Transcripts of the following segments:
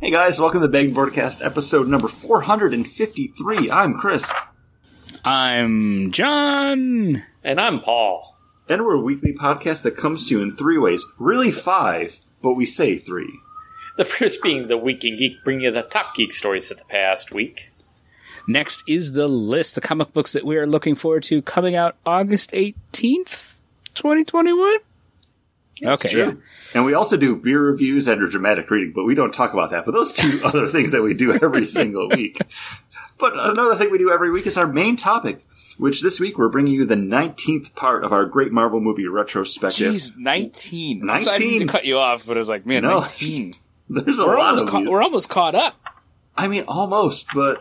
Hey guys, welcome to the Bang Broadcast episode number 453. I'm Chris. I'm John. And I'm Paul. And we're a weekly podcast that comes to you in three ways. Really five, but we say three. The first being the Week in Geek, bringing you the top geek stories of the past week. Next is the list of comic books that we are looking forward to coming out August 18th, 2021. Okay. True. yeah. And we also do beer reviews and a dramatic reading, but we don't talk about that. But those two other things that we do every single week. But another thing we do every week is our main topic, which this week we're bringing you the 19th part of our great Marvel movie retrospective. Jeez, 19. 19. I didn't cut you off, but I was like, man, No. 19. There's a We're lot almost, of ca- we're almost caught up. I mean, almost, but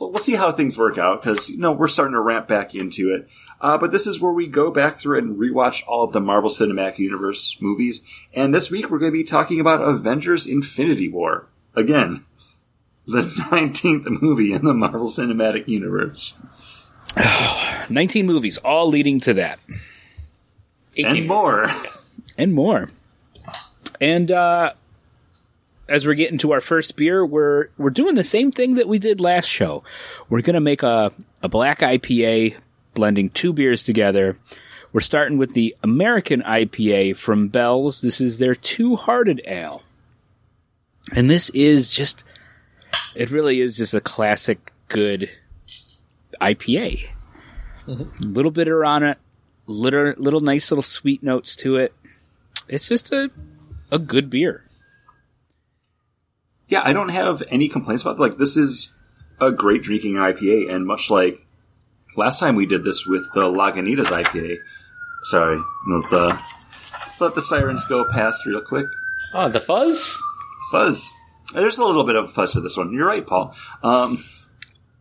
we'll we'll see how things work out because you know we're starting to ramp back into it. Uh, but this is where we go back through and rewatch all of the Marvel Cinematic Universe movies. And this week we're going to be talking about Avengers: Infinity War again, the nineteenth movie in the Marvel Cinematic Universe, 19 movies, all leading to that. 18 and more. and more. And uh, as we're getting to our first beer, we're we're doing the same thing that we did last show. We're gonna make a a black IPA, blending two beers together. We're starting with the American IPA from Bell's. This is their Two Hearted Ale, and this is just it really is just a classic good IPA. A mm-hmm. little bitter on it, little little nice little sweet notes to it. It's just a a good beer. Yeah, I don't have any complaints about it. like this is a great drinking IPA, and much like last time we did this with the Lagunitas IPA. Sorry, let the let the sirens go past real quick. Oh, the fuzz? Fuzz. There's a little bit of fuzz to this one. You're right, Paul. Um,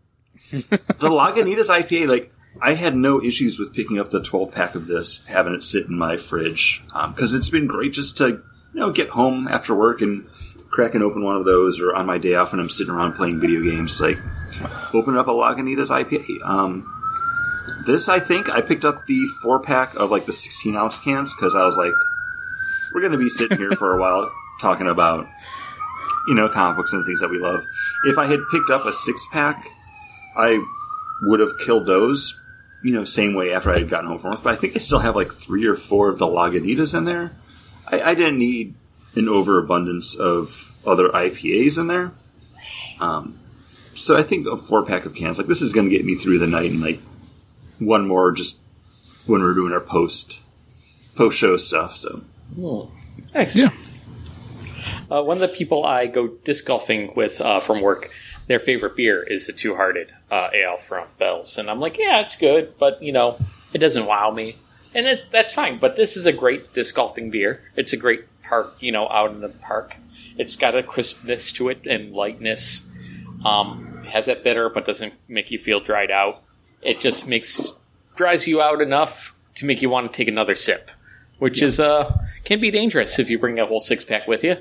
the Lagunitas IPA, like I had no issues with picking up the 12 pack of this, having it sit in my fridge because it's been great just to you know get home after work and cracking open one of those, or on my day off when I'm sitting around playing video games, like open up a Lagunitas IPA. Um, this, I think, I picked up the four pack of like the 16 ounce cans because I was like, we're going to be sitting here for a while talking about you know, comic books and things that we love. If I had picked up a six pack, I would have killed those, you know, same way after I had gotten home from work. But I think I still have like three or four of the Lagunitas in there. I, I didn't need an overabundance of other IPAs in there. Um, so I think a four pack of cans, like this is going to get me through the night and like one more just when we're doing our post, post show stuff. So Nice. Yeah. Uh, one of the people I go disc golfing with uh, from work, their favorite beer is the Two Hearted uh, Ale from Bell's. And I'm like, yeah, it's good, but, you know, it doesn't wow me. And it, that's fine. But this is a great disc golfing beer. It's a great park, you know, out in the park. It's got a crispness to it and lightness. Um, has that bitter, but doesn't make you feel dried out. It just makes dries you out enough to make you want to take another sip, which is uh can be dangerous if you bring a whole six pack with you.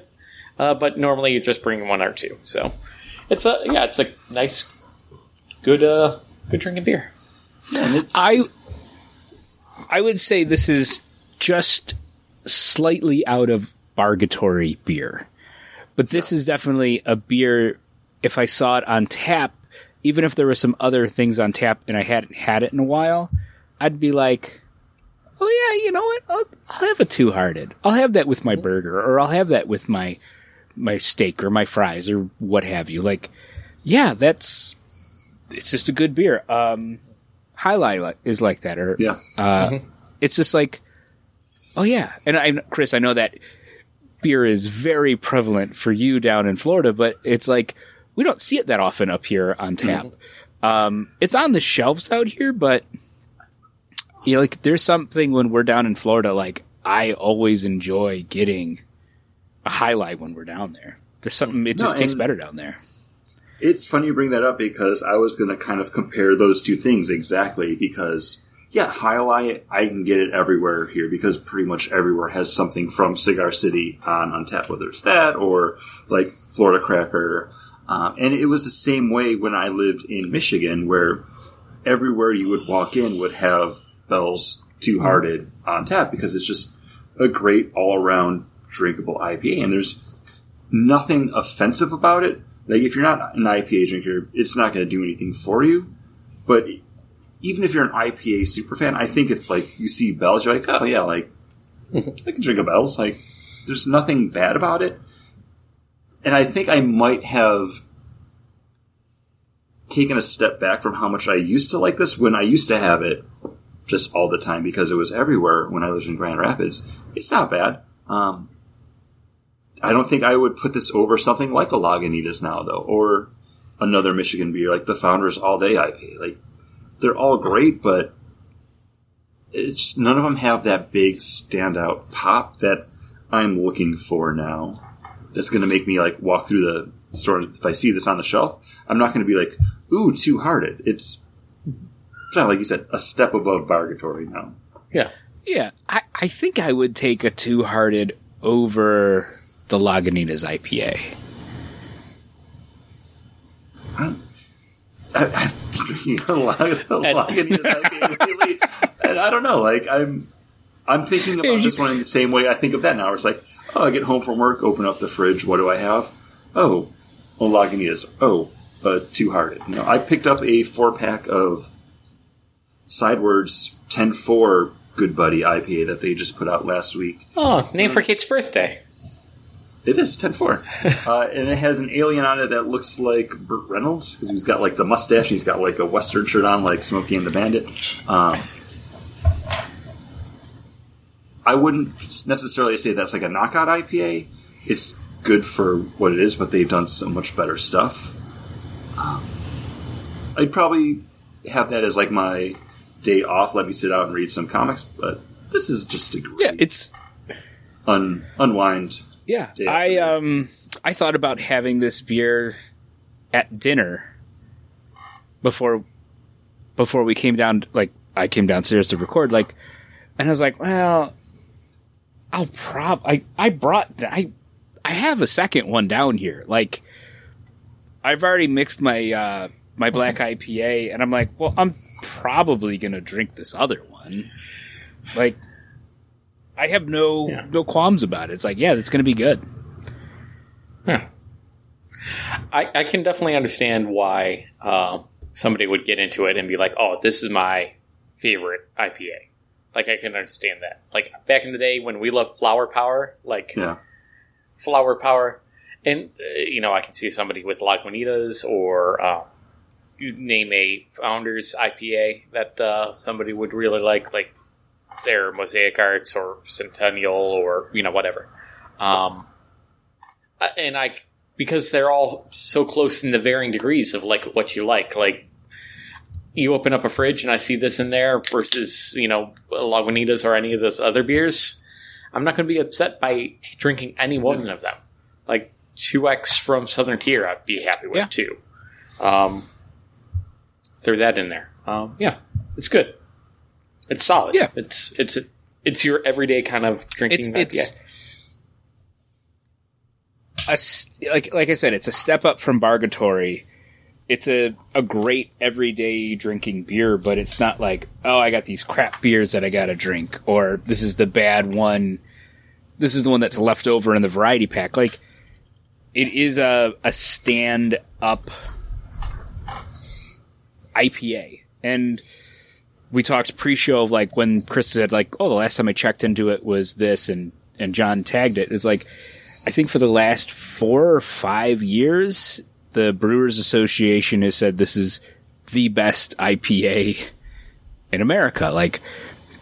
Uh, but normally you just bring one or two. So it's a yeah, it's a nice, good uh good drinking beer. and it's, I I would say this is just slightly out of bargatory beer. But this is definitely a beer if I saw it on tap, even if there were some other things on tap and I hadn't had it in a while, I'd be like, "Oh yeah, you know what? I'll, I'll have a two-hearted. I'll have that with my burger or I'll have that with my my steak or my fries or what have you." Like, yeah, that's it's just a good beer. Um Jai Alai is like that, or yeah. uh, it's just like, oh yeah. And I, Chris, I know that beer is very prevalent for you down in Florida, but it's like we don't see it that often up here on tap. Um, it's on the shelves out here, but you know, like there's something when we're down in Florida, like I always enjoy getting a Jai Alai when we're down there. There's something it No, just tastes better down there. It's funny you bring that up because I was going to kind of compare those two things exactly because, yeah, Jai Alai, I can get it everywhere here because pretty much everywhere has something from Cigar City on, on tap, whether it's that or like Florida Cracker. Um, and it was the same way when I lived in Michigan where everywhere you would walk in would have Bell's Two Hearted on tap because it's just a great all around drinkable IPA. And there's nothing offensive about it. Like if you're not an IPA drinker, it's not going to do anything for you. But even if you're an IPA super fan, I think if like you see Bell's, you're like, oh yeah, like I can drink a Bell's. Like there's nothing bad about it. And I think I might have taken a step back from how much I used to like this when I used to have it just all the time because it was everywhere when I lived in Grand Rapids. It's not bad. Um, I don't think I would put this over something like a Lagunitas now, though, or another Michigan beer like the Founders All Day IPA. Like they're all great, but it's none of them have that big standout pop that I'm looking for now. That's going to make me like walk through the store if I see this on the shelf. I'm not going to be like, "Ooh, Two Hearted." It's kind of like you said, a step above Bargatory now. Yeah. Yeah, I, I think I would take a two hearted over the Lagunitas IPA. I, I've been drinking a lot of a Lagunitas IPA lately, and I don't know. Like I'm, I'm thinking about this one in the same way I think of that now. It's like, oh, I get home from work, open up the fridge. What do I have? Oh, a Lagunitas. Oh, a two hearted. You know, I picked up a four pack of Sidewards 10-4 Good Buddy IPA that they just put out last week. Oh, name for Kate's birthday. It is 10-4. uh, and it has an alien on it that looks like Burt Reynolds because he's got like the mustache. He's got like a western shirt on, like Smokey and the Bandit. Um, I wouldn't necessarily say that's like a knockout IPA. It's good for what it is, but they've done so much better stuff. Um, I'd probably have that as like my day off. Let me sit out and read some comics. But this is just a great Yeah, it's un, unwind. yeah. Yeah. I um I thought about having this beer at dinner before before we came down like I came downstairs to record like and I was like, well, I'll prob I I brought I I have a second one down here. Like I've already mixed my uh my black IPA and I'm like, well, I'm probably going to drink this other one. Like I have no Yeah. no qualms about it. It's like, yeah, it's going to be good. Yeah. I, I can definitely understand why um, somebody would get into it and be like, "Oh, this is my favorite IPA." Like I can understand that. Like back in the day when we loved Flower Power, like Yeah. Flower Power, and uh, you know I can see somebody with Lagunitas or um, you name a Founders IPA that uh, somebody would really like, like their Mosaic Arts or Centennial or you know whatever. Um, and I because they're all so close in the varying degrees of like what you like. Like you open up a fridge and I see this in there versus you know Lagunitas or any of those other beers. I'm not going to be upset by drinking any one of them. Like two X from Southern Tier, I'd be happy with Yeah. too. Um, throw that in there. Um, yeah, it's good. It's solid. Yeah. it's it's it's your everyday kind of drinking. It's it's a like like I said, it's a step up from Bargatory. It's a, a great everyday drinking beer, but it's not like, oh, I got these crap beers that I gotta drink, or this is the bad one. This is the one that's left over in the variety pack. Like, it is a, a stand up IPA. And we talked pre-show of like when Chris said like, "Oh, the last time I checked into it was this," and and John tagged it. It's like I think for the last four or five years, the Brewers Association has said this is the best IPA in America. Like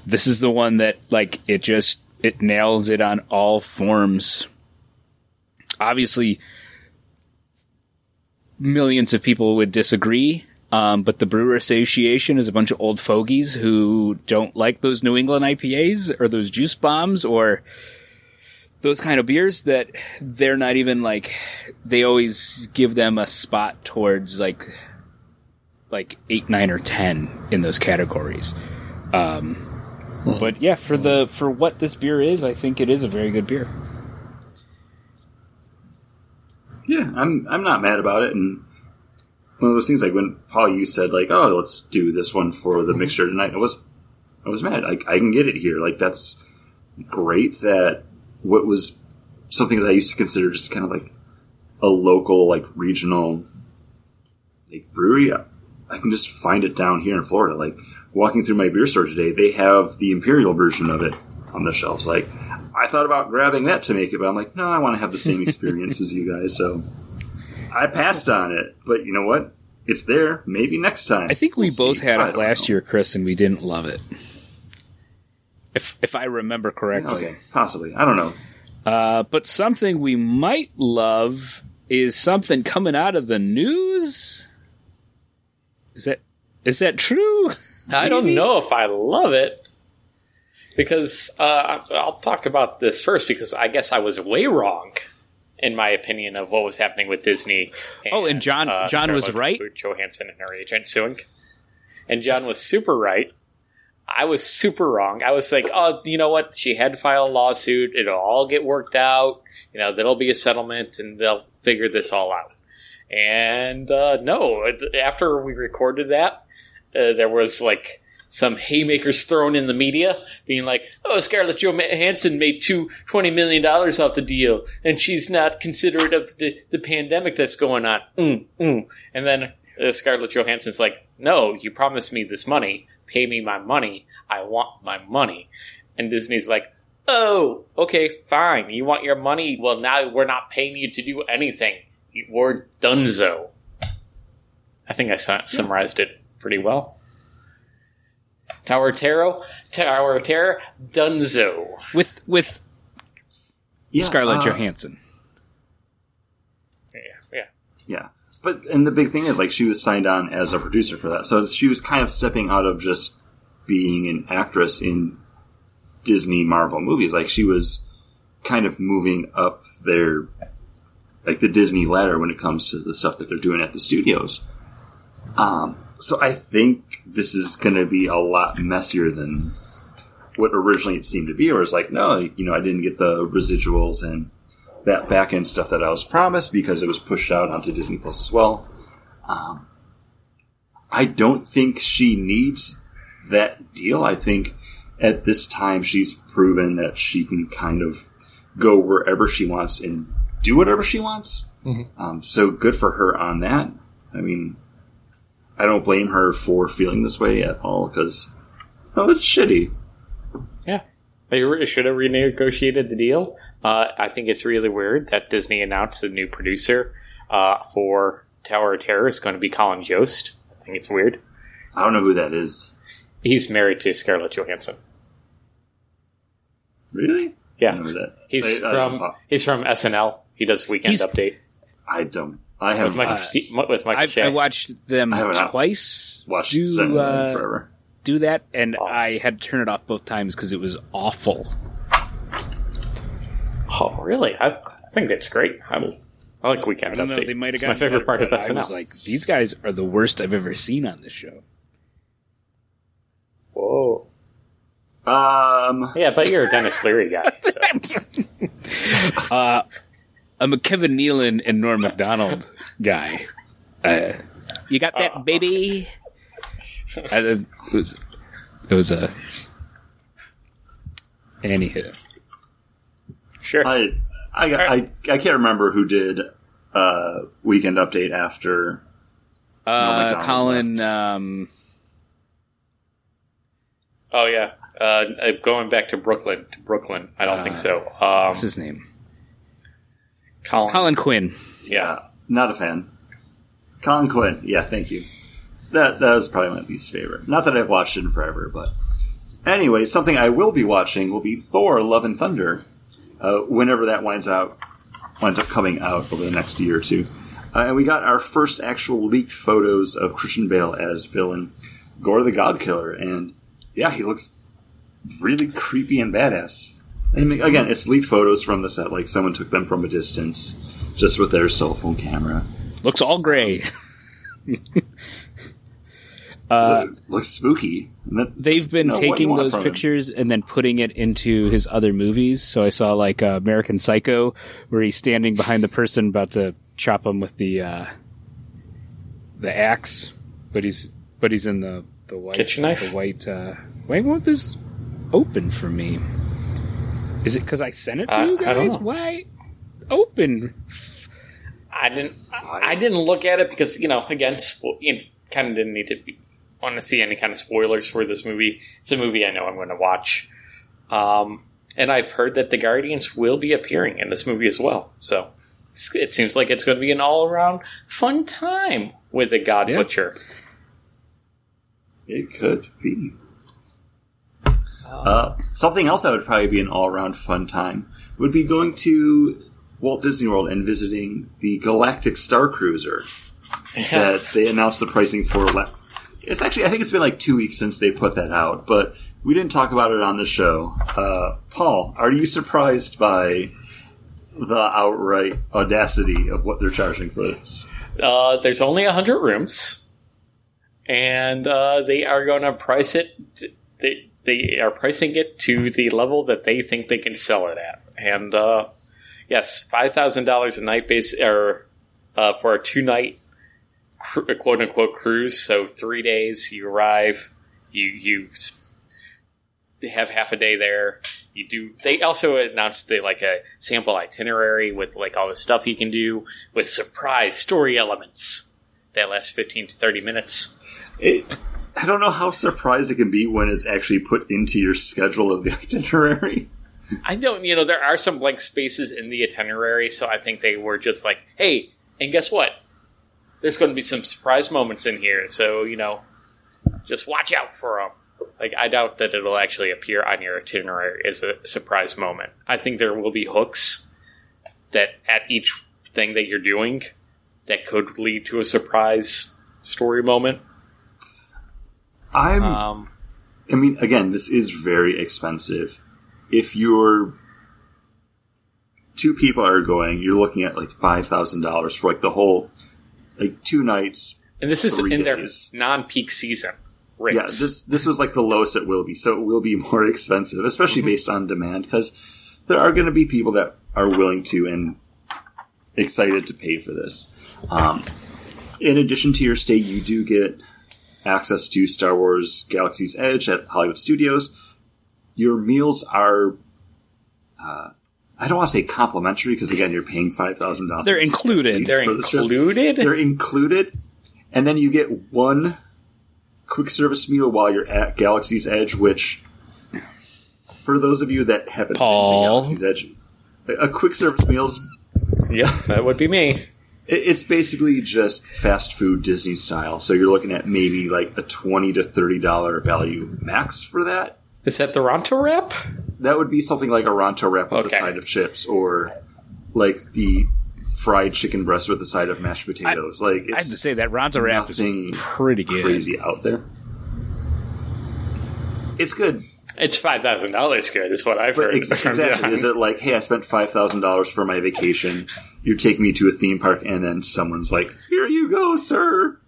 this is the one that like it just it nails it on all forms. Obviously, millions of people would disagree. Um, but the Brewer Association is a bunch of old fogies who don't like those New England IPAs or those juice bombs or those kind of beers that they're not even like they always give them a spot towards like like eight, nine, or ten in those categories. Um, but yeah, for the for what this beer is, I think it is a very good beer. Yeah, I'm I'm not mad about it, and one of those things like when Paul you said like, oh, let's do this one for the mixture tonight. I was I was mad. I, I can get it here. Like that's great. That what was something that I used to consider just kind of like a local like regional like brewery, I can just find it down here in Florida. Like walking through my beer store today, they have the imperial version of it on the shelves. Like I thought about grabbing that to make it, but I'm like, no, I want to have the same experience as you guys. So I passed on it. But you know what? It's there. Maybe next time. I think we We'll both see. had it last know. year, Chris, and we didn't love it. If if I remember correctly. Okay, possibly. I don't know. Uh, but something we might love is something coming out of the news. Is that is that true? I don't know if I love it because uh, I'll talk about this first because I guess I was way wrong in my opinion of what was happening with Disney. Oh, and John- John was Scarlett right? Johansson and her agent suing, and John was super right. I was super wrong. I was like, oh, you know what? She had to file a lawsuit. It'll all get worked out. You know, there'll be a settlement, and they'll figure this all out. And uh, no, after we recorded that, uh, there was like some haymakers thrown in the media, being like, "Oh, Scarlett Johansson made two twenty million dollars off the deal, and she's not considerate of the, the pandemic that's going on." Mm, mm. And then uh, Scarlett Johansson's like, "No, you promised me this money. Pay me my money. I want my money." And Disney's like, "Oh, okay, fine. You want your money? Well, now we're not paying you to do anything. We're donezo." I think I summarized it pretty well. Tower of Terror, Tower of Terror, Dunzo. With with Yeah, Scarlett uh, Johansson. Yeah, yeah. Yeah. But and the big thing is like she was signed on as a producer for that. So she was kind of stepping out of just being an actress in Disney Marvel movies. Like she was kind of moving up their like the Disney ladder when it comes to the stuff that they're doing at the studios. Um so I think this is going to be a lot messier than what originally it seemed to be. Or it's like, no, you know, I didn't get the residuals and that back end stuff that I was promised because it was pushed out onto Disney Plus as well. Um, I don't think she needs that deal. I think at this time she's proven that she can kind of go wherever she wants and do whatever she wants. Um, so good for her on that. I mean, I don't blame her for feeling this way at all because, oh, it's shitty. Yeah. They should have renegotiated the deal. Uh, I think it's really weird that Disney announced the new producer uh, for Tower of Terror is going to be Colin Jost. I think it's weird. I don't know who that is. He's married to Scarlett Johansson. Really? Yeah. don't know that. He's I, I from don't- he's from SNL. He does Weekend He's- Update I don't. I haven't Michael, watched, C- with Michael I've, I watched them I twice. watched do uh, forever. do that, and Oh. I had to turn it off both times because it was awful. Oh, really? I, I think that's great. I, was, I like Weekend I don't know. Update. They might have it's got my favorite part of I SNL. was like, these guys are the worst I've ever seen on this show. Whoa. Um, Yeah, but you're a Denis Leary guy. So. I'm a Kevin Nealon and Norm Macdonald guy. Uh, you got that, baby? Uh, it was, it was a. Anywho, Sure. I, I, I, I can't remember who did uh, Weekend Update after. uh, Macdonald Colin. left. Um, Oh yeah, uh, uh, going back to Brooklyn. To Brooklyn, I don't think Uh, so. Um, what's his name? Colin. Colin Quinn. Yeah. Not a fan. Colin Quinn. Yeah, thank you. That that was probably my least favorite. Not that I've watched it in forever, but anyway, something I will be watching will be Thor: Love and Thunder. Uh, whenever that winds out, winds up coming out over the next year or two. Uh, and we got our first actual leaked photos of Christian Bale as villain Gorr the God Killer, and yeah, he looks really creepy and badass. And again, it's leaked photos from the set, like someone took them from a distance, just with their cell phone camera. Looks all gray. Uh, looks spooky. And that- They've that's been not what you taking those from him. pictures and then putting it into his other movies. So I saw like uh, American Psycho, where he's standing behind the person about to chop him with the uh, the axe, but he's but he's in the the white Kitchen knife? The white. Uh, why won't this open for me? Is it because I sent it to Uh, you guys? Why open? I didn't. I didn't look at it because you know, again, spo- you kind of didn't need to be, want to see any kind of spoilers for this movie. It's a movie I know I'm going to watch, um, and I've heard that the Guardians will be appearing in this movie as well. So it seems like it's going to be an all around fun time with the God Yeah. Butcher. It could be. Uh, something else that would probably be an all-around fun time would be going to Walt Disney World and visiting the Galactic Star Cruiser that they announced the pricing for. It's actually, I think it's been like two weeks since they put that out, but we didn't talk about it on the show. Uh, Paul, are you surprised by the outright audacity of what they're charging for this? Uh, there's only 100 rooms, and uh, they are going to price it. They, they are pricing it to the level that they think they can sell it at. And uh, yes, $5,000 a night base or uh, for a two night quote unquote cruise. So three days, you arrive, you, you have half a day there. You do. They also announced the, like a sample itinerary with like all the stuff you can do with surprise story elements that last fifteen to thirty minutes. It, I don't know how surprised it can be when it's actually put into your schedule of the itinerary. I know you know there are some blank spaces in the itinerary, so I think they were just like, hey, and guess what? There's going to be some surprise moments in here, so you know, just watch out for them. Like I doubt that it'll actually appear on your itinerary as a surprise moment. I think there will be hooks that at each thing that you're doing that could lead to a surprise story moment. I'm. Um, I mean, again, this is very expensive. If you're two people are going, you're looking at like five thousand dollars for like the whole, like two nights. and this is in their non-peak season rates. Yeah, this this was like the lowest it will be, so it will be more expensive, especially based on demand, because there are going to be people that are willing to and excited to pay for this. Um, in addition to your stay, you do get access to Star Wars Galaxy's Edge at Hollywood Studios. Your meals are, uh, I don't want to say complimentary because again, you're paying five thousand dollars. They're included. They're included. They're included, and then you get one quick service meal while you're at Galaxy's Edge, which, for those of you that haven't Paul. been to Galaxy's Edge, a- quick service meal yeah, that would be me. it's basically just fast food Disney style. So you're looking at maybe like a twenty to thirty dollar value max for that. Is that the Ronto wrap? That would be something like a Ronto wrap with Okay. a side of chips, or like the fried chicken breast with a side of mashed potatoes. like it's I have to say that Ronto Wrap is nothing pretty good. crazy out there. It's good, It's five thousand dollars. Good is what I've but heard. ex- exactly. Is it like, hey, I spent five thousand dollars for my vacation. You're taking me to a theme park, and then someone's like, "Here you go, sir,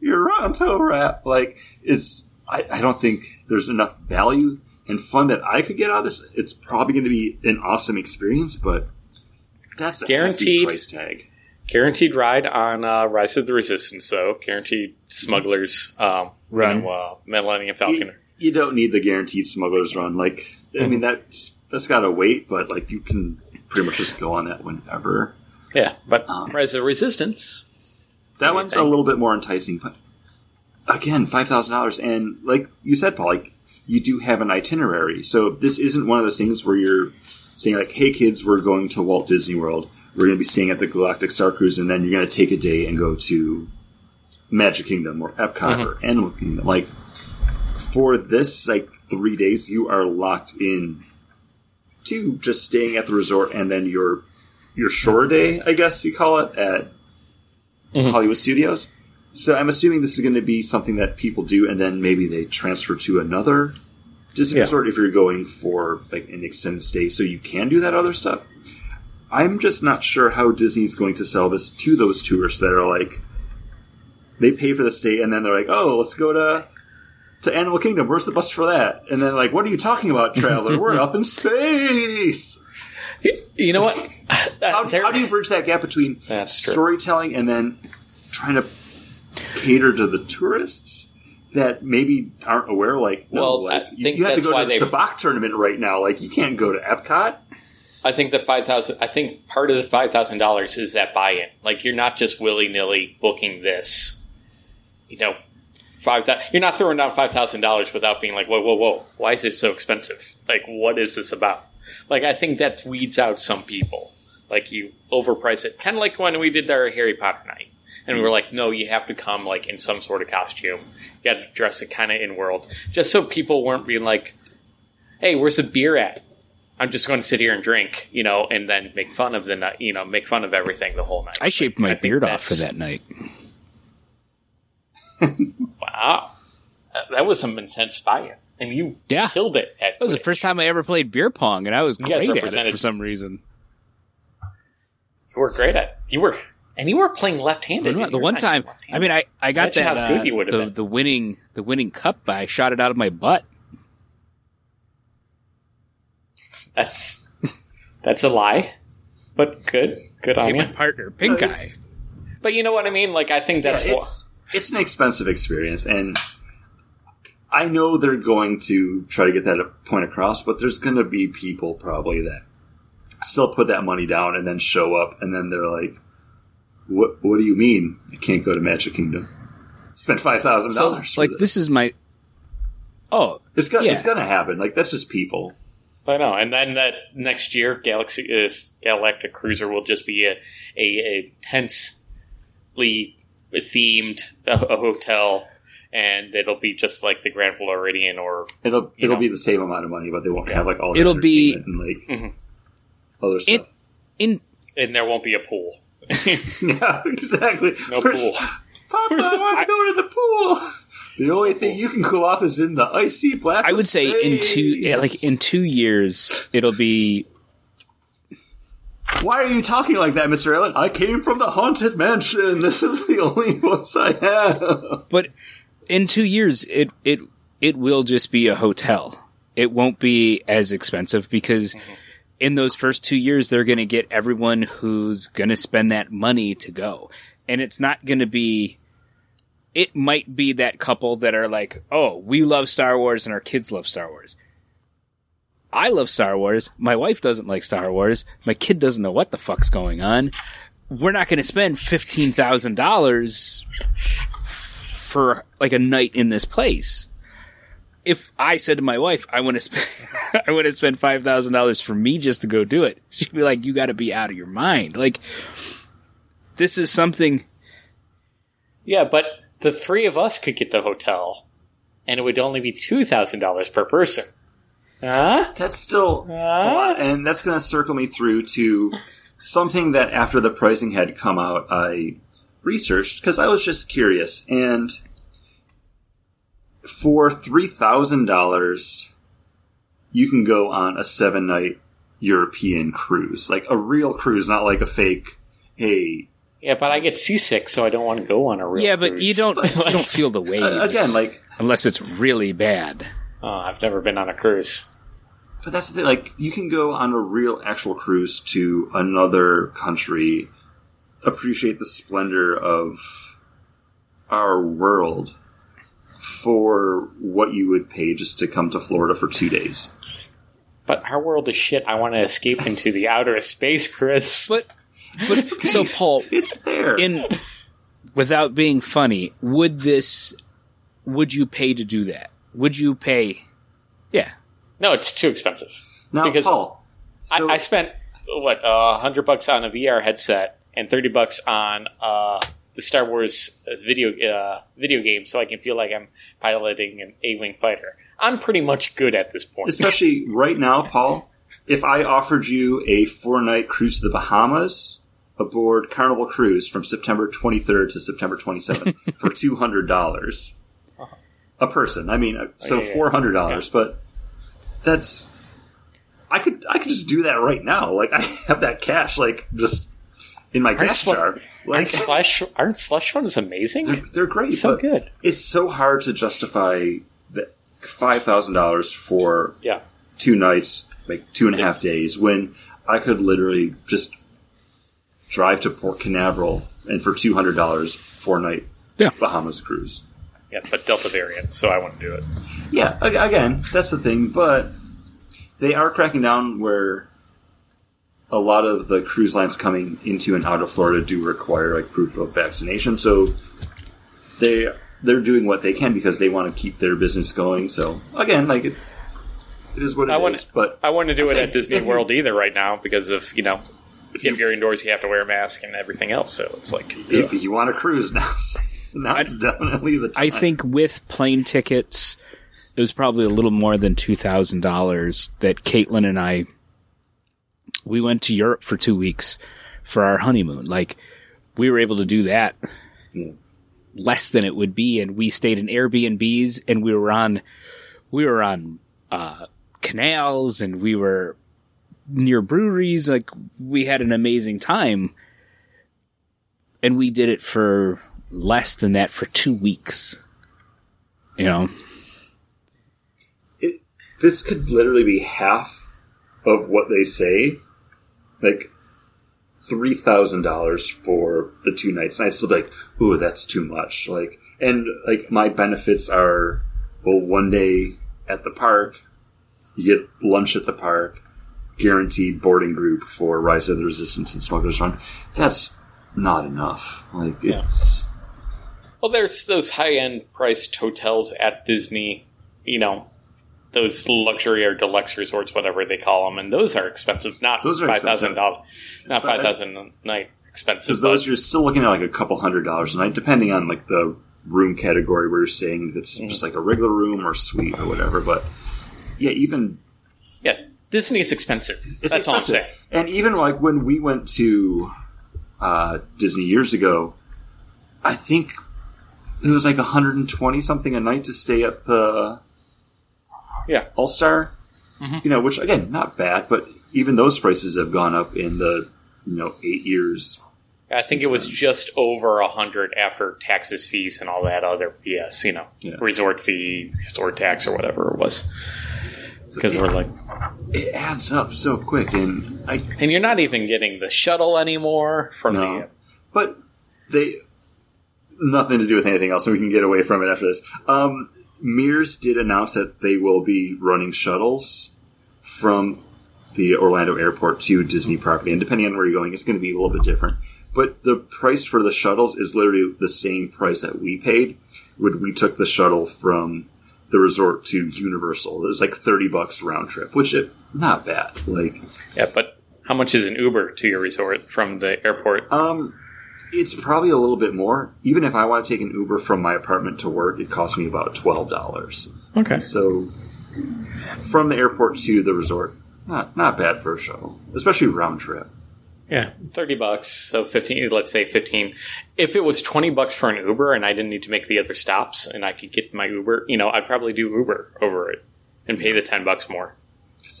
your Ronto wrap." Like, is I, I don't think there's enough value and fun that I could get out of this. It's probably going to be an awesome experience, but that's a Guaranteed. price tag. Guaranteed ride on uh, Rise of the Resistance, though. Guaranteed Smugglers um, Run. You know, uh, Millennium Falcon. You, you don't need the guaranteed smuggler's run. Like, I mean, that's that's got to wait, but like, you can pretty much just go on that whenever. Yeah, but Um, Rise of the Resistance. That do you one's a little bit more enticing, but again, five thousand dollars, and like you said, Paul, like you do have an itinerary, so this isn't one of those things where you're saying like, "Hey, kids, we're going to Walt Disney World. We're going to be staying at the Galactic Star Cruise, and then you're going to take a day and go to Magic Kingdom or Epcot or mm-hmm. Animal Kingdom." Like for this, like three days, you are locked in to just staying at the resort, and then your your shore day, I guess you call it, at mm-hmm. Hollywood Studios. So I'm assuming this is going to be something that people do, and then maybe they transfer to another Disney Yeah. resort if you're going for like an extended stay, so you can do that other stuff. I'm just not sure how Disney's going to sell this to those tourists that are like they pay for the stay, and then they're like, "Oh, let's go to to Animal Kingdom. Where's the bus for that?" And then like, "What are you talking about, traveler? We're up in space." You know what? How, how do you bridge that gap between storytelling and then trying to cater to the tourists that maybe aren't aware? Like, no, Well, like, I you, think you have to go to the they- Sabacc tournament right now. Like, you can't go to Epcot. I think the five thousand. I think part of the five thousand dollars is that buy-in. Like you're not just willy nilly booking this. You know, five thousand. You're not throwing down five thousand dollars without being like, whoa, whoa, whoa. Why is it so expensive? Like, what is this about? Like, I think that weeds out some people. Like you overprice it, kind of like when we did our Harry Potter night, and we were like, no, you have to come like in some sort of costume. You got to dress it kind of in world, just so people weren't being like, hey, where's the beer at? I'm just going to sit here and drink, you know, and then make fun of the night, you know, make fun of everything the whole night. I shaved my think beard off for that night. Wow, that, was some intense buy-in, and you Yeah. killed it. At That was the first time I ever played beer pong, and I was You great at it for some reason. You were great at. It. You were, and you were playing left-handed. The one time, left-handed. I mean, I, I got Imagine that how uh, good you would've the, been. the winning the winning cup. I shot it out of my butt. that's that's a lie, but good, good on Hey, you. partner, pink eye. But you know what I mean? Like I think that's yeah, what. it's it's an expensive experience, and I know they're going to try to get that point across. But there's going to be people probably that still put that money down and then show up, and then they're like, "What? What do you mean I can't go to Magic Kingdom? Spent five thousand So, dollars. like, this is my. Oh, it's gonna yeah. it's gonna happen. Like that's just people. I know, and then that next year, Galaxy is Galactic Cruiser will just be a a, a tensely themed a, a hotel, and it'll be just like the Grand Floridian or It'll it'll know. be the same amount of money, but they won't have like all. the It'll be- entertainment and like Mhm. other It- stuff. in and there won't be a pool. yeah, exactly. No Where's- pool. Papa, I want to go to the pool. The only thing you can cool off is in the icy black. I would say in two, yeah, like in two years, it'll be. Why are you talking like that, Mister Allen? I came from the haunted mansion. This is the only voice I have. But in two years, it it it will just be a hotel. It won't be as expensive because mm-hmm. In those first two years, they're going to get everyone who's going to spend that money to go, and it's not going to be. It might be that couple that are like, "Oh, we love Star Wars and our kids love Star Wars." I love Star Wars. My wife doesn't like Star Wars. My kid doesn't know what the fuck's going on. We're not going to spend fifteen thousand dollars for like a night in this place. If I said to my wife, I want to spend, I want to spend five thousand dollars for me just to go do it, she'd be like, "You got to be out of your mind." Like, this is something. Yeah, but the three of us could get the hotel, and it would only be two thousand dollars per person. Huh? That's still, a lot, and that's going to circle me through to something that after the pricing had come out, I researched because I was just curious. And for three thousand dollars, you can go on a seven night European cruise, like a real cruise, not like a fake. Hey, Yeah, but I get seasick, so I don't want to go on a real. yeah, but cruise. you don't you don't feel the waves uh, again, like unless it's really bad. Oh, I've never been on a cruise. But that's the thing. Like, you can go on a real, actual cruise to another country, appreciate the splendor of our world for what you would pay just to come to Florida for two days. But our world is shit. I want to escape into the outer space, Chris. But but so Paul, It's there. in without being funny, would this would you pay to do that? Would you pay? Yeah. No, it's too expensive. now, because Paul. So, I, I spent what a hundred bucks on a VR headset and thirty bucks on uh, the Star Wars uh, video uh, video game, so I can feel like I'm piloting an A-wing fighter. I'm pretty much good at this point. especially right now, Paul, if I offered you a four night cruise to the Bahamas aboard Carnival Cruise from September 23rd to September 27th for $200 a person. I mean, uh, so Oh, yeah, yeah. $400, but that's. I could I could just do that right now. Like I have that cash, like just in my gas slu- jar. aren't Like slush aren't slush funds amazing? they're, they're great, so but good. it's so hard to justify the five thousand dollars for Yeah. two nights, like two and a half Yes. days, when I could literally just drive to Port Canaveral and for two hundred dollars four night Yeah. Bahamas cruise. Yeah, but Delta variant, so I wouldn't do it. Yeah, again, that's the thing, but they are cracking down where a lot of the cruise lines coming into and out of Florida do require like proof of vaccination. So they they're doing what they can because they want to keep their business going. So again, like it, it is what it I is. wouldn't- But I wouldn't do I it at Disney World either right now because of you know if, you- you're indoors you have to wear a mask and everything else. So it's like if you want to cruise now, now's definitely the time. I think with plane tickets, it was probably a little more than two thousand dollars that Caitlin and I we went to Europe for two weeks for our honeymoon. Like we were able to do that less than it would be, and we stayed in Airbnbs and we were on we were on uh, canals and we were near breweries. Like we had an amazing time, and we did it for less than that for two weeks. You know, it, this could literally be half of what they say. Like three thousand dollars for the two nights, and I still like, ooh, that's too much. Like, and like my benefits are well, one day at the park, you get lunch at the park, guaranteed boarding group for Rise of the Resistance and Smugglers Run. That's not enough. Like it's well, there's those high end priced hotels at Disney, you know. Those luxury or deluxe resorts, whatever they call them, and those are expensive. Not Those are five thousand dollars, not five thousand a night expensive. Because those you're still looking at like a couple hundred dollars a night, depending on like the room category where you're staying. If it's just like a regular room or suite or whatever. But yeah, even yeah, Disney's expensive. it's That's all I'm expensive. saying. And even like when we went to uh, Disney years ago, I think it was like 120 something a night to stay at the Yeah, All Star. You know, which again, not bad, but even those prices have gone up in the you know eight years. I think it was then. just over a hundred after taxes, fees, and all that other BS. You know, Yeah. resort fee, resort tax, or whatever it was. Because yeah. we're like, It adds up so quick, and I and you're not even getting the shuttle anymore from No. the. But they nothing to do with anything else, so we can get away from it after this. Um, Mears did announce that they will be running shuttles from the Orlando airport to Disney property, and depending on where you're going, it's going to be a little bit different. But the price for the shuttles is literally the same price that we paid when we took the shuttle from the resort to Universal. It was like thirty bucks round trip, which it not bad. Like Yeah, but how much is an Uber to your resort from the airport? Um, it's probably a little bit more. Even if I want to take an Uber from my apartment to work, it costs me about twelve dollars. Okay. So, from the airport to the resort, not not bad for a shuttle, especially round trip. Yeah, thirty bucks. So fifteen. Let's say fifteen. If it was twenty bucks for an Uber and I didn't need to make the other stops and I could get my Uber, you know, I'd probably do Uber over it and pay the ten bucks more.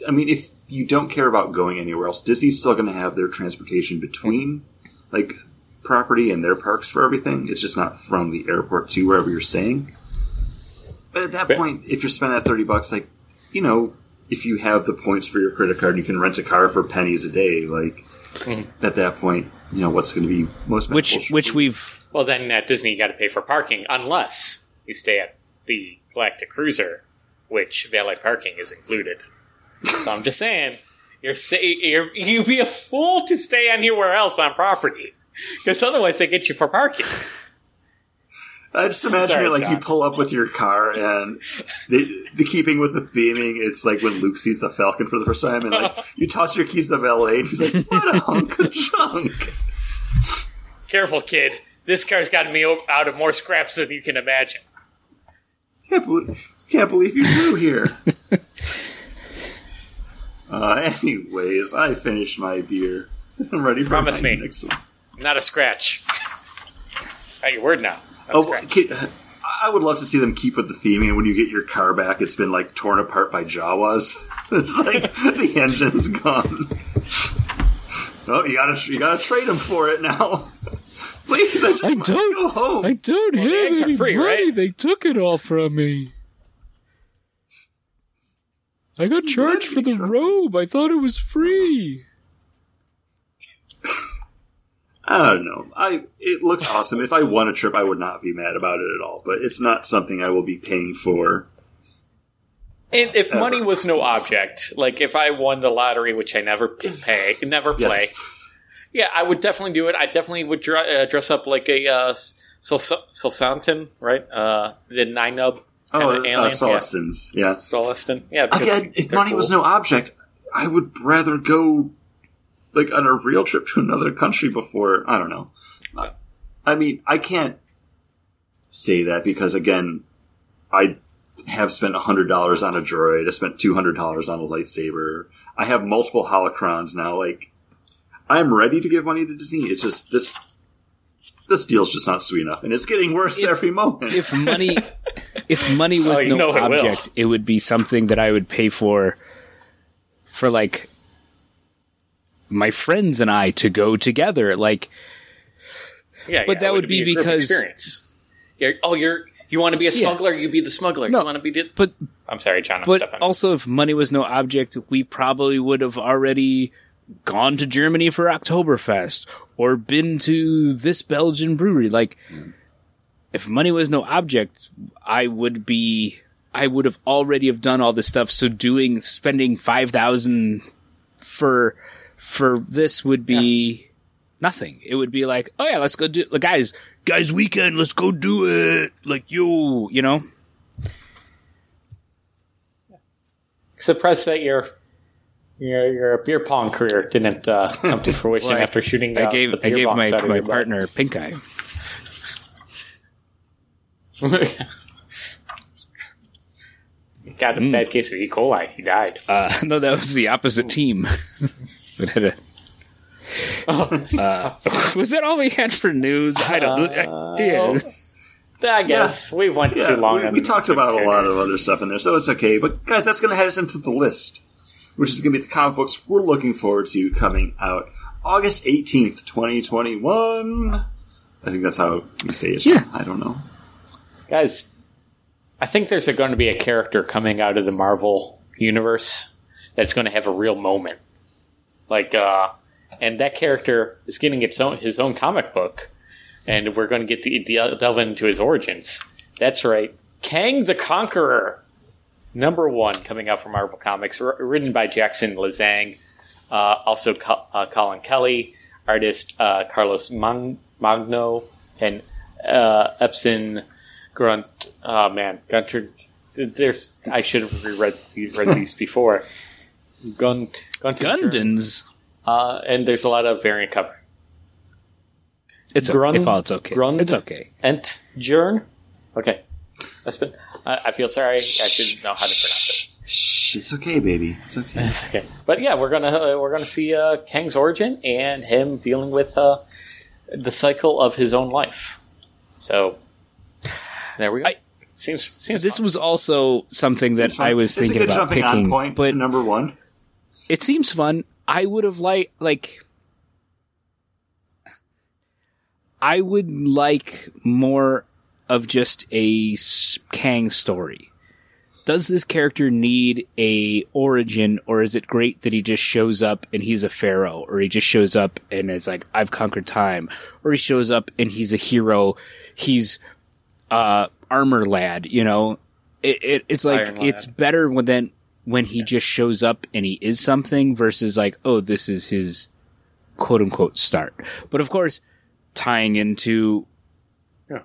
I mean, if you don't care about going anywhere else, Disney's still going to have their transportation between like property and their parks for everything. It's just not from the airport to wherever you're staying. But at that Yeah. point, if you're spending that thirty bucks, like you know, if you have the points for your credit card, you can rent a car for pennies a day. Like mm-hmm. at that point, you know what's going to be most which which we've Well, then at Disney you got to pay for parking unless you stay at the Galactic Cruiser, which valet parking is included. so I'm just saying, you're say you're, you'd be a fool to stay anywhere else on property because otherwise they get you for parking. I just imagine Sorry, it like you pull up with your car and the, the keeping with the theming, it's like when Luke sees the Falcon for the first time and like you toss your keys to the valet and he's like, "What a hunk of junk." Careful, kid. This car's gotten me out of more scraps than you can imagine. Can't believe, can't believe you flew here. uh, anyways, I finished my beer. I'm ready for Promise my me. next one. Not a scratch. Got your word now. Oh, scratch. okay, I would love to see them keep with the theming. When you get your car back, it's been like torn apart by Jawas. it's like the engine's gone. Oh, you gotta you gotta trade them for it now. Please, I just I don't- go home. I don't Well, the have eggs are any free, money. right? They took it all from me. I got charged for the robe. I thought it was free. I don't know. I it looks awesome. If I won a trip, I would not be mad about it at all. But it's not something I will be paying for And if Ever. money was no object, like if I won the lottery, which I never pay, never play, Yes. yeah, I would definitely do it. I definitely would dr- uh, dress up like a uh, right? Uh, the nine nub. Oh, uh, alien, yeah. Celestins. Yeah. Yeah, because Again, if money was no object, I would rather go like on a real trip to another country before. I don't know. I, I mean, I can't say that because again, I have spent hundred dollars on a droid. I spent two hundred dollars on a lightsaber. I have multiple holocrons now. Like, I'm ready to give money to Disney. It's just this. This deal's just not sweet enough, and it's getting worse If- every moment. if money if money was Oh, no know it object, it would be something that I would pay for for like my friends and I to go together. Like Yeah, But yeah, that would be group because- experience. You're, oh, you're you want to be a smuggler? You be the smuggler. No, you want to be the. but I'm sorry, John. I'm but stepping. also if money was no object, we probably would have already gone to Germany for Oktoberfest or been to this Belgian brewery. Like if money was no object, I would be I would have already have done all this stuff. So doing spending five thousand for for this would be nothing. It would be like, oh yeah, let's go do like, guys, guys weekend, let's go do it. Like you, you know. Surprised that your your your beer pong career didn't uh, come to fruition Well, I- after shooting. I gave I gave my my your butt. partner pink eye. Got a bad case of E. coli. He died. Uh, no, that was the opposite team. It had a- uh, was that all we had for news? I don't. Uh, yeah. I guess we went Yeah, too long. we, we talked about a lot of other stuff in there, so it's okay. But guys, that's going to head us into the list, which is going to be the comic books we're looking forward to coming out August eighteenth, twenty twenty one. I think that's how you say it. Yeah. I don't know. guys. I think there's going to be a character coming out of the Marvel universe that's going to have a real moment, like, uh, and that character is getting its own his own comic book, and we're going to get to de- delve into his origins. That's right, Kang the Conqueror, number one, coming out from Marvel Comics, wr- written by Jackson Lanzing, uh, also Co- uh, Colin Kelly, artist uh, Carlos Mag- Magno, and uh, Epson Grunt. Oh man, Gunter. There's. I should have reread read these before. Gun Gunter. Gundans. Uh, and there's a lot of variant cover. It's Grund- okay. Paul, it's okay. Grund- It's okay. Ent Jern. Okay, that's been. I, I feel sorry. I should know how to pronounce Shh, it's okay, baby. It's okay. It's Okay, but yeah, we're gonna uh, we're gonna see uh, Kang's origin and him dealing with uh, the cycle of his own life. So there we go. I- seems seems This fun. was also something that It's I was It's thinking a good about jumping picking, on point but number one. It seems fun. I would have liked like I would like more of just a Kang story. Does this character need a origin or is it great that he just shows up and he's a pharaoh or he just shows up and it's like I've conquered time or he shows up and he's a hero. He's uh armor lad, you know. It, it it's like it's better when then when he just shows up and he is something versus like, oh, this is his quote unquote start. But of course, tying into Yeah.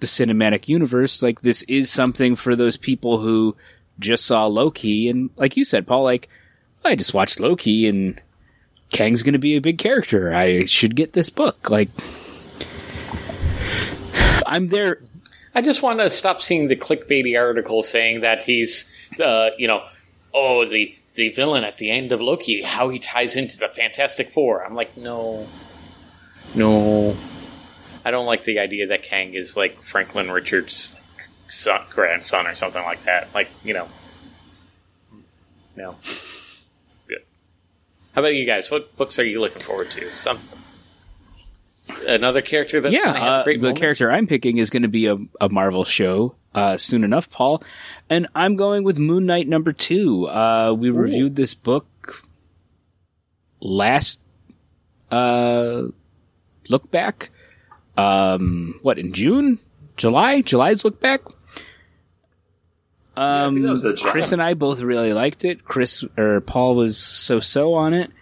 the cinematic universe, like this is something for those people who just saw Loki and like you said, Paul, like I just watched Loki and Kang's gonna be a big character. I should get this book. Like I'm there I just want to stop seeing the clickbaity articles saying that he's, uh, you know, oh the the villain at the end of Loki, how he ties into the Fantastic Four. I'm like, no, no, I don't like the idea that Kang is like Franklin Richards' son, grandson or something like that. Like, you know, no. Good. How about you guys? What books are you looking forward to? Some another character that's yeah, have uh, a great the moment? character I'm picking is going to be a, a Marvel show uh, soon enough, Paul. And I'm going with Moon Knight number two. Uh, we reviewed this book last uh, look back. Um, what in June, July, July's look back. Um, think that was the Chris and I both really liked it. Chris or Paul was so so on it.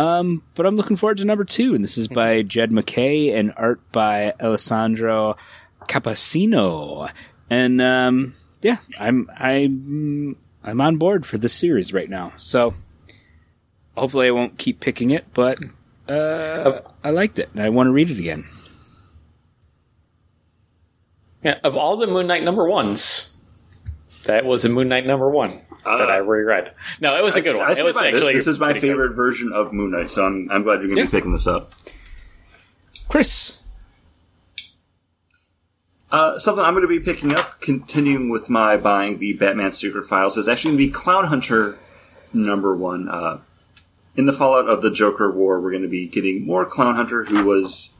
Um, but I'm looking forward to number two, and this is by Jed McKay and art by Alessandro Capacino. And um, yeah, I'm I'm I'm on board for this series right now. So hopefully I won't keep picking it, but uh, I liked it and I want to read it again. Yeah, of all the Moon Knight number ones, that was a Moon Knight number one that I reread. No, it was a good I one. It was actually this is my pretty good. favorite version of Moon Knight, so I'm, I'm glad you're going to Yeah. be picking this up. Chris, Uh, something I'm going to be picking up, continuing with my buying the Batman Secret Files, is actually going to be Clown Hunter number one. Uh, in the fallout of the Joker War, we're going to be getting more Clown Hunter, who was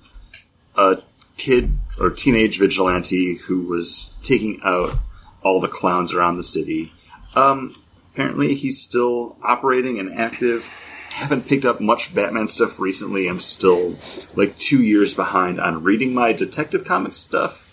a kid or teenage vigilante who was taking out all the clowns around the city. Um, apparently, he's still operating and active. Haven't picked up much Batman stuff recently. I'm still like two years behind on reading my Detective Comics stuff.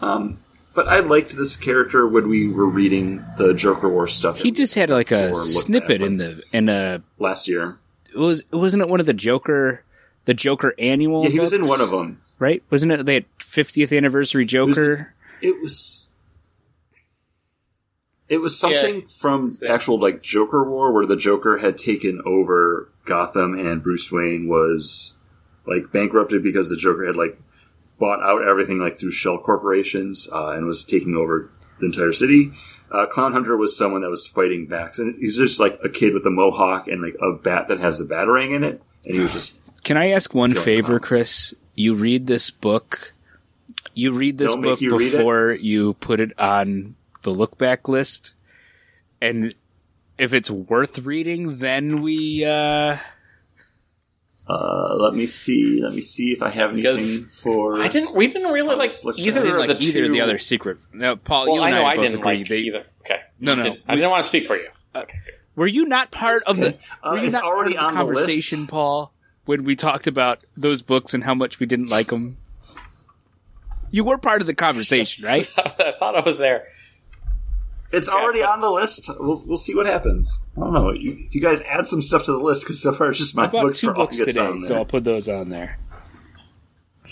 Um, but I liked this character when we were reading the Joker War stuff. he just had like a snippet in the in a last year. it was wasn't it one of the Joker the Joker annual? Yeah, he was in one of them. right? Wasn't it the 50th anniversary Joker? It was. It was something from that- actual like Joker War, where the Joker had taken over Gotham, and Bruce Wayne was like bankrupted because the Joker had like bought out everything like through shell corporations uh, and was taking over the entire city. Uh, Clown Hunter was someone that was fighting back, and he's just like a kid with a mohawk and like a bat that has the batarang in it, and he was just Can I ask one favor. Chris? You read this book. You read this They'll make book you read before you put it on the look back list, and if it's worth reading, then we. uh uh, let me see, let me see if I have anything Because for. I didn't. We didn't really like either didn't of like the either two. of the other secret. No, Paul, Well, you I know I, I didn't agree. like They- either. Okay. No, You no, didn't- I didn't want to speak for you. Okay. Were you not part of the? Uh, were you it's not already part of the on the list. conversation, Paul? When we talked about those books and how much we didn't like them, you were part of the conversation, right? I thought I was there. It's already on the list. We'll, we'll see what happens. I don't know. You, if you guys add some stuff to the list, because so far it's just my books two for books today, on so. I'll put those on there.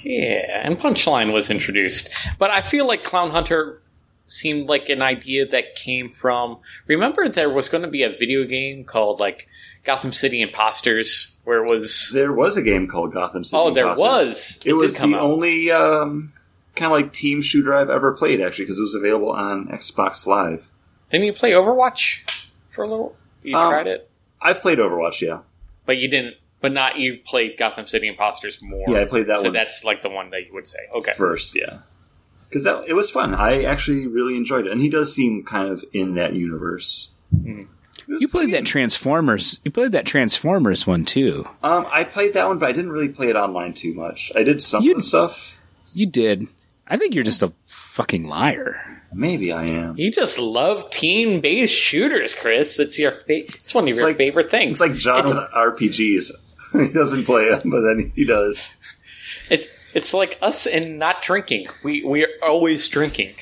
Yeah, and Punchline was introduced, but I feel like Clown Hunter seemed like an idea that came from. Remember, there was going to be a video game called like Gotham City Imposters, where it was. There was a game called Gotham City. Oh, there Imposters. was. It, was the out. only um, kind of like team shooter I've ever played, actually, because it was available on Xbox Live. Didn't you play Overwatch for a little? You Um, tried it, I've played Overwatch, yeah. but you didn't. But not you played Gotham City Imposters more. Yeah, I played that so one that's like the one that you would say. Okay. first, yeah. Because that it was fun. I actually really enjoyed it, and he does seem kind of in that universe. It was You played that Transformers. You played that Transformers one too. Um, I played that one, but I didn't really play it online too much. I did some You- of the stuff. You did. I think you're just a fucking liar. Maybe I am. You just love team-based shooters, Chris. It's your fa- it's one of your like- favorite things. It's like John It's- with RPGs. he doesn't play them, but then he does. It's it's like us and not drinking. We we are always drinking.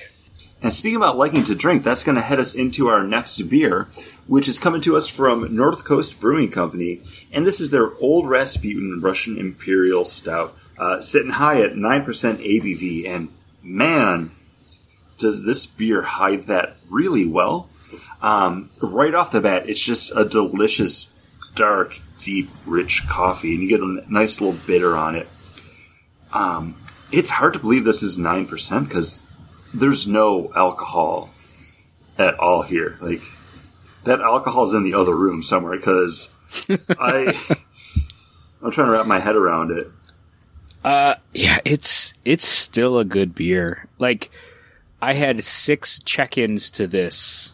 And speaking about liking to drink, that's going to head us into our next beer, which is coming to us from North Coast Brewing Company, and this is their Old Rasputin Russian Imperial Stout, uh, sitting high at nine percent ABV. And man, does this beer hide that really well? Um, right off the bat, it's just a delicious, dark, deep, rich coffee, and you get a nice little bitter on it. Um, it's hard to believe this is nine percent because there's no alcohol at all here. Like that alcohol's in the other room somewhere because I I'm trying to wrap my head around it. Uh, yeah, it's it's still a good beer. Like, I had six check-ins to this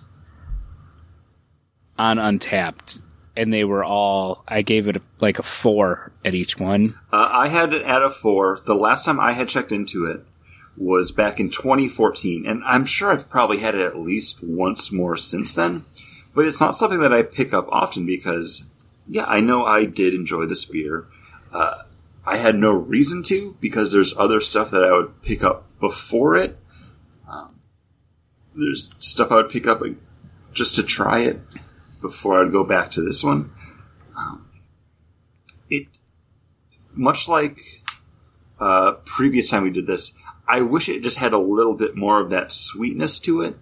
on Untappd, and they were all. I gave it a, like a four at each one. Uh, I had it at a four. The last time I had checked into it was back in 2014, and I'm sure I've probably had it at least once more since then. But it's not something that I pick up often because, yeah, I know I did enjoy this beer. Uh, I had no reason to because there's other stuff that I would pick up before it. Um, there's stuff I would pick up just to try it before I'd go back to this one. Um, it much like uh, previous time we did this, I wish it just had a little bit more of that sweetness to it,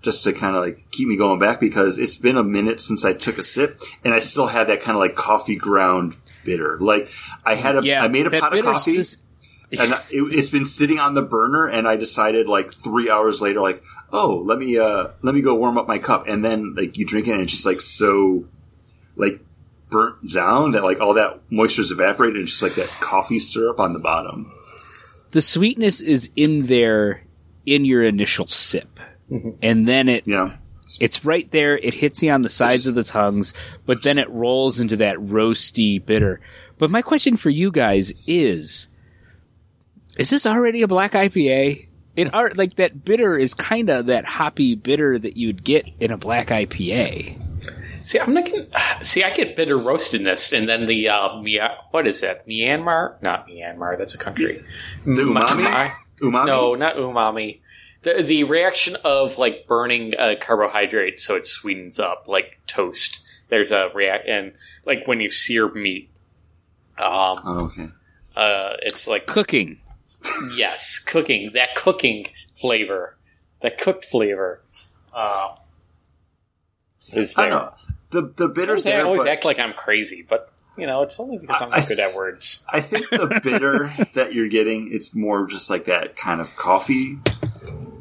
just to kind of like keep me going back because it's been a minute since I took a sip, and I still have that kind of like coffee ground bitter. Like I had a, Yeah, I made a pot of coffee. just- and it, it's been sitting on the burner, and I decided like three hours later, like, oh, let me uh let me go warm up my cup, and then like you drink it, and it's just like so like burnt down that like all that moisture's evaporated, and it's just like that coffee syrup on the bottom. the sweetness is in there in your initial sip, and then it Yeah, it's right there. It hits you on the sides of the tongues, but then it rolls into that roasty bitter. But my question for you guys is: Is this already a black IPA? It are like that bitter is kind of that hoppy bitter that you'd get in a black IPA. See, I'm not getting. See, I get bitter roastedness, and then the uh, Mia, what is that? Myanmar? Not Myanmar. That's a country. the umami, My- umami. No, not umami. The the reaction of like burning a carbohydrate so it sweetens up like toast. There's a react and like when you sear meat. Um, Oh, okay. uh, it's like Cooking. yes, cooking that cooking flavor, that cooked flavor, uh, is there. don't know. The the bitters I there, always but act like I'm crazy, but you know it's only because I'm not I- good at words. I think the bitter that you're getting, it's more just like that kind of coffee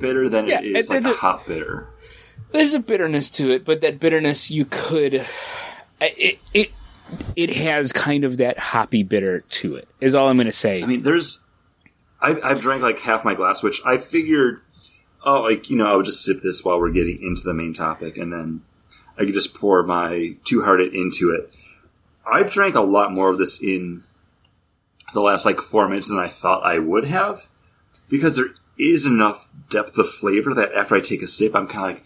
bitter than Yeah, it is like a a- hot bitter. There's a bitterness to it, but that bitterness you could it it it has kind of that hoppy bitter to it. Is all I'm going to say. I mean, there's. I, I've drank like half my glass, which I figured, oh, like you know, I would just sip this while we're getting into the main topic, and then I could just pour my two hearted into it. I've drank a lot more of this in the last like four minutes than I thought I would have, because there is enough depth of flavor that after I take a sip, I'm kind of like,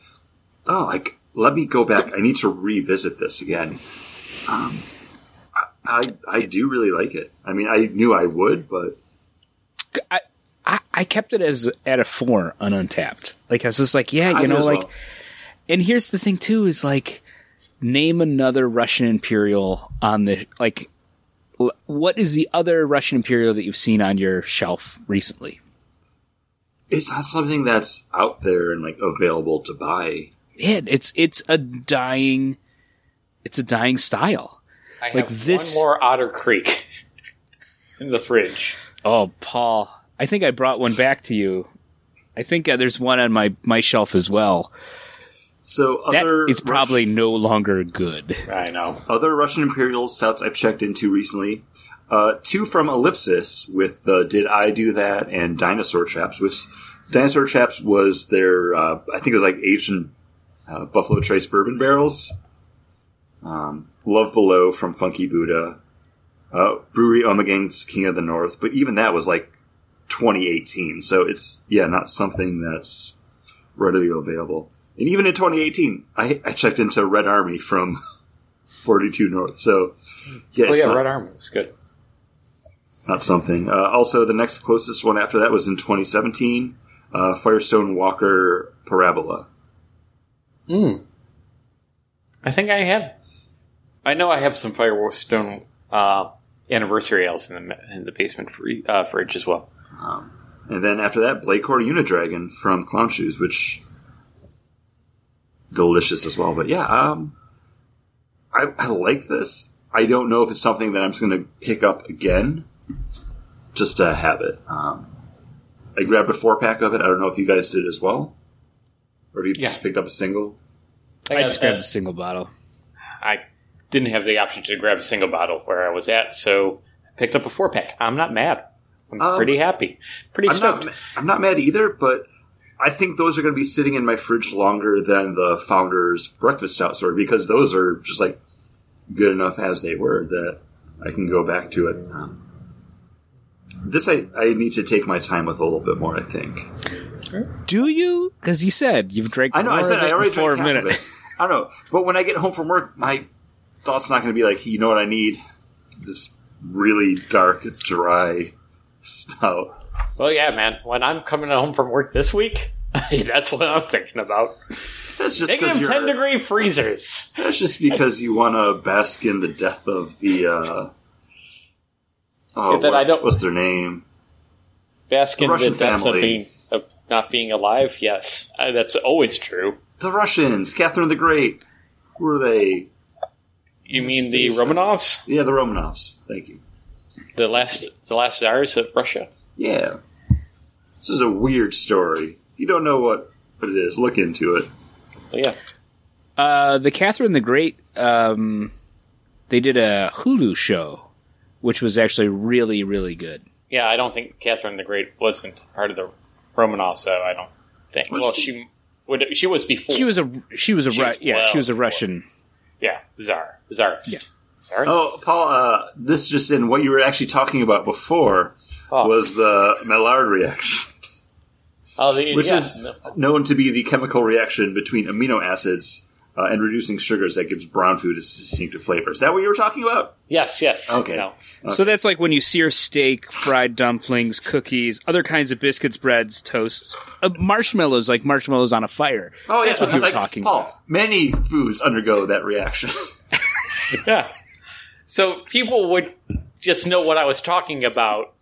oh, like let me go back. I need to revisit this again. Um, I, I I do really like it. I mean, I knew I would, but. I, I I kept it as at a four on Untappd. Like I was just like, yeah, you know, like. well. And here's the thing too: is like, name another Russian Imperial on the like. What is the other Russian Imperial that you've seen on your shelf recently? It's not something that's out there and like available to buy. Yeah, it's it's a dying, it's a dying style. I Like have this- one more Otter Creek in the fridge. Oh, Paul, I think I brought one back to you. I think uh, there's one on my my shelf as well. So That other is probably no longer good. I know. Other Russian Imperial stouts I've checked into recently. Uh, two from Ellipsis with the "Did I Do That" and Dinosaur Chaps, which Dinosaur Chaps was their uh, I think it was like Asian uh, Buffalo Trace bourbon barrels. Um, Love Below from Funky Buddha, uh, Brewery Omegang's King of the North, but even that was like 2018, so it's yeah not something that's readily available. And even in 2018, I, I checked into Red Army from 42 North, so yeah, Oh yeah, not, Red Army was good. Not something. Uh, also, the next closest one after that was in 2017, uh, Firestone Walker Parabola. Hmm. I think I have. I know I have some Firestone uh, anniversary ales in the in the basement free, uh, fridge as well. And then after that, Blaecorn Unidragon from Clown Shoes, which delicious as well. But yeah, um, I, I like this. I don't know if it's something that I'm just going to pick up again, just a habit. Um, I grabbed a four pack of it. I don't know if you guys did as well, or if you Yeah. just picked up a single. I got- just grabbed a single bottle. I didn't have the option to grab a single bottle where I was at, so I picked up a four pack. I'm not mad. I'm Um, pretty happy. Pretty I'm stoked. not. I'm not mad either, but I think those are going to be sitting in my fridge longer than the Founder's Breakfast Stout story because those are just like good enough as they were that I can go back to it. Um, this I, I need to take my time with a little bit more. I think. Do you? Because you said you've drank. I know. I said of it I already in four drank half of minutes. I don't know, but when I get home from work, my thought's not going to be like, you know what I need? This really dark, dry stout. Well, yeah, man. When I'm coming home from work this week, that's what I'm thinking about. That's just Negative because 10 degree freezers. That's just because you want to bask in the death of the. uh Oh, that what- I don't- what's their name? Bask in The Russian the depths of family. being of not being alive. Yes, uh, that's always true. The Russians, Catherine the Great. Who are they? You mean the Romanovs, Yeah, the Romanovs. Thank you. the last the last czars of Russia? Yeah. This is a weird story. If you don't know what, what it is, look into it. Well, yeah, Uh, the Catherine the Great, um, they did a Hulu show, which was actually really, really good. yeah. I don't think Catherine the Great wasn't part of the Romanovs, though. I don't think. Was well, she? she would. She was before. She was a she was a She- Ru- yeah well, she was a before. Russian. yeah, czar, czarist. Yeah. Czarist? Oh, Paul, uh, this just in what you were actually talking about before Oh. was the Maillard reaction, Oh, the, which yeah, is known to be the chemical reaction between amino acids uh, and reducing sugars that gives brown food its distinctive flavor. Is that what you were talking about? yes, yes. Okay. No. So that's like when you sear steak, fried dumplings, cookies, other kinds of biscuits, breads, toasts, uh, marshmallows, like marshmallows on a fire. Oh, yeah. that's what you were like, talking Paul, about. Many foods undergo that reaction. Yeah. So people would just know what I was talking about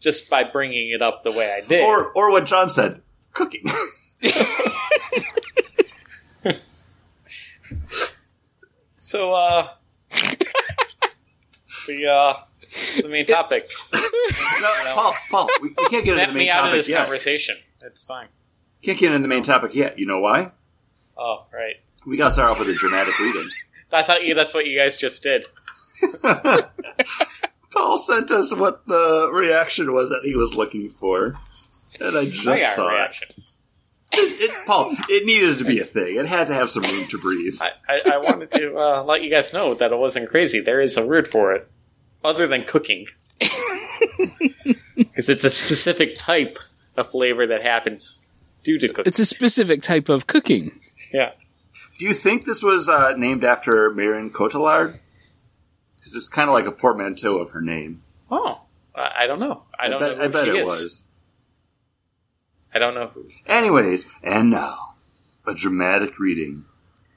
just by bringing it up the way I did. or, or what John said, cooking. so, uh, the uh, the main topic. no, Paul, Paul, we, we can't get into Snap the main me out of topic this yet. conversation. It's fine. Can't get into the main topic yet. You know why? Oh, right. We got to start off with a dramatic reading. I thought you, that's what you guys just did. Paul sent us what the reaction was that he was looking for, and I just I got a saw reaction. It. it. Paul, it needed to be a thing. It had to have some room to breathe. I, I, I wanted to uh, let you guys know that it wasn't crazy. There is a word for it, other than cooking, because it's a specific type of flavor that happens due to cooking. It's a specific type of cooking. yeah. Do you think this was uh, named after Marion Cotillard? Because it's kind of like a portmanteau of her name. Oh, I, I don't know. I don't bet, know. Who I bet she it is. was. I don't know who. Anyways, and now a dramatic reading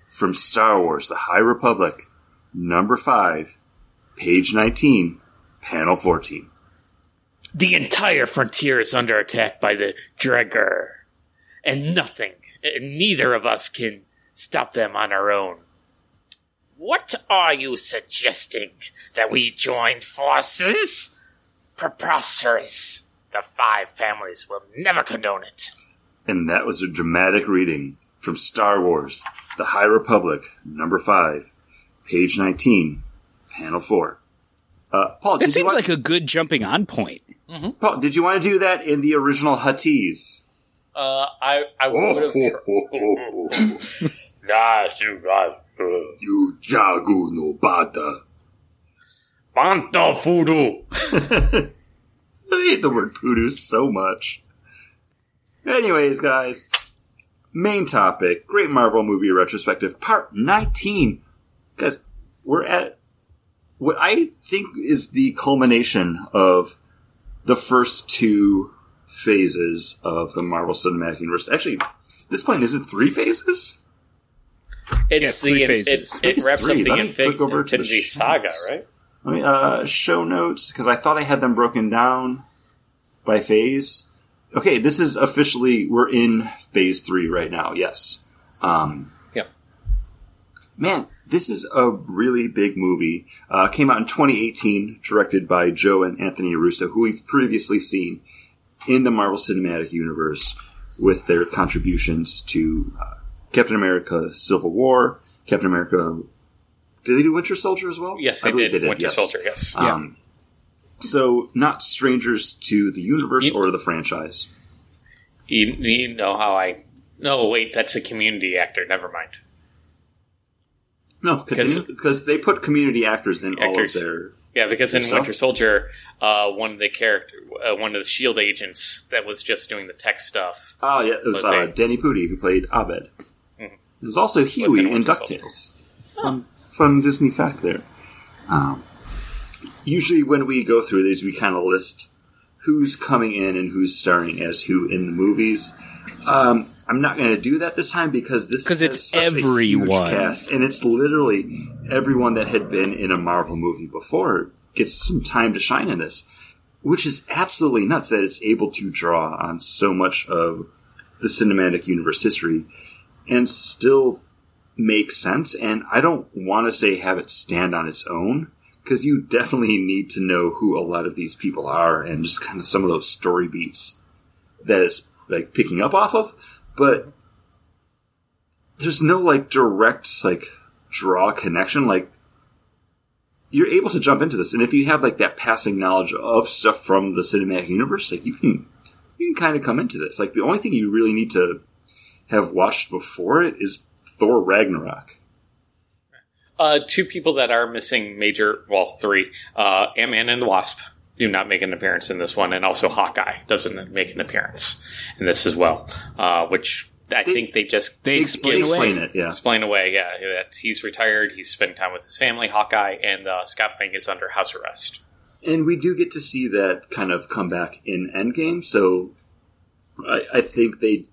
from Star Wars: The High Republic, number five, page nineteen, panel fourteen. The entire frontier is under attack by the Dregger, and nothing, and neither of us can stop them on our own. What are you suggesting? That we join forces? Preposterous. The five families will never condone it. And that was a dramatic reading from Star Wars: The High Republic, number five, page nineteen, panel four. Uh, Paul, It did you seems want, like a good jumping on point. Paul, did you want to do that in the original Huttese? Uh, I, I Oh, would have. ho, ho, ho, ho. You got. you jagu no bata. Bantha poodoo! I hate the word poodoo so much. Anyways, guys, main topic: Great Marvel Movie Retrospective, Part 19. Guys, we're at what I think is the culmination of the first two phases of the Marvel Cinematic Universe. Actually, this point, is it three phases? It's Yeah, three the phases. It, think it it's wraps three. up the Let me click over to the Infinity Saga, right? Let me, uh, show notes, because I thought I had them broken down by phase. Okay, this is officially, we're in phase three right now, yes. Um, Yeah. man, this is a really big movie. Uh, came out in 2018, directed by Joe and Anthony Russo, who we've previously seen in the Marvel Cinematic Universe with their contributions to uh, Captain America Civil War, Captain America. Did they do Winter Soldier as well? Yes, I they did. Winter yes. Soldier, yes. Um, so, not strangers to the universe You- or the franchise. You, you know how I. No, wait, that's a community actor. Never mind. No, Because- because they put community actors in Actors. all of their. Yeah, because in Yourself? Winter Soldier, uh, one of the character, uh, one of the Shield agents that was just doing the tech stuff. Oh yeah, it was Was uh, Danny Pudi who played Abed. Mhm. There's also Huey in in Winter Soldier. Ducktales. Fun, Disney fact there. Um, usually, when we go through these, we kind of list who's coming in and who's starring as who in the movies. Um, I'm not going to do that this time because this 'Cause it's has such a huge everyone. cast, and it's literally everyone that had been in a Marvel movie before gets some time to shine in this, which is absolutely nuts that it's able to draw on so much of the cinematic universe history and still make sense. And I don't want to say have it stand on its own because you definitely need to know who a lot of these people are and just kind of some of those story beats that it's like picking up off of. But there's no like direct like draw connection. Like you're able to jump into this, and if you have like that passing knowledge of stuff from the cinematic universe, like you can you can kind of come into this. Like the only thing you really need to have watched before it is Thor Ragnarok. Uh, two people that are missing major, well, three. Uh, Ant Man and the Wasp do not make an appearance in this one, and also Hawkeye doesn't make an appearance in this as well. Uh, which I They- think they just They They explain, explain away. it, yeah. explain away. Yeah, that he's retired, he's spending time with his family, Hawkeye, and uh, Scott Lang is under house arrest. And we do get to see that kind of come back in Endgame, so I, I think they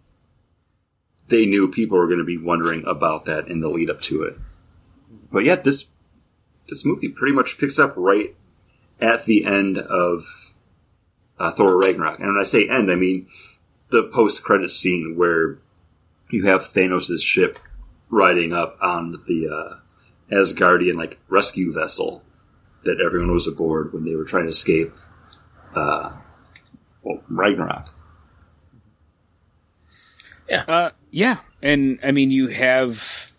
they knew people were going to be wondering about that in the lead up to it. But yeah, this this movie pretty much picks up right at the end of uh, Thor Ragnarok, and when I say end, I mean the post credit scene where you have Thanos' ship riding up on the uh, Asgardian like rescue vessel that everyone was aboard when they were trying to escape uh, well, Ragnarok. Uh, yeah, and I mean you have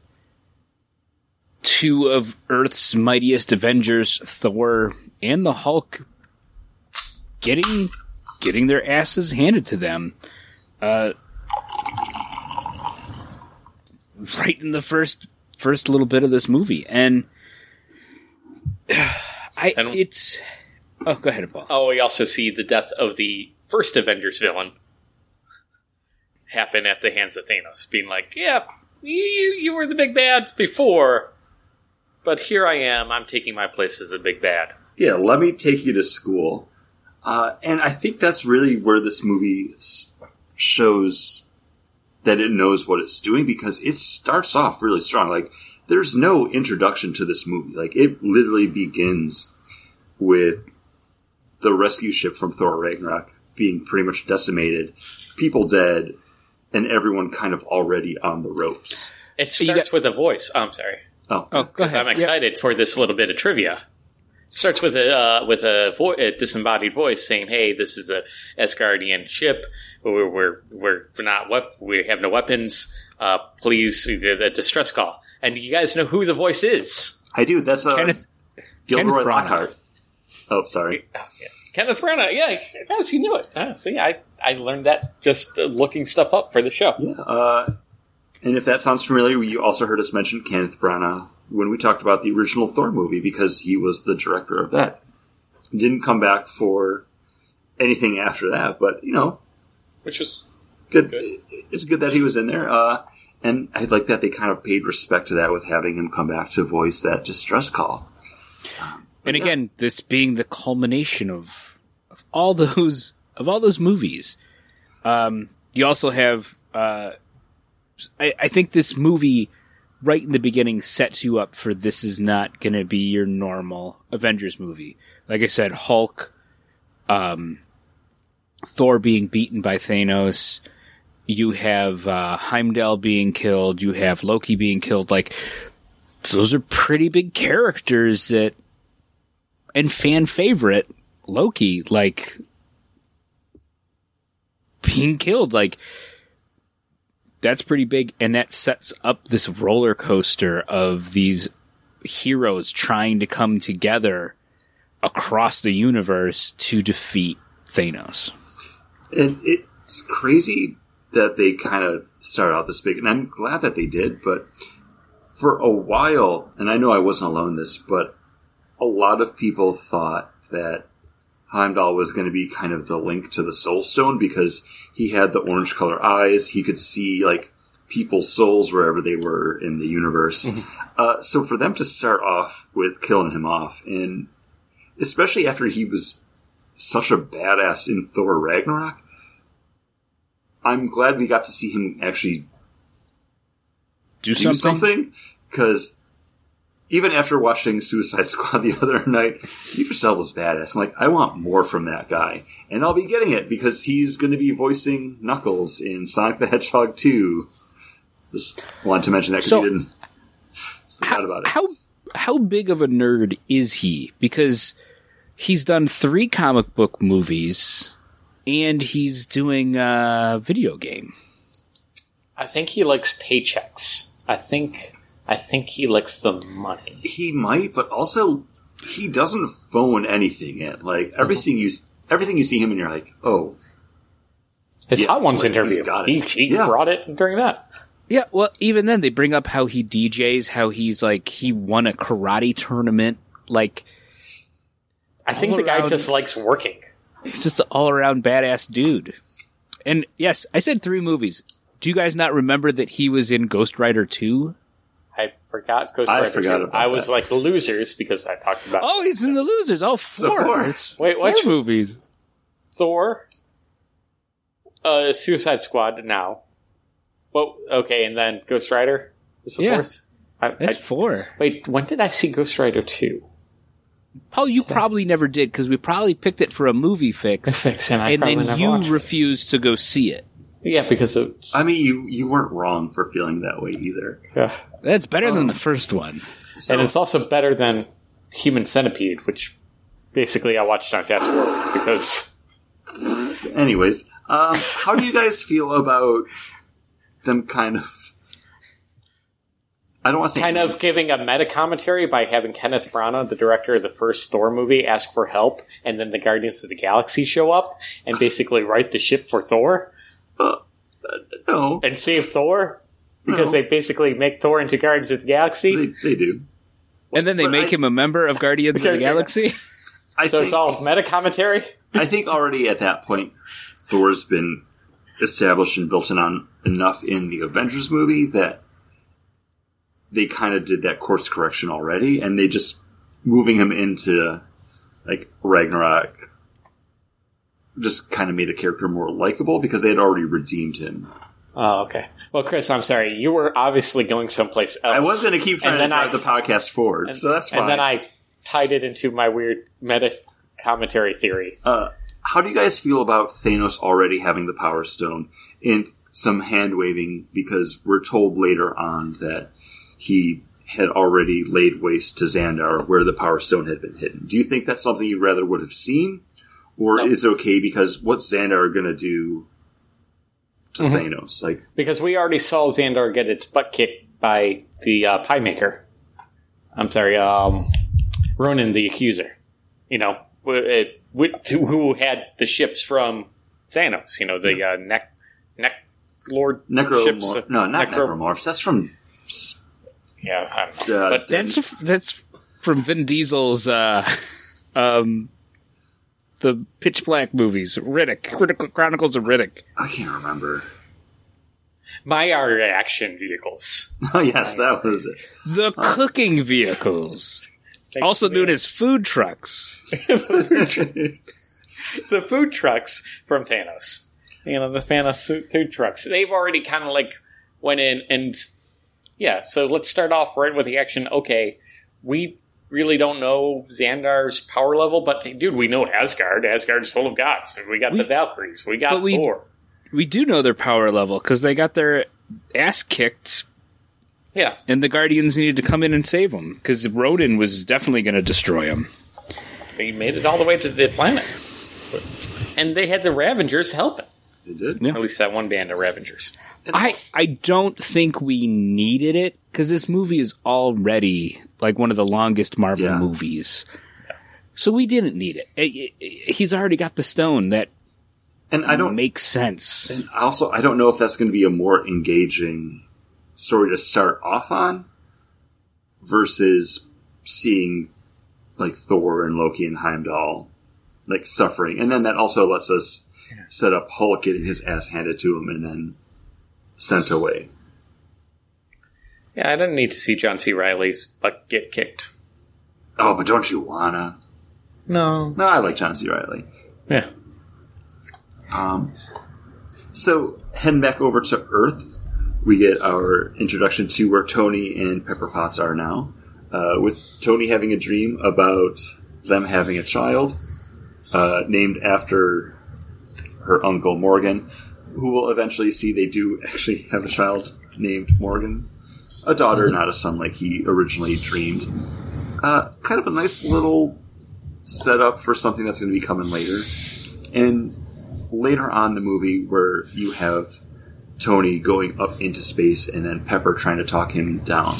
two of Earth's mightiest Avengers, Thor and the Hulk, getting getting their asses handed to them. Uh, right in the first first little bit of this movie, and I And- it's. Oh, go ahead, Paul. Oh, we also see the death of the first Avengers villain happen at the hands of Thanos, being like, "Yeah, you you were the big bad before, but here I am. I'm taking my place as the big bad." Yeah, let me take you to school. Uh, and I think that's really where this movie shows that it knows what it's doing because it starts off really strong. Like, there's no introduction to this movie. Like, it literally begins with the rescue ship from Thor Ragnarok being pretty much decimated, people dead, and everyone kind of already on the ropes. It You starts got- with a voice. Oh, I'm sorry. Oh, Oh, go ahead. I'm Yeah. excited for this little bit of trivia. It starts with a uh, with a, vo- a disembodied voice saying, "Hey, this is a Asgardian ship. We're we're we're not wep- we have no weapons. Uh, please, the distress call." And you guys know who the voice is? I do. That's uh, Kenneth Gilderoy Kenneth Lockhart. Oh, sorry. Oh, yeah. Kenneth Branagh. Yeah, yes, you knew it. See, I I learned that just uh, looking stuff up for the show. Yeah. Uh, and if that sounds familiar, you also heard us mention Kenneth Branagh when we talked about the original Thor movie because he was the director of that. Didn't come back for anything after that, but you know, Which was good. Good. It's good that he was in there. Uh, and I like that they kind of paid respect to that with having him come back to voice that distress call. And Yeah. again, this being the culmination of of all those of all those movies. Um, you also have. Uh, I, I think this movie, right in the beginning, sets you up for this is not going to be your normal Avengers movie. Like I said, Hulk, um, Thor being beaten by Thanos. You have uh, Heimdall being killed. You have Loki being killed. Like those are pretty big characters that and fan favorite Loki, like being killed, like that's pretty big, and that sets up this roller coaster of these heroes trying to come together across the universe to defeat Thanos. And it's crazy that they kind of started out this big, and I'm glad that they did, but for a while, and I know I wasn't alone in this, but a lot of people thought that Heimdall was going to be kind of the link to the Soul Stone because he had the orange color eyes. He could see like people's souls wherever they were in the universe. Uh, so for them to start off with killing him off, and especially after he was such a badass in Thor Ragnarok, I'm glad we got to see him actually Do do something. something because even after watching Suicide Squad the other night, Idris Elba's badass. I'm like, I want more from that guy, and I'll be getting it because he's going to be voicing Knuckles in Sonic the Hedgehog 2. Just wanted to mention that because So- we didn't forgot about it. How how big of a nerd is he? Because he's done three comic book movies, and he's doing a video game. I think he likes paychecks. I think I think he likes the money. he might, but also he doesn't phone anything in. Like everything mm-hmm. you everything you see him and you're like, oh, His Yeah, Hot Ones like, he's interview, got he, it. he Yeah. brought it during that. Yeah, well, even then they bring up how he DJs, how he's like he won a karate tournament. Like I think All the guy just likes working. he's just an all around badass dude. And yes, I said three movies. Do you guys not remember that he was in Ghost Rider two? I forgot Ghost Rider. I Rider forgot 2. about I was that. like the losers because I talked about Oh, he's in the losers. Oh, So four. four. It's Wait, four which- movies? Thor, uh, Suicide Squad. Now, well, okay, and then Ghost Rider is the Yeah. fourth. I, That's I- four. wait, when did I see Ghost Rider two? Paul, you probably never did because we probably picked it for a movie fix, Fix, and I and then you watched it. refused to go see it. Yeah, because it's I mean, you you weren't wrong for feeling that way either. yeah. That's better than the first one. So, and it's also better than Human Centipede, which basically I watched on fast forward because anyways, um, how do you guys feel about them kind of? I don't want to say kind of giving a meta commentary by having Kenneth Branagh, the director of the first Thor movie, ask for help, and then the Guardians of the Galaxy show up and basically right the ship for Thor Uh, no. and save Thor because No. they basically make Thor into Guardians of the Galaxy. They, they do. And then they But make I- him a member of Guardians of the Because- Galaxy. I so think, it's all meta commentary. I think already at that point, Thor's been established and built in on enough in the Avengers movie that they kind of did that course correction already, and they just moving him into like Ragnarok just kind of made the character more likable because they had already redeemed him. Oh, okay. Well, Chris, I'm sorry. You were obviously going someplace else. I was going to keep trying to drive I- the podcast forward, and, so that's fine. And then I tied it into my weird meta commentary theory. Uh, how do you guys feel about Thanos already having the Power Stone and some hand waving because we're told later on that he had already laid waste to Xandar where the Power Stone had been hidden? Do you think that's something you rather would have seen, or No. is it okay because what's Xandar going to do to Mm-hmm. Thanos? Like, Because we already saw Xandar get its butt kicked by the uh, pie maker. I'm sorry, um, Ronan the Accuser. You know, wh- it- who had the ships from Thanos. You know, the uh, neck neck lord ships. Necromorph? No, not Necro- Necromorphs. That's from Yeah, I don't know. uh, But That's that's from Vin Diesel's uh, um, the Pitch Black movies, Riddick, Critical Chronicles of Riddick. I can't remember. my art action vehicles. Oh yes, that was it. The cooking vehicles, also known as food trucks. the food trucks from Thanos. You know, the Thanos food trucks. They've already kind of like went in and yeah. So let's start off right with the action. Okay, we really don't know Xandar's power level, but hey, dude, we know Asgard. Asgard's full of gods. We got the Valkyries. We got but we- Thor. We do know their power level because they got their ass kicked, Yeah, and the Guardians needed to come in and save them because Rodin was definitely going to destroy them. they made it all the way to the planet, and they had the Ravengers helping. They did. Yeah. At least that one band of Ravengers. I I don't think we needed it because this movie is already like one of the longest Marvel Yeah. movies. So we didn't need it. It- it- He's already got the stone. That And I don't make sense. And also, I don't know if that's going to be a more engaging story to start off on versus seeing like Thor and Loki and Heimdall like suffering. And then that also lets us set up Hulk getting his ass handed to him and then sent away. Yeah, I didn't need to see John C. Reilly's butt get kicked. Oh, but don't you wanna? No. No, I like John C. Reilly. Yeah. Um, so heading back over to Earth, we get our introduction to where Tony and Pepper Potts are now. Uh, with Tony having a dream about them having a child uh, named after her uncle Morgan, who will eventually see they do actually have a child named Morgan, a daughter, not a son like he originally dreamed. Uh, kind of a nice little setup for something that's going to be coming later. And later on the movie, where you have Tony going up into space and then Pepper trying to talk him down.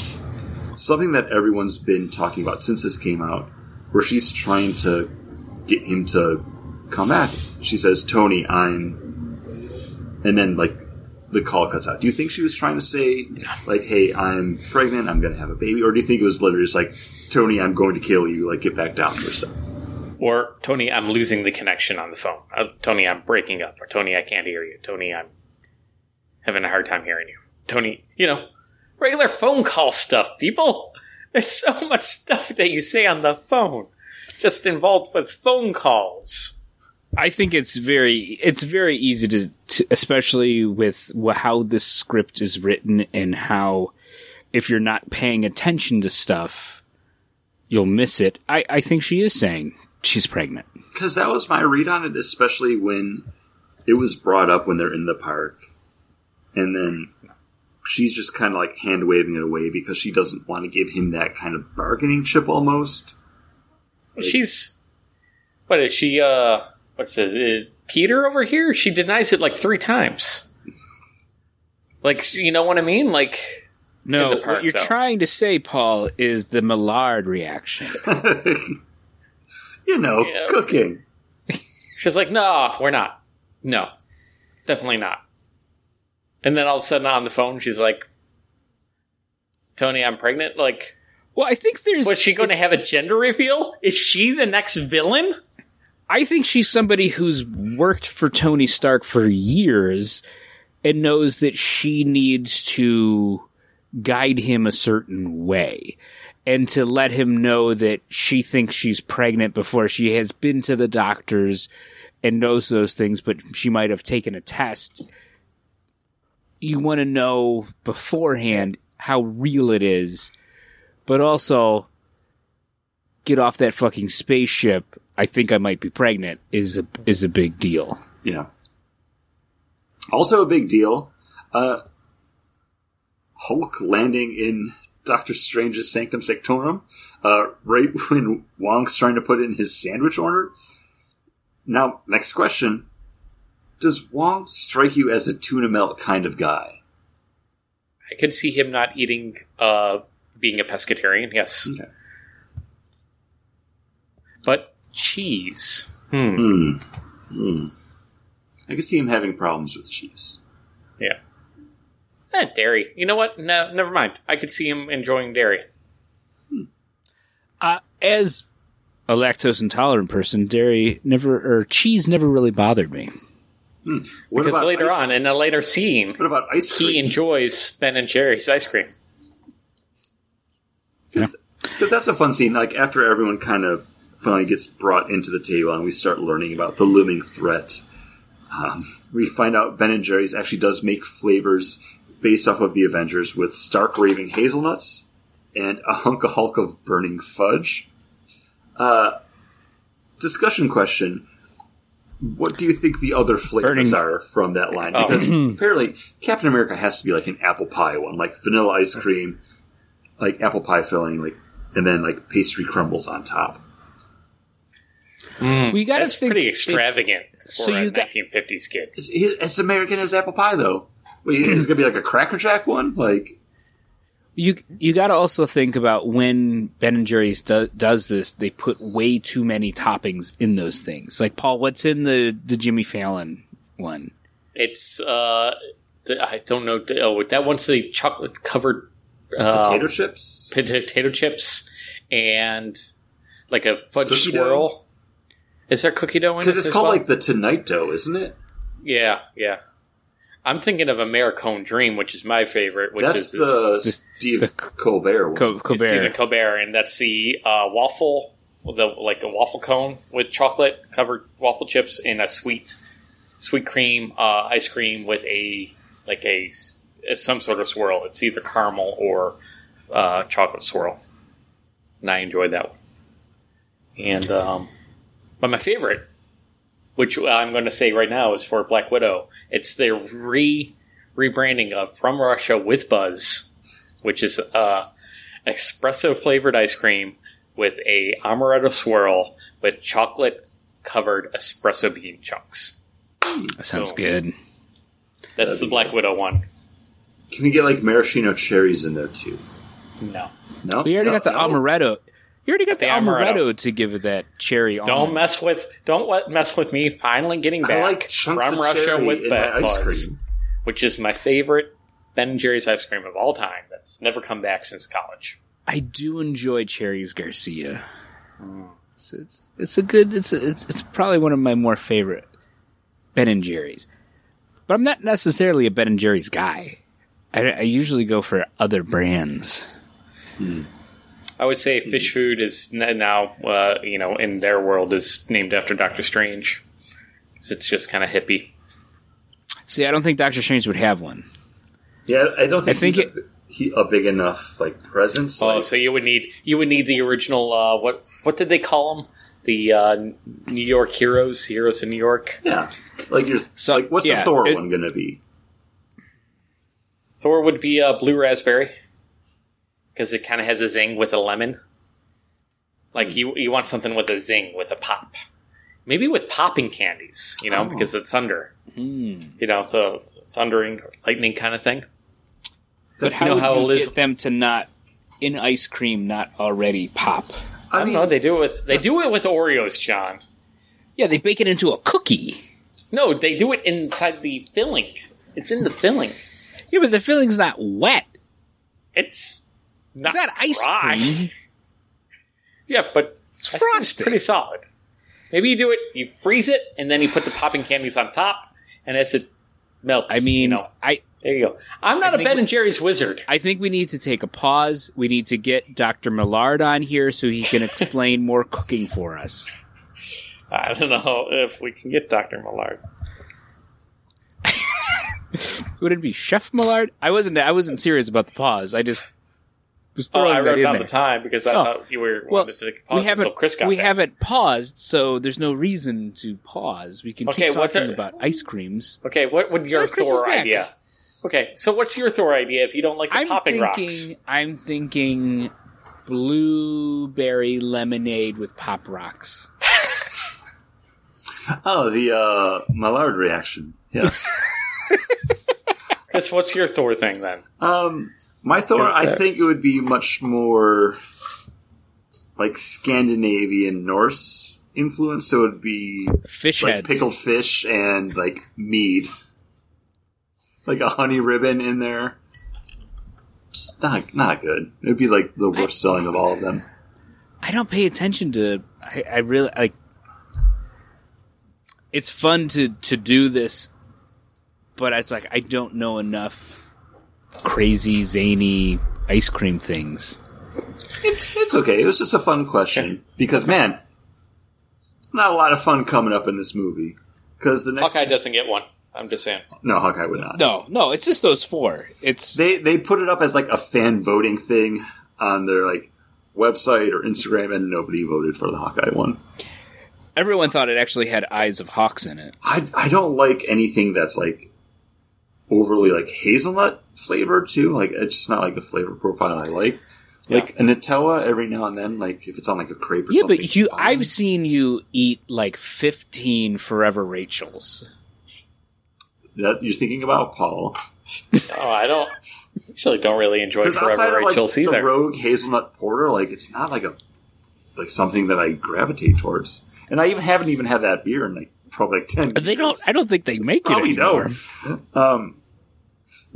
Something that everyone's been talking about since this came out, where she's trying to get him to come back. She says, Tony, I'm. And then, like, the call cuts out. Do you think she was trying to say, like, hey, I'm pregnant, I'm going to have a baby? Or do you think it was literally just like, Tony, I'm going to kill you, like, get back down or stuff? Or Tony, I'm losing the connection on the phone. Uh, Tony, I'm breaking up. Or Tony, I can't hear you. Tony, I'm having a hard time hearing you. Tony, you know, regular phone call stuff, people. There's so much stuff that you say on the phone just involved with phone calls. I think it's very it's very easy to, to especially with how this script is written and how if you're not paying attention to stuff, you'll miss it. I, I think she is saying she's pregnant. Because that was my read on it, especially when it was brought up when they're in the park. And then she's just kind of like hand waving it away because she doesn't want to give him that kind of bargaining chip almost. She's what is she? Uh, what's it? Uh, Peter over here? She denies it like three times. Like you know what I mean? Like No, In park, what you're though. trying to say, Paul, is the Maillard reaction. you know, Yeah. cooking. she's like, no, we're not. No, definitely not. And then all of a sudden on the phone, she's like, Tony, I'm pregnant. Like, well, I think there's. was she going to have a gender reveal? Is she the next villain? I think she's somebody who's worked for Tony Stark for years and knows that she needs to guide him a certain way and to let him know that she thinks she's pregnant before she has been to the doctors and knows those things, but she might have taken a test. You want to know beforehand how real it is, but also get off that fucking spaceship. I think I might be pregnant is a is a big deal. Yeah. Also a big deal. Uh, Hulk landing in Doctor Strange's Sanctum Sanctorum, uh, right when Wong's trying to put in his sandwich order. Now, next question. Does Wong strike you as a tuna melt kind of guy? I could see him not eating, uh, being a pescatarian. Yes, Okay. But cheese. Hmm. Hmm. Hmm. I can see him having problems with cheese. Yeah. Eh, dairy. You know what? No, never mind. I could see him enjoying dairy. Uh, as a lactose intolerant person, dairy never or cheese never really bothered me. What Because about later ice- on, in a later scene, what about ice he enjoys Ben and Jerry's ice cream. Because that's a fun scene. Like after everyone kind of finally gets brought into the table and we start learning about the looming threat, um, we find out Ben and Jerry's actually does make flavors based off of the Avengers with stark raving hazelnuts and a hunk of hulk of burning fudge. Uh, discussion question. What do you think the other flavors Burning- are from that line? Oh. Because apparently Captain America has to be like an apple pie one, like vanilla ice cream, like apple pie filling, like and then like pastry crumbles on top. We got to That's think pretty it's- extravagant for so a you got- 1950s kid. It's, it's American as apple pie though. Wait, it's gonna be like a Cracker Jack one, like You you got to also think about when Ben and Jerry's do, does this, they put way too many toppings in those things. Like Paul, what's in the the Jimmy Fallon one? It's uh, the, I don't know. Oh, that one's the chocolate covered uh, potato chips. potato chips and like a fudge Cookie swirl. Is there cookie dough in it? Because it's as called well? like the Tonight Dough, isn't it? yeah, yeah. I'm thinking of Americone Dream, which is my favorite. Which That's is the this- Steve the- Colbert. Co- Colbert. Stephen Colbert, and that's the uh, waffle, the like a waffle cone with chocolate covered waffle chips and a sweet sweet cream uh, ice cream with a like a, s- some sort of swirl. It's either caramel or uh, chocolate swirl, and I enjoy that one. And um, but my favorite, which I'm going to say right now, is for Black Widow. It's the re rebranding of From Russia with Buzz, which is uh, espresso flavored ice cream with a amaretto swirl with chocolate covered espresso bean chunks. That sounds Oh. good. That's the Black Widow one. Can we get like maraschino cherries in there too? No. No, We already No? got the No? amaretto. You already got the, The amaretto. amaretto. to give that cherry. Don't almond. mess with don't let mess with me finally getting I back like chunks from of Russia with in my Buzz, ice cream. which is my favorite Ben and Jerry's ice cream of all time. That's never come back since college. I do enjoy cherries Garcia. Mm. It's, it's it's a good. It's a, it's it's probably one of my more favorite Ben and Jerry's. But I'm not necessarily a Ben and Jerry's guy. I, I usually go for other brands. Hmm. I would say fish food is now, uh, you know, in their world is named after Doctor Strange. 'Cause It's just kind of hippie. See, I don't think Doctor Strange would have one. Yeah, I don't think, I think he's a, he, a big enough like presence. Oh, like, so you would need you would need the original. Uh, what what did they call them? The uh, New York heroes, heroes in New York. yeah, like you're So, like what's yeah, the Thor it- one gonna be? Thor would be uh, blue raspberry because it kind of has a zing with a lemon. Like you, you want something with a zing with a pop. Maybe with popping candies, you know, Oh. because of thunder. Hmm. You know, the thundering, lightning kind of thing. But how know would how you Liz- get them to not in ice cream not already pop? I, I don't mean, know. They do it with they do it with Oreos, John. Yeah, they bake it into a cookie. No, they do it inside the filling. It's in the filling. Yeah, but the filling's not wet. It's not, It's not ice dry. cream. Yeah, but It's frosted. pretty solid. Maybe you do it, you freeze it, and then you put the popping candies on top, and as it melts, I mean, you know, I there you go. I'm not I a Ben we- and Jerry's wizard. I think we need to take a pause. We need to get Dr. Millard on here so he can explain more cooking for us. I don't know if we can get Doctor Millard. Would it be Chef Millard? I wasn't. I wasn't serious about the pause. I just was Oh, I that wrote in down there. the time because I Oh. thought you were Well, wanted to pause we haven't. Chris got we back. haven't paused, so there's no reason to pause. We can Okay, keep talking the- about ice creams. Okay, what would your Merry Thor idea? Okay, so what's your Thor idea if you don't like the I'm popping thinking. rocks? I'm thinking blueberry lemonade with pop rocks. oh, the uh, Mallard reaction. Yes. Chris, what's your Thor thing then? um, my Thor, I think it would be much more like Scandinavian Norse influence. So it would be Fish like heads. pickled fish and like mead, like a honey ribbon in there. Just not not good. It would be like the worst selling of all of them. I don't pay attention to. I, I really like. It's fun to to do this, but it's like I don't know enough crazy zany ice cream things. It's it's okay. It was just a fun question because man, not a lot of fun coming up in this movie. Because the next Hawkeye doesn't get one. I'm just saying. no Hawkeye would not. No, no, it's just those four. It's They they put it up as like a fan voting thing on their like website or Instagram, and nobody voted for the Hawkeye one. everyone thought it actually had eyes of hawks in it. I I don't like anything that's like overly like hazelnut flavor too. Like it's just not like a flavor profile I like. Like a Nutella every now and then, like if it's on like a crepe or Yeah, something. but you, fine. I've seen you eat like fifteen Forever Rachels. that you're thinking about Paul. Oh, I don't actually don't really enjoy Because outside Forever of like Rachel's the either. Rogue Hazelnut Porter, like it's not like a like something that I gravitate towards. And I even haven't even had that beer in like probably like ten. They don't. I don't think they make it Probably don't. Um,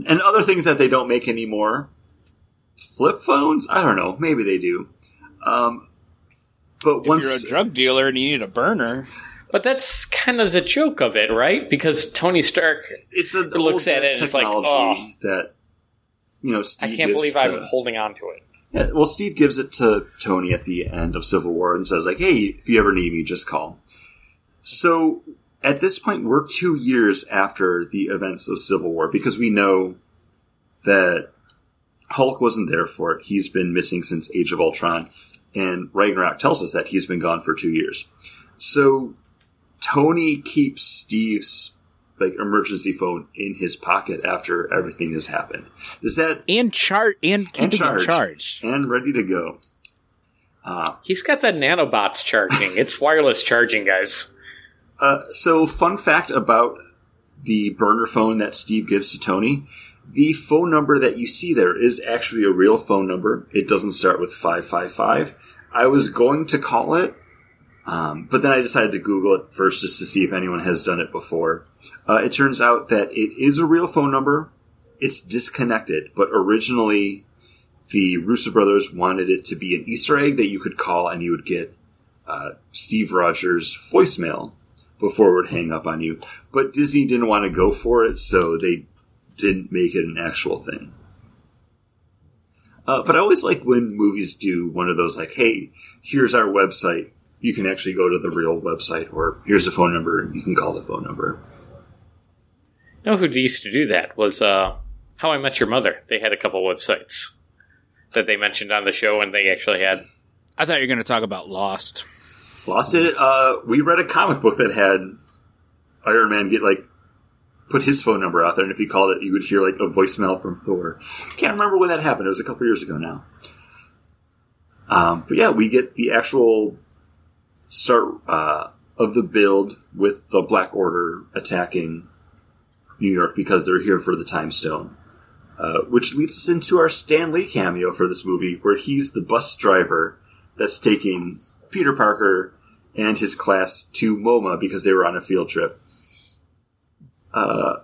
and other things that they don't make anymore. Flip phones? I don't know. Maybe they do. Um, but If once you're a drug dealer and you need a burner, But that's kind of the joke of it, right? Because Tony Stark, it's a looks at it and it's like, technology that you know Steve I can't believe to, I'm holding on to it. Yeah, well, Steve gives it to Tony at the end of Civil War and says, like, hey, if you ever need me, just call. So at this point, we're two years after the events of Civil War because we know that Hulk wasn't there for it. He's been missing since Age of Ultron, and Ragnarok tells us that he's been gone for two years. So Tony keeps Steve's like emergency phone in his pocket after everything has happened. Is that and char and keeping it charged. charged. and ready to go? Uh, he's got that nanobots charging. it's wireless charging, guys. Uh, so, fun fact about the burner phone that Steve gives to Tony. The phone number that you see there is actually a real phone number. It doesn't start with 555. I was going to call it, um, but then I decided to Google it first just to see if anyone has done it before. Uh, it turns out that it is a real phone number. It's disconnected, but originally the Russo brothers wanted it to be an Easter egg that you could call and you would get uh, Steve Rogers' voicemail before it would hang up on you. But Disney didn't want to go for it, so they didn't make it an actual thing. Uh, but I always like when movies do one of those, like, hey, here's our website. You can actually go to the real website, or here's a phone number. You can call the phone number. You know who used to do that was uh, How I Met Your Mother. They had a couple websites that they mentioned on the show, and they actually had. I thought you were going to talk about Lost. Lost it. Uh, we read a comic book that had Iron Man get like put his phone number out there, and if you called it, you would hear like a voicemail from Thor. Can't remember when that happened. It was a couple years ago now. Um, but yeah, we get the actual start uh, of the build with the Black Order attacking New York because they're here for the Time Stone. Uh, which leads us into our Stan Lee cameo for this movie, where he's the bus driver that's taking Peter Parker and his class to MoMA because they were on a field trip. Uh,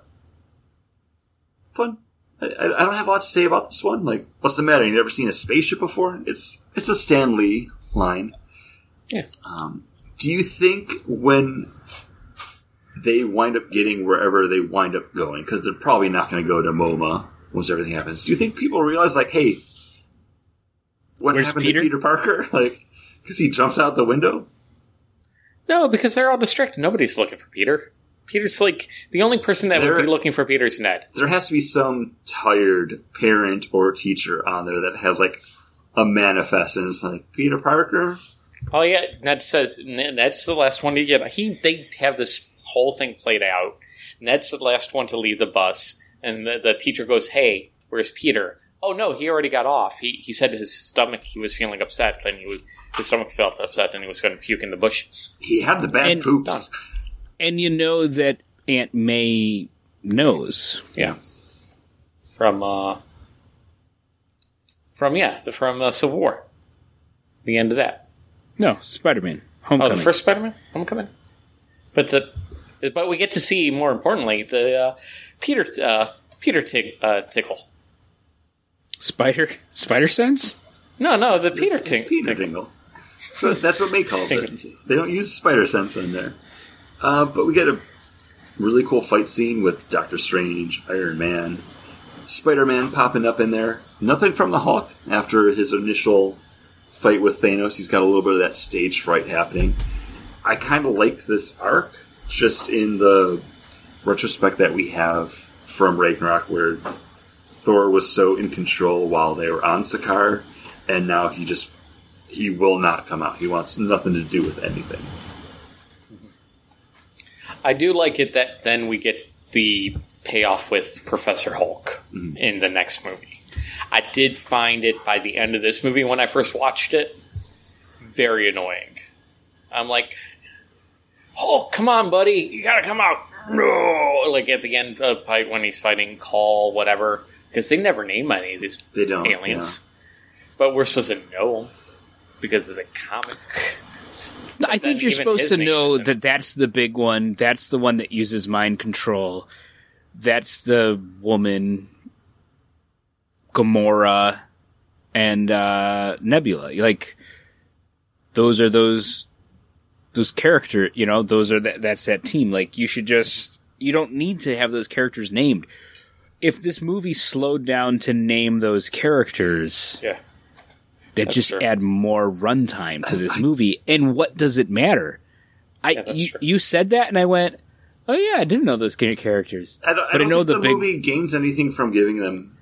fun. I, I don't have a lot to say about this one. Like, what's the matter? You never seen a spaceship before? It's it's a Stan Lee line. Yeah. Um, do you think when they wind up getting wherever they wind up going, because they're probably not going to go to MoMA once everything happens, do you think people realize, like, hey, what Where's happened Peter? to Peter Parker? Like, because he jumps out the window? No, because they're all distracted. Nobody's looking for Peter. Peter's like the only person that They're- would be looking for Peter's Ned. There has to be some tired parent or teacher on there that has, like, a manifest, and it's like, Peter Parker? Oh yeah, Ned says Ned's the last one to get. He they have this whole thing played out. Ned's the last one to leave the bus, and the, the teacher goes, "Hey, where's Peter?" Oh no, he already got off. He he said his stomach. He was feeling upset, and he was his stomach felt upset, and he was going to puke in the bushes. He had the bad And- poops. And you know that Aunt May knows. Yeah, from uh, from yeah, the, from uh, Civil War. The end of that. No, Spider Man. Oh, Homecoming. the first Spider-Man, Homecoming. But the but we get to see more importantly the uh, Peter uh, Peter Tig, uh, Tickle. Spider Spider Sense? No, no, the Peter It's- it's Peter Tickle. Tingle. So that's what May calls it. They don't use spider sense in there. Uh, but we get a really cool fight scene with Doctor Strange, Iron Man, Spider Man popping up in there. Nothing from the Hulk after his initial fight with Thanos. He's got a little bit of that stage fright happening. I kind of like this arc, just in the retrospect that we have from Ragnarok, where Thor was so in control while they were on Sakaar, and now he just he will not come out. He wants nothing to do with anything. I do like it that then we get the payoff with Professor Hulk mm-hmm. in the next movie. I did find it by the end of this movie when I first watched it very annoying. I'm like, Hulk, come on, buddy, you gotta come out. No, like at the end of fight when he's fighting Cull, whatever, because they never name any of these They don't, aliens, but we're supposed to know 'em because of the comic. I think you're supposed to know that that's the big one. That's the one that uses mind control. That's the woman, Gamora, and uh, Nebula. Like those are those those character. You know, those are that. That's that team. Like you should just. You don't need to have those characters named. If this movie slowed down to name those characters, Yeah. That That's just true. add more runtime to this movie. And what does it matter? I that's you, you said that, and I went, Oh yeah, I didn't know those ca- characters. I don't, I But I don't know think the the, big- movie gains anything from giving them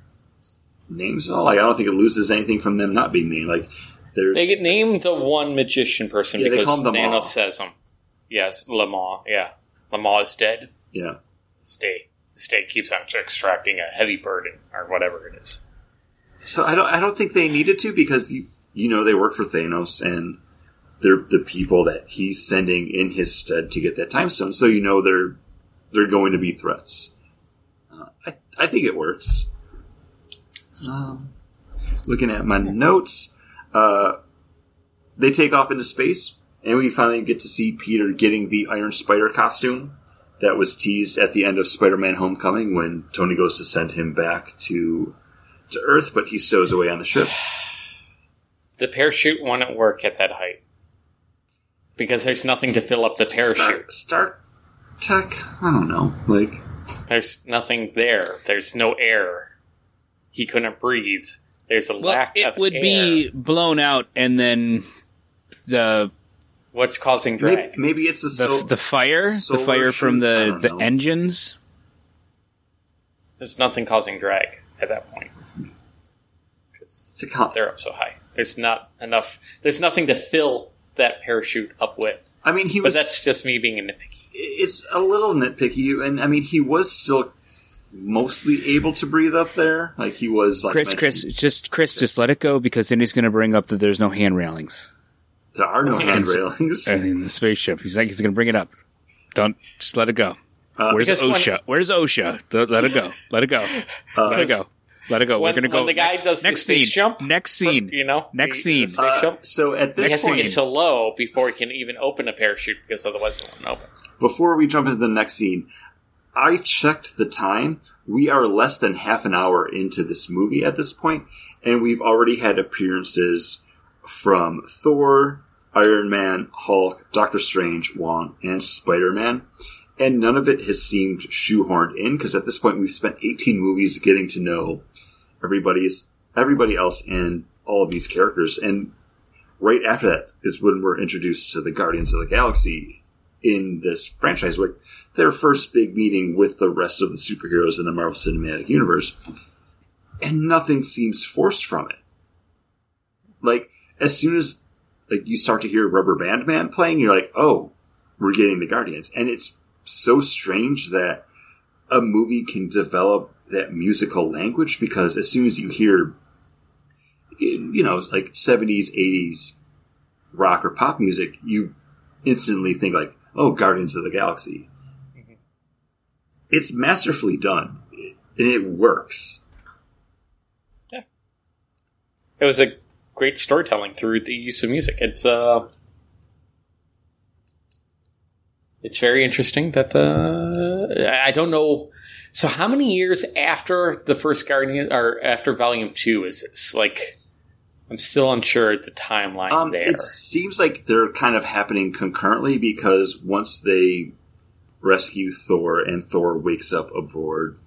names at all. Like, I don't think it loses anything from them not being named. Like, they're They get named the one magician person Yeah, they because call him the Thanos says them. Yes, Lamar. Yeah, Lamar is dead. yeah. Stay. Stay keeps on extracting a heavy burden or whatever it is. So I don't I don't think they needed to because you you know they work for Thanos and they're the people that he's sending in his stead to get that time stone. So you know they're they're going to be threats. Uh, I I think it works. Um, looking at my notes, uh, they take off into space, and we finally get to see Peter getting the Iron Spider costume that was teased at the end of Spider-Man: Homecoming when Tony goes to send him back to to Earth, but he stows away on the ship. The parachute wouldn't work at that height because there's nothing to fill up the parachute. Start, Star Tech, I don't know. Like, There's nothing there. There's no air. He couldn't breathe. There's a Well, lack it of would air. be blown out, and then the What's causing drag? maybe, maybe it's the, the, so, the fire, the fire from the the know. engines. There's nothing causing drag at that point. 'Cause it's a con- they're up so high. There's not enough. There's nothing to fill that parachute up with. I mean, he But that's just me being a nitpicky. it's a little nitpicky, and I mean, he was still mostly able to breathe up there. Like he was. Like Chris, Chris, just Chris, just let it go because then he's going to bring up that there's no hand railings there are no hand railings. in the spaceship. He's like, he's going to bring it up. Don't just let it go. Uh, Where's Because when- OSHA? Where's OSHA? Let it go. Let it go. Uh, Let it go. Let it go. When- We're going to go. the guy next, does next space scene. jump, Next scene. You know, Next the- scene. the space uh, jump. so at He this has to point, get so low before he can even open a parachute because otherwise it won't open. before we jump into the next scene, I checked the time. We are less than half an hour into this movie at this point, and we've already had appearances from Thor, Iron Man, Hulk, Doctor Strange, Wong, and Spider Man. And none of it has seemed shoehorned in because at this point we've spent 18 movies getting to know everybody's everybody else and all of these characters. And right after that is when we're introduced to the Guardians of the Galaxy in this franchise, like their first big meeting with the rest of the superheroes in the Marvel Cinematic Universe, and nothing seems forced from it. Like as soon as like you start to hear Rubber Band Man playing, you're like, oh, we're getting the Guardians, and it's so strange that a movie can develop that musical language because as soon as you hear, you know, like 70s, 80s rock or pop music, you instantly think like, oh, Guardians of the Galaxy. It's masterfully done, and it works. Yeah. It was a great storytelling through the use of music. It's uh, it's very interesting that uh, I don't know. So, how many years after the first Guardian or after Volume Two is this? Like, I'm still unsure at the timeline Um, there. it seems like they're kind of happening concurrently because once they rescue Thor and Thor wakes up aboard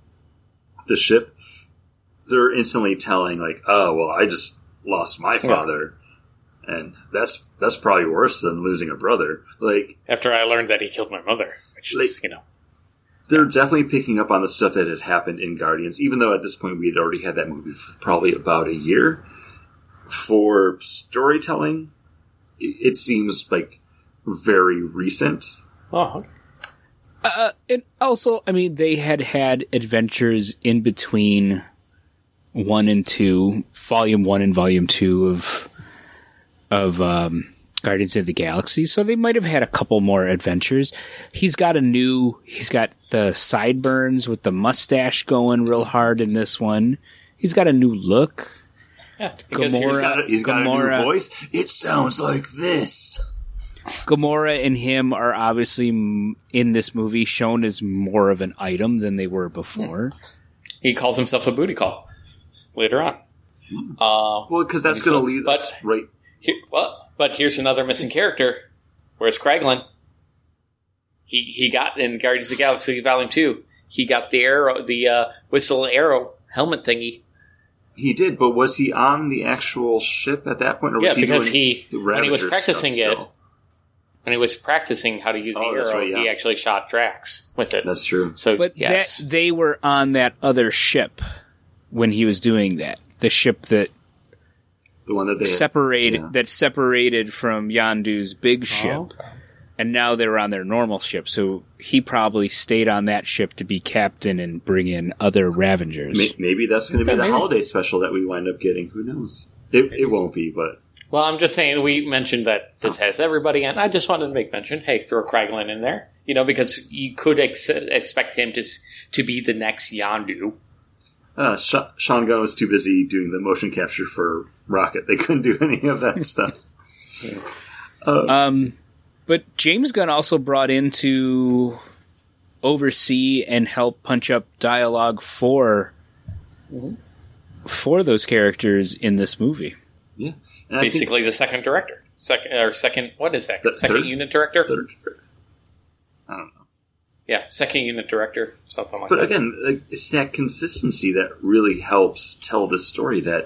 the ship, they're instantly telling like, "Oh, well, I just lost my father." And that's that's probably worse than losing a brother. Like After I learned that he killed my mother, which is Like- you know, they're definitely picking up on the stuff that had happened in Guardians, even though at this point we had already had that movie for probably about a year. For storytelling, it seems like very recent. oh. Uh, and also, I mean, they had had adventures in between one and two, volume one and volume two of of um, Guardians of the Galaxy. So they might have had a couple more adventures. He's got a new. He's got the sideburns with the mustache going real hard in this one. He's got a new look. yeah, because Gamora- He's got a, he's got a new voice. It sounds like this. Gamora and him are obviously in this movie shown as more of an item than they were before. he calls himself a booty call later on. Uh, Well, because that's going to lead but- us right. Here, well, but here's another missing character. Where's Kraglin? He he got in Guardians of the Galaxy Volume Two. He got the arrow, the uh, whistle and arrow helmet thingy. He did, but was he on the actual ship at that point, or was he because doing he when he was practicing it, still? when he was practicing how to use the Oh, that's arrow, right, yeah. he actually shot Drax with it. That's true. so But yes, that they were on that other ship when he was doing that. The ship that The one that they separated yeah. that separated from Yondu's big ship. Oh, okay. and now they're on their normal ship. So he probably stayed on that ship to be captain and bring in other Ravagers. May- maybe that's going to be the maybe. holiday special that we wind up getting. Who knows? It, it won't be, but Well, I'm just saying we mentioned that this has everybody, and I just wanted to make mention. Hey, throw Kraglin in there, you know, because you could ex- expect him to to be the next Yandu. uh, Sh- Sean Gunn was too busy doing the motion capture for Rocket. They couldn't do any of that stuff. Um, but James Gunn also brought in to oversee and help punch up dialogue for for those characters in this movie. Yeah, and I think Basically, the second director, second or second. What is that? The second third? unit director. third- I don't know. Yeah, second unit director, something like But that. again, it's that consistency that really helps tell the story that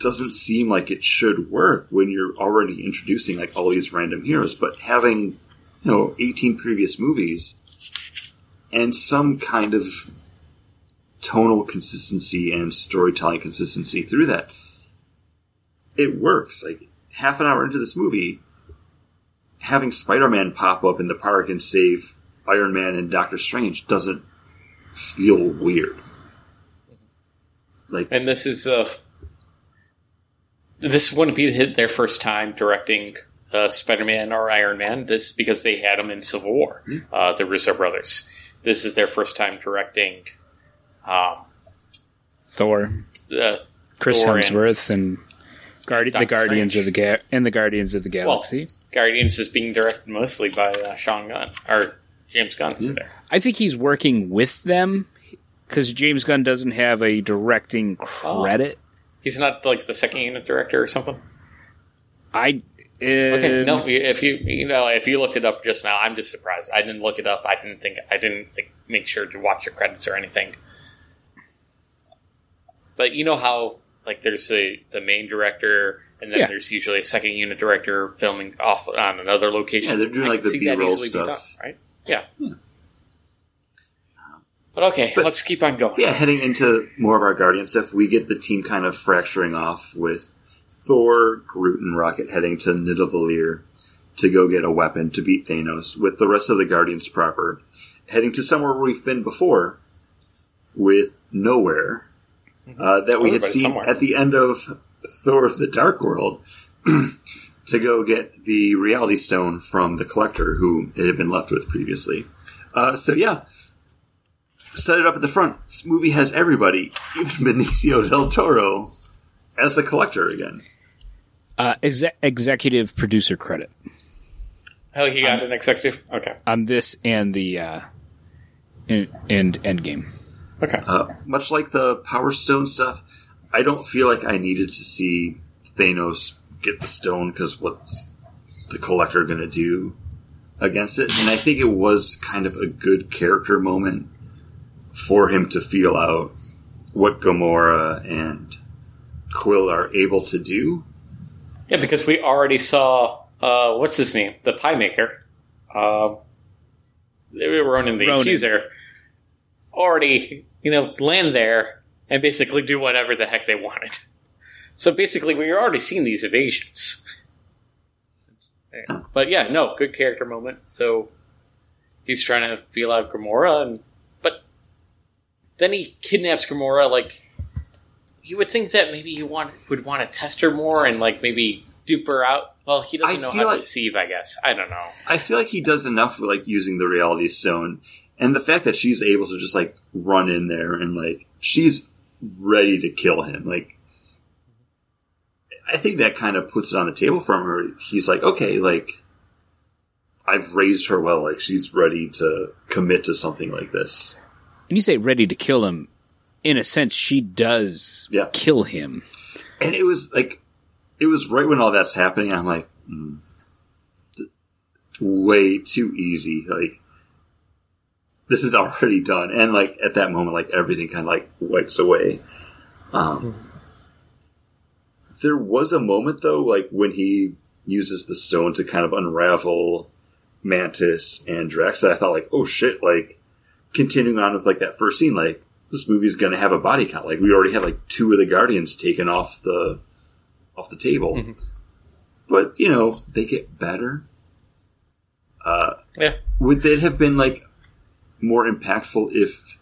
doesn't seem like it should work when you're already introducing like all these random heroes. But having you know 18 previous movies and some kind of tonal consistency and storytelling consistency through that, it works. Like half an hour into this movie, having Spider-Man pop up in the park and save Iron Man and Doctor Strange doesn't feel weird. Like And this is uh, this wouldn't be their first time directing uh, Spider-Man or Iron Man. This because they had them in Civil War, uh, the Russo brothers. This is their first time directing um, Thor, uh, Chris Thor and- Hemsworth, and Guardi- the Guardians Strange. of the Ga- and the Guardians of the Galaxy. Guardians is being directed mostly by uh, Sean Gunn or James Gunn. Yeah. There. I think he's working with them because James Gunn doesn't have a directing credit. He's not like the second unit director or something. I uh, Okay, no. If you you know if you looked it up just now, I'm just surprised. I didn't look it up. I didn't think I didn't like, make sure to watch the credits or anything. But you know how like there's the the main director, and then Yeah. there's usually a second unit director filming off on another location. Yeah, they're doing, I like, the B-roll stuff. done, right? Yeah. But okay, But- let's keep on going. yeah, heading into more of our Guardian stuff, we get the team kind of fracturing off with Thor, Groot, and Rocket heading to Nidavellir to go get a weapon to beat Thanos, with the rest of the Guardians proper heading to somewhere we've been before, with Knowhere, uh, that we had seen somewhere. at the end of Thor: The Dark World. to go get the Reality Stone from the Collector, who it had been left with previously. Uh, so yeah, set it up at the front. This movie has everybody, even Benicio del Toro, as the collector again. uh, exe- executive producer credit Oh, he got an executive. Okay, on this and the uh, and, and Endgame. okay. Uh, much like the Power Stone stuff, I don't feel like I needed to see Thanos get the stone because what's the collector going to do against it? And I think it was kind of a good character moment for him to feel out what Gamora and Quill are able to do. Yeah, because we already saw uh, what's his name, the pie maker. Um, they were running the Ronan. accuser. Already, you know, land there and basically do whatever the heck they wanted. So basically, we already seeing these evasions. But yeah, no, good character moment. So he's trying to feel out Gamora, and but then he kidnaps Gamora. Like you would think that maybe he want would want to test her more and like maybe dupe her out. Well, he doesn't I know how like- to deceive. I guess I don't know. I feel like he does enough with like using the reality stone and the fact that she's able to just like run in there and like she's ready to kill him. Like I think that kind of puts it on the table for him. He's like, okay, like I've raised her well. Like she's ready to commit to something like this. And you say ready to kill him. In a sense, she does Yeah. kill him. And it was like, it was right when all that's happening. I'm like, mm, way too easy. Like, this is already done. And like, at that moment, like, everything kind of like wipes away. Um, there was a moment though, like, when he uses the stone to kind of unravel Mantis and Drax. And I thought like, oh shit, like continuing on with like that first scene, like this movie's gonna have a body count. Like we already had like two of the Guardians taken off the off the table. But you know, they get better. Uh, Yeah. would it have been like more impactful if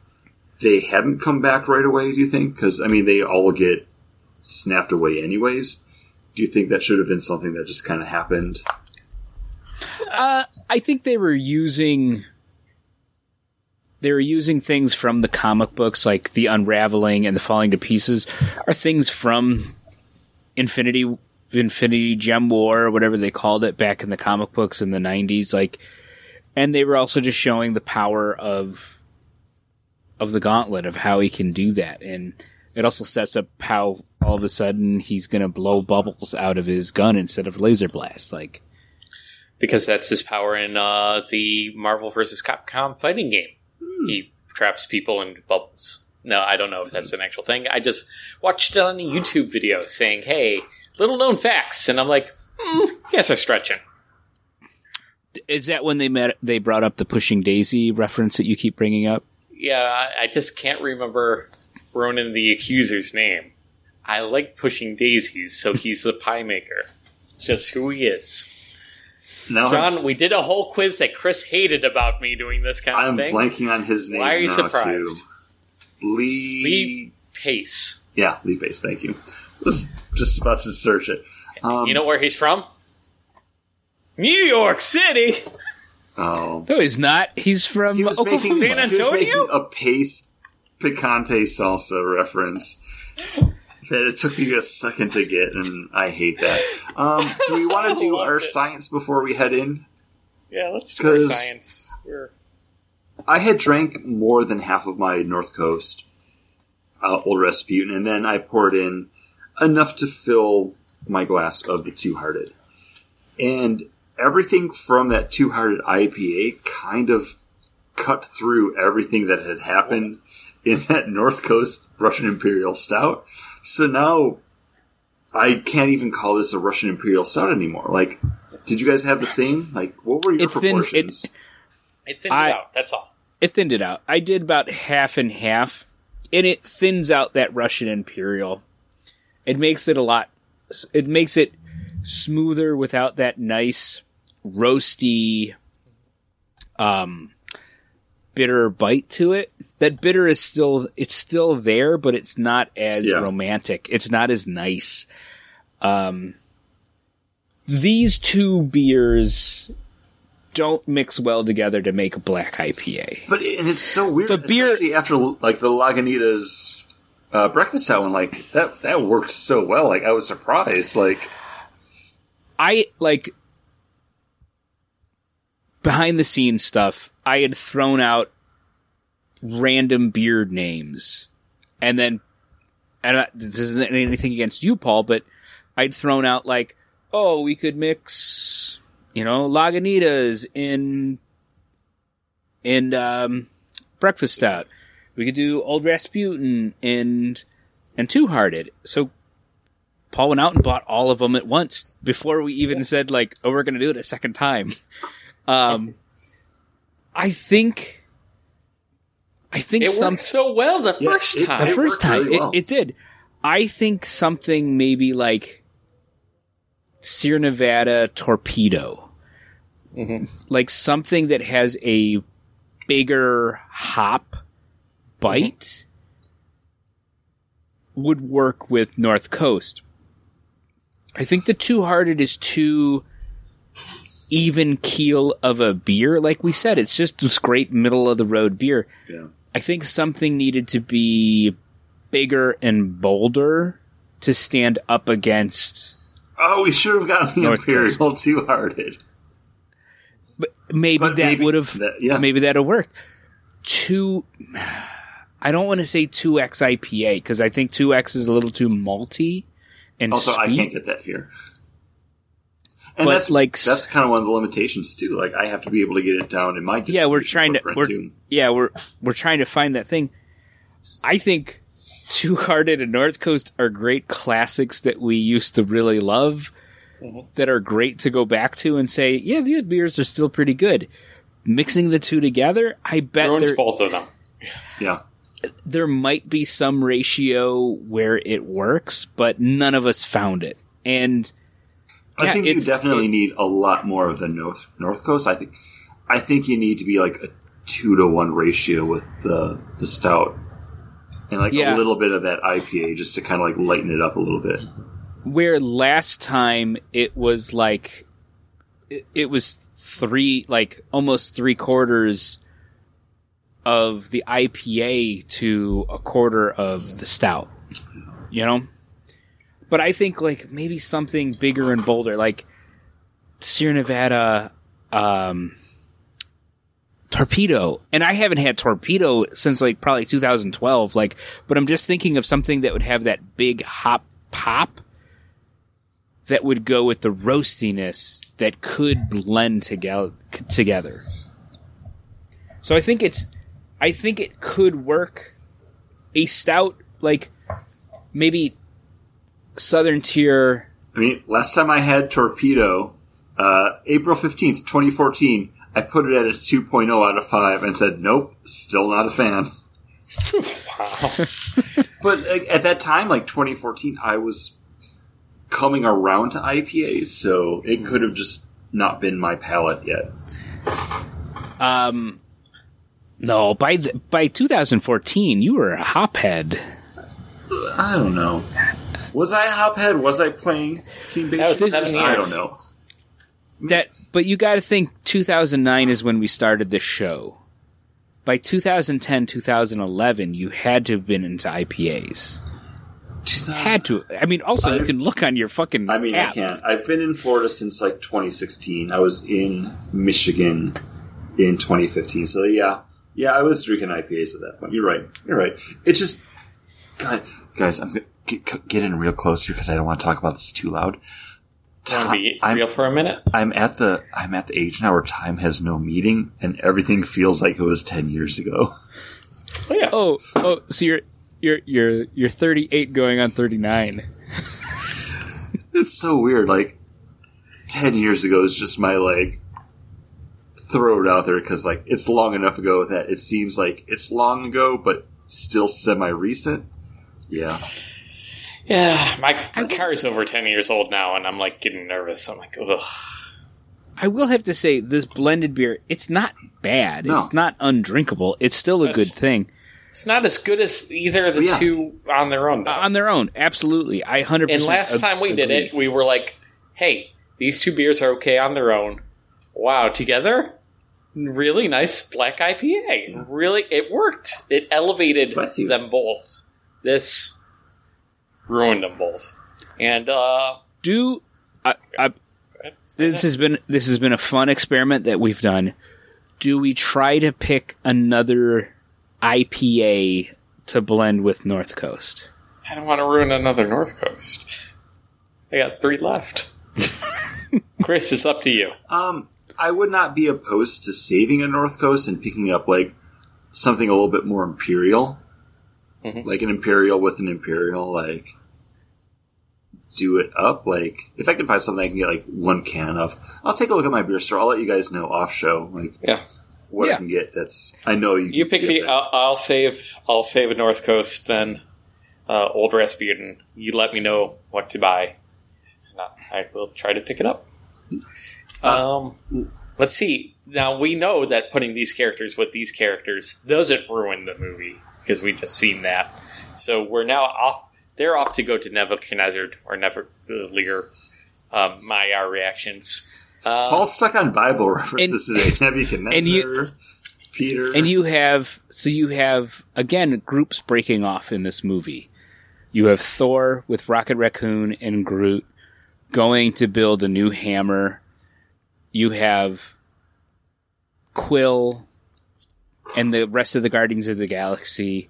they hadn't come back right away? Do you think? Because I mean, they all get snapped away anyways. Do you think that should have been something that just kind of happened? Uh, I think they were using they were using things from the comic books, like the unraveling and the falling to pieces, are things from Infinity Infinity Gem War, or whatever they called it back in the comic books in the nineties. Like, and they were also just showing the power of of the Gauntlet of how he can do that, and it also sets up how all of a sudden he's going to blow bubbles out of his gun instead of laser blasts. Like, because that's his power in uh, the Marvel vs. Capcom fighting game. He traps people in bubbles. No, I don't know if that's an actual thing. I just watched it on a YouTube video saying, "Hey, little known facts," and I'm like, mm, "Guess I'm stretching." Is that when they met? They brought up the pushing Daisy reference that you keep bringing up. Yeah, I- I just can't remember Ronan the Accuser's name. I like pushing daisies, so he's the pie maker. It's just who he is. No, John, we did a whole quiz that Chris hated about me doing this kind I'm of thing. I'm blanking on his name. Why are you now, surprised? Too. Lee. Lee Pace. Yeah, Lee Pace. Thank you. Was just about to search it. Um, You know where he's from? New York City. oh, No, he's not. He's from he was Oklahoma. making San he was Antonio? a Pace picante salsa reference. That it took me a second to get, and I hate that. Um, do we want to do our it. science before we head in? Yeah, let's do our science. We're I had drank more than half of my North Coast uh, Old Rasputin, and then I poured in enough to fill my glass of the Two Hearted. And everything from that Two Hearted IPA kind of cut through everything that had happened in that North Coast Russian Imperial Stout. So now I can't even call this a Russian Imperial Stout anymore. Like, did you guys have the same? Like, what were your It thins- it- proportions? it thinned I- it out. That's all. It thinned it out. I did about half and half, and it thins out that Russian Imperial. It makes it a lot. It makes it smoother without that nice roasty, um, bitter bite to it. That bitter is still it's still there, but it's not as Yeah. romantic. It's not as nice. Um, these two beers don't mix well together to make a black IPA. But and it's so weird. The beer- after like the Lagunitas uh, breakfast stout one, like that that worked so well. Like I was surprised. Like I like behind the scenes stuff. I had thrown out random beard names, and then and I, this isn't anything against you, Paul, but I'd thrown out like, oh, we could mix, you know, Lagunitas in in um, breakfast stout. We could do Old Rasputin and and Two Hearted. So Paul went out and bought all of them at once before we even said like, "Oh, we're going to do it a second time." Um, I think, I think It some worked so well the Yeah, first it- time. the first worked time really it, well. it did. I think something maybe like Sierra Nevada torpedo, Mm-hmm. like something that has a bigger hop bite, would work with North Coast. I think the Two Hearted is too even keel of a beer. Like we said, it's just this great middle of the road beer. yeah, I think something needed to be bigger and bolder to stand up against. oh, we should have gotten the North Imperial Two Hearted. But maybe But that would have. yeah. Maybe that'd have worked. Two. I don't want to say two X IPA because I think two X is a little too malty and Also, I can't get that here. And But, that's like, like that's kind of one of the limitations too. Like I have to be able to get it down in my yeah, we're trying to we're too. yeah we're we're trying to find that thing. I think Two Hearted and North Coast are great classics that we used to really love, mm-hmm. that are great to go back to and say, yeah, these beers are still pretty good. Mixing the two together, I bet Ruins both of them. Yeah. there might be some ratio where it works, but none of us found it. And I Yeah, think you definitely it- need a lot more of the North North Coast. I think I think you need to be like a two to one ratio with the the stout, and like Yeah. a little bit of that IPA just to kind of like lighten it up a little bit. where last time it was like it, it was three like almost three quarters of the IPA to a quarter of the stout. You know? But I think like maybe something bigger and bolder, like Sierra Nevada um Torpedo. And I haven't had Torpedo since like probably 2012, like but I'm just thinking of something that would have that big hop pop that would go with the roastiness that could blend together together. So I think it's I think it could work a stout like maybe southern tier I mean, last time I had Torpedo, uh, April fifteenth, twenty fourteen. I put it at a 2.0 out of 5 and said, nope, still not a fan. Wow. but at that time, like 2014, I was coming around to IPAs, so it could have just not been my palate yet. um no by the, by 2014 you were a hophead I don't know. Was I hophead? Was I playing team based? That was seven I don't know. that but you got to think 2009 is when we started this show by 2010 2011 you had to have been into IPAs had to i mean also you I've- can look on your fucking I mean, I can't. I've been in Florida since like 2016. I was in Michigan in 2015. So yeah, yeah, I was drinking IPAs at that point. You're right. You're right. It's just, God, guys, I'm get, get in real close here because I don't want to talk about this too loud. Want be I'm- real for a minute? I'm at the I'm at the age now where time has no meaning and everything feels like it was 10 years ago. Oh yeah. oh oh so you're you're you're you're 38 going on 39 It's so weird. Like 10 years ago is just my like throw it out there because like it's long enough ago that it seems like it's long ago, but still semi recent. Yeah, Yeah, my, my car is over 10 years old now, and I'm like getting nervous. I'm like, ugh. I will have to say this blended beer it's not bad No. it's not undrinkable it's still a good thing It's not as good as either of the Yeah. two on their own. Though. on their own absolutely I 100% and last ag- time we did it, we were like, hey, these two beers are okay on their own. Wow, together? Really nice black IPA. Really, it worked. It elevated them both. This ruined them both. And, uh, do I, I, this has been this has been a fun experiment that we've done. Do we try to pick another IPA to blend with North Coast? I don't want to ruin another North Coast. I got three left. Chris, it's up to you. um, I would not be opposed to saving a North Coast and picking up like something a little bit more imperial, Mhm. like an imperial with an imperial, like do it up. Like if I can find something I can get like one can of, I'll take a look at my beer store. I'll let you guys know off show, like Yeah. what Yeah. I can get. That's I know you. Can You pick see the. I'll, I'll save. I'll save a North Coast. Then uh, Old Rasputin. You let me know what to buy. I I will try to pick it up. Um, let's see. Now we know that putting these characters with these characters doesn't ruin the movie because we just seen that. So we're now off. They're off to go to Nebuchadnezzar or Nebuchadnezzar. Um, my our reactions. Um, Paul's stuck on Bible references today. Nebuchadnezzar, and you- Peter, And you have so you have again groups breaking off in this movie. You have Thor with Rocket Raccoon and Groot going to build a new hammer. You have Quill and the rest of the Guardians of the Galaxy.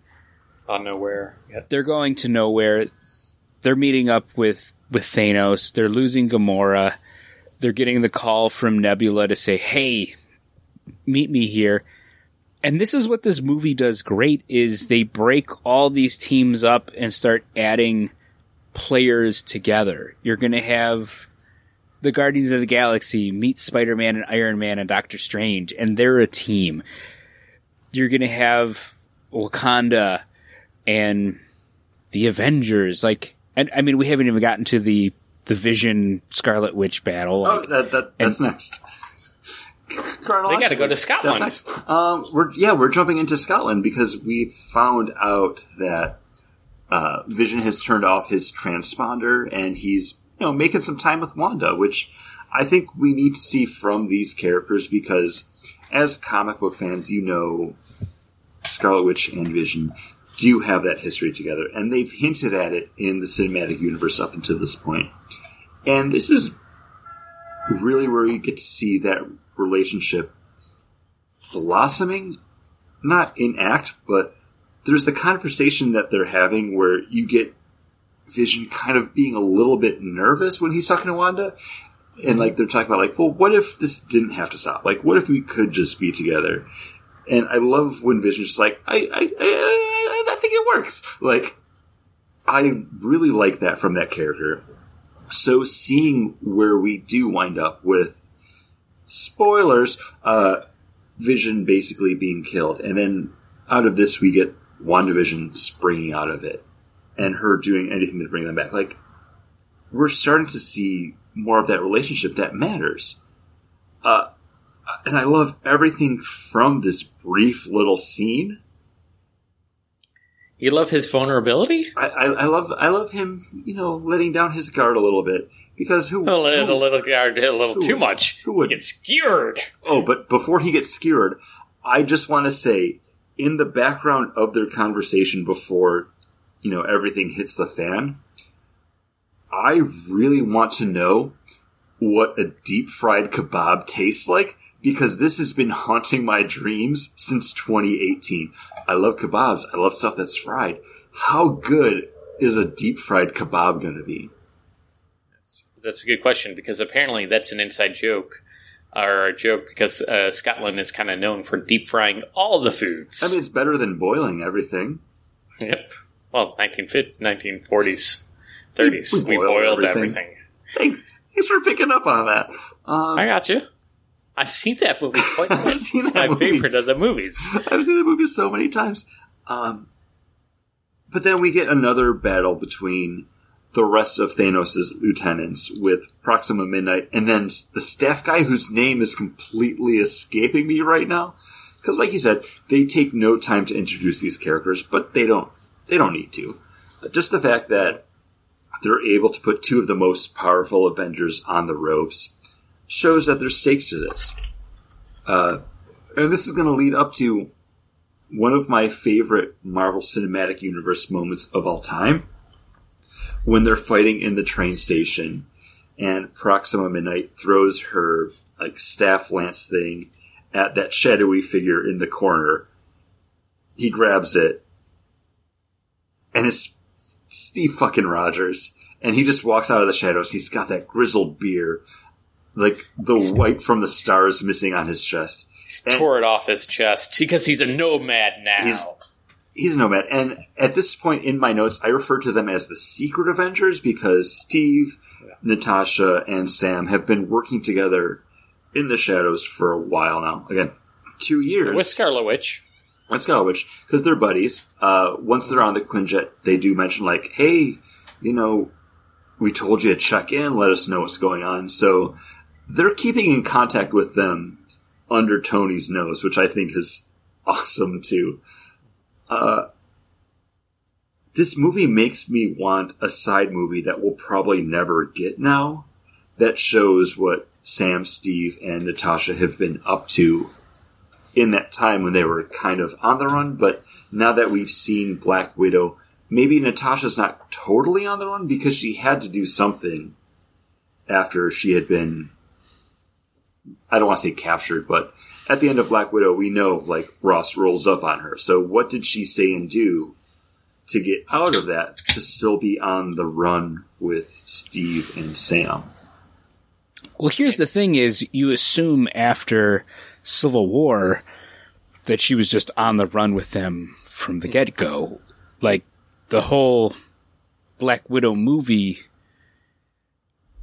On Knowhere yet. They're going to Knowhere. They're meeting up with with Thanos. They're losing Gamora. They're getting the call from Nebula to say, "Hey, meet me here." And this is what this movie does great is they break all these teams up and start adding players together. You're going to have the Guardians of the Galaxy meet Spider Man and Iron Man and Doctor Strange, and they're a team. You're going to have Wakanda and the Avengers. Like, and I mean, we haven't even gotten to the the Vision Scarlet Witch battle. Oh, that, that, that's next. They got to go to Scotland. That's Scotland. next. Um, we're yeah, we're jumping into Scotland because we found out that uh, Vision has turned off his transponder and he's you know making some time with Wanda, which I think we need to see from these characters because as comic book fans, you know Scarlet Witch and Vision do have that history together, and they've hinted at it in the cinematic universe up until this point. And this is really where you get to see that relationship blossoming, not in act, but there's the conversation that they're having where you get Vision kind of being a little bit nervous when he's talking to Wanda. And like they're talking about like, well, what if this didn't have to stop? Like, what if we could just be together? And I love when Vision's just like, I, I, I, I think it works. Like, I really like that from that character. So seeing where we do wind up with spoilers, uh, Vision basically being killed, and then out of this we get WandaVision springing out of it, and her doing anything to bring them back. Like we're starting to see more of that relationship that matters. Uh, and I love everything from this brief little scene. You love his vulnerability? I, I, I love I love him, you know, letting down his guard a little bit because who? A little, who- a little, guard a little too would- much. who would- get skewered. Oh, but before he gets skewered, I just want to say, in the background of their conversation before, you know, everything hits the fan, I really want to know what a deep fried kebab tastes like because this has been haunting my dreams since 2018. I love kebabs. I love stuff that's fried. How good is a deep fried kebab going to be? That's a good question because apparently that's an inside joke. Or a joke because uh, Scotland is kind of known for deep frying all the foods. I mean, it's better than boiling everything. yep. Well, 1950, 1940s, 30s. We We, boil boiled everything. everything. Thanks, thanks for picking up on that. Um, I got you. I've seen that movie quite. I've seen It's that my movie. favorite of the movies. I've seen the movie so many times. Um, but then we get another battle between the rest of Thanos' lieutenants with Proxima Midnight, and then the staff guy whose name is completely escaping me right now. Because, like you said, they take no time to introduce these characters, but they don't. They don't need to. Just the fact that they're able to put two of the most powerful Avengers on the ropes shows that there's stakes to this. Uh, and this is going to lead up to one of my favorite Marvel Cinematic Universe moments of all time when they're fighting in the train station and Proxima Midnight throws her like staff lance thing at that shadowy figure in the corner. He grabs it and it's Steve fucking Rogers and he just walks out of the shadows. He's got that grizzled beard, like the white from the stars missing on his chest. And- Tore it off his chest because he's a nomad now. He's- he's a nomad. And at this point in my notes, I refer to them as the Secret Avengers because Steve, Natasha, and Sam have been working together in the shadows for a while now. Again, two years. With Scarlet Witch. Let's Witch, because they're buddies. Uh, once they're on the Quinjet, they do mention like, "Hey, you know, we told you to check in, let us know what's going on." So they're keeping in contact with them under Tony's nose, which I think is awesome too. Uh, this movie makes me want a side movie that we'll probably never get now. That shows what Sam, Steve, and Natasha have been up to in that time when they were kind of on the run, but now that we've seen Black Widow, maybe Natasha's not totally on the run because she had to do something after she had been I don't want to say captured, but at the end of Black Widow, we know like Ross rolls up on her. So what did she say and do to get out of that to still be on the run with Steve and Sam? Well, here's the thing: is you assume after Civil War that she was just on the run with them from the get go, like the whole Black Widow movie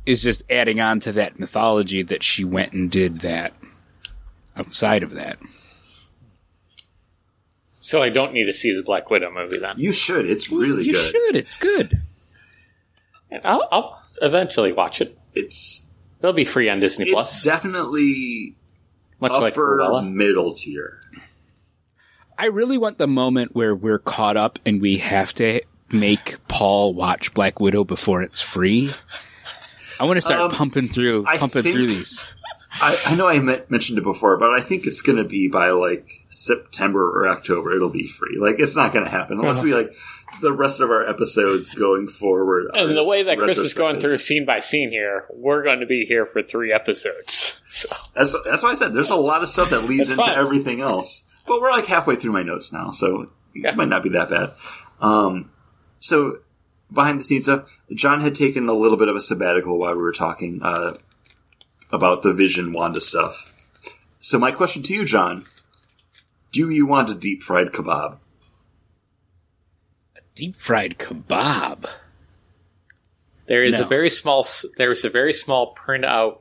is just adding on to that mythology that she went and did that outside of that. So I don't need to see the Black Widow movie then. You should. It's really good. you good. should. It's good. And I'll, I'll eventually watch it. It's It'll be free on Disney it's Plus, It's definitely much like upper Cruella. middle tier. I really want the moment where we're caught up and we have to make Paul watch Black Widow before it's free. I want to start Um, pumping through, I pumping think- through these. I, I know I met, mentioned it before, but I think it's going to be by like September or October. It'll be free. Like it's not going to happen unless we like the rest of our episodes going forward. And the way that Chris is going through scene by scene here, we're going to be here for three episodes. So That's that's why I said there's a lot of stuff that leads into fine. everything else. But we're like halfway through my notes now, so Yeah. it might not be that bad. Um, so behind the scenes stuff, John had taken a little bit of a sabbatical while we were talking uh, about the Vision Wanda stuff. So my question to you, John: Do you want a deep fried kebab? A deep fried kebab. there is No. a very small s- there is a very small printout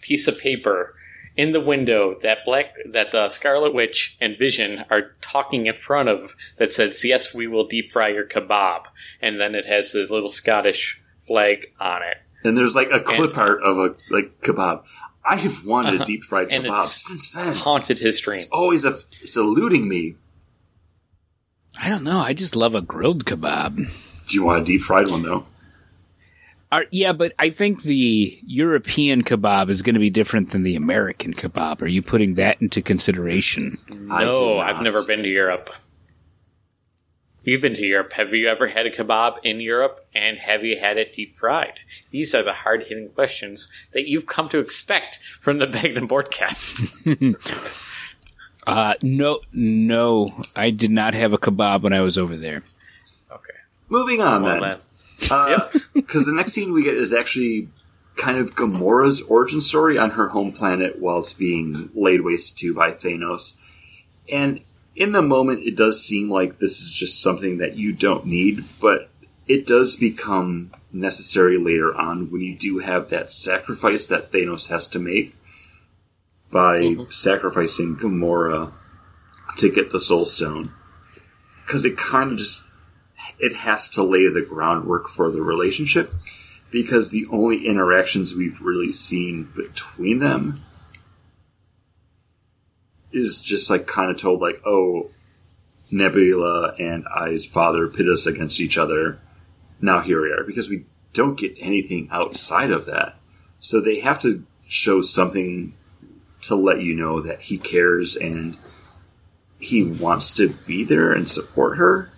piece of paper in the window that black that uh, Scarlet Witch and Vision are talking in front of that says yes we will deep fry your kebab and then it has this little Scottish flag on it And there's like a clip And- art of a like kebab. I have wanted a Uh-huh. deep fried And kebab it's since then. haunted his dream. It's always a, it's eluding me. I don't know. I just love a grilled kebab. Do you want a deep fried one though? Are, yeah, but I think the European kebab is going to be different than the American kebab. Are you putting that into consideration? I do No. I've never been to Europe. You've been to Europe. Have you ever had a kebab in Europe? And have you had it deep fried? These are the hard hitting questions that you've come to expect from the Begged and Boardcast. Uh, no, no, I did not have a kebab when I was over there. okay. Moving on Well, then. Uh, then. Because the next scene we get is actually kind of Gamora's origin story on her home planet while it's being laid waste to by Thanos. And in the moment, it does seem like this is just something that you don't need, but it does become necessary later on when you do have that sacrifice that Thanos has to make by mm-hmm. sacrificing Gamora to get the Soul Stone. Because it kind of just it has to lay the groundwork for the relationship because the only interactions we've really seen between them is just like kind of told like oh nebula and i's father pit us against each other. Now here we are. Because we don't get anything outside of that. So they have to show something to let you know that he cares and he wants to be there and support her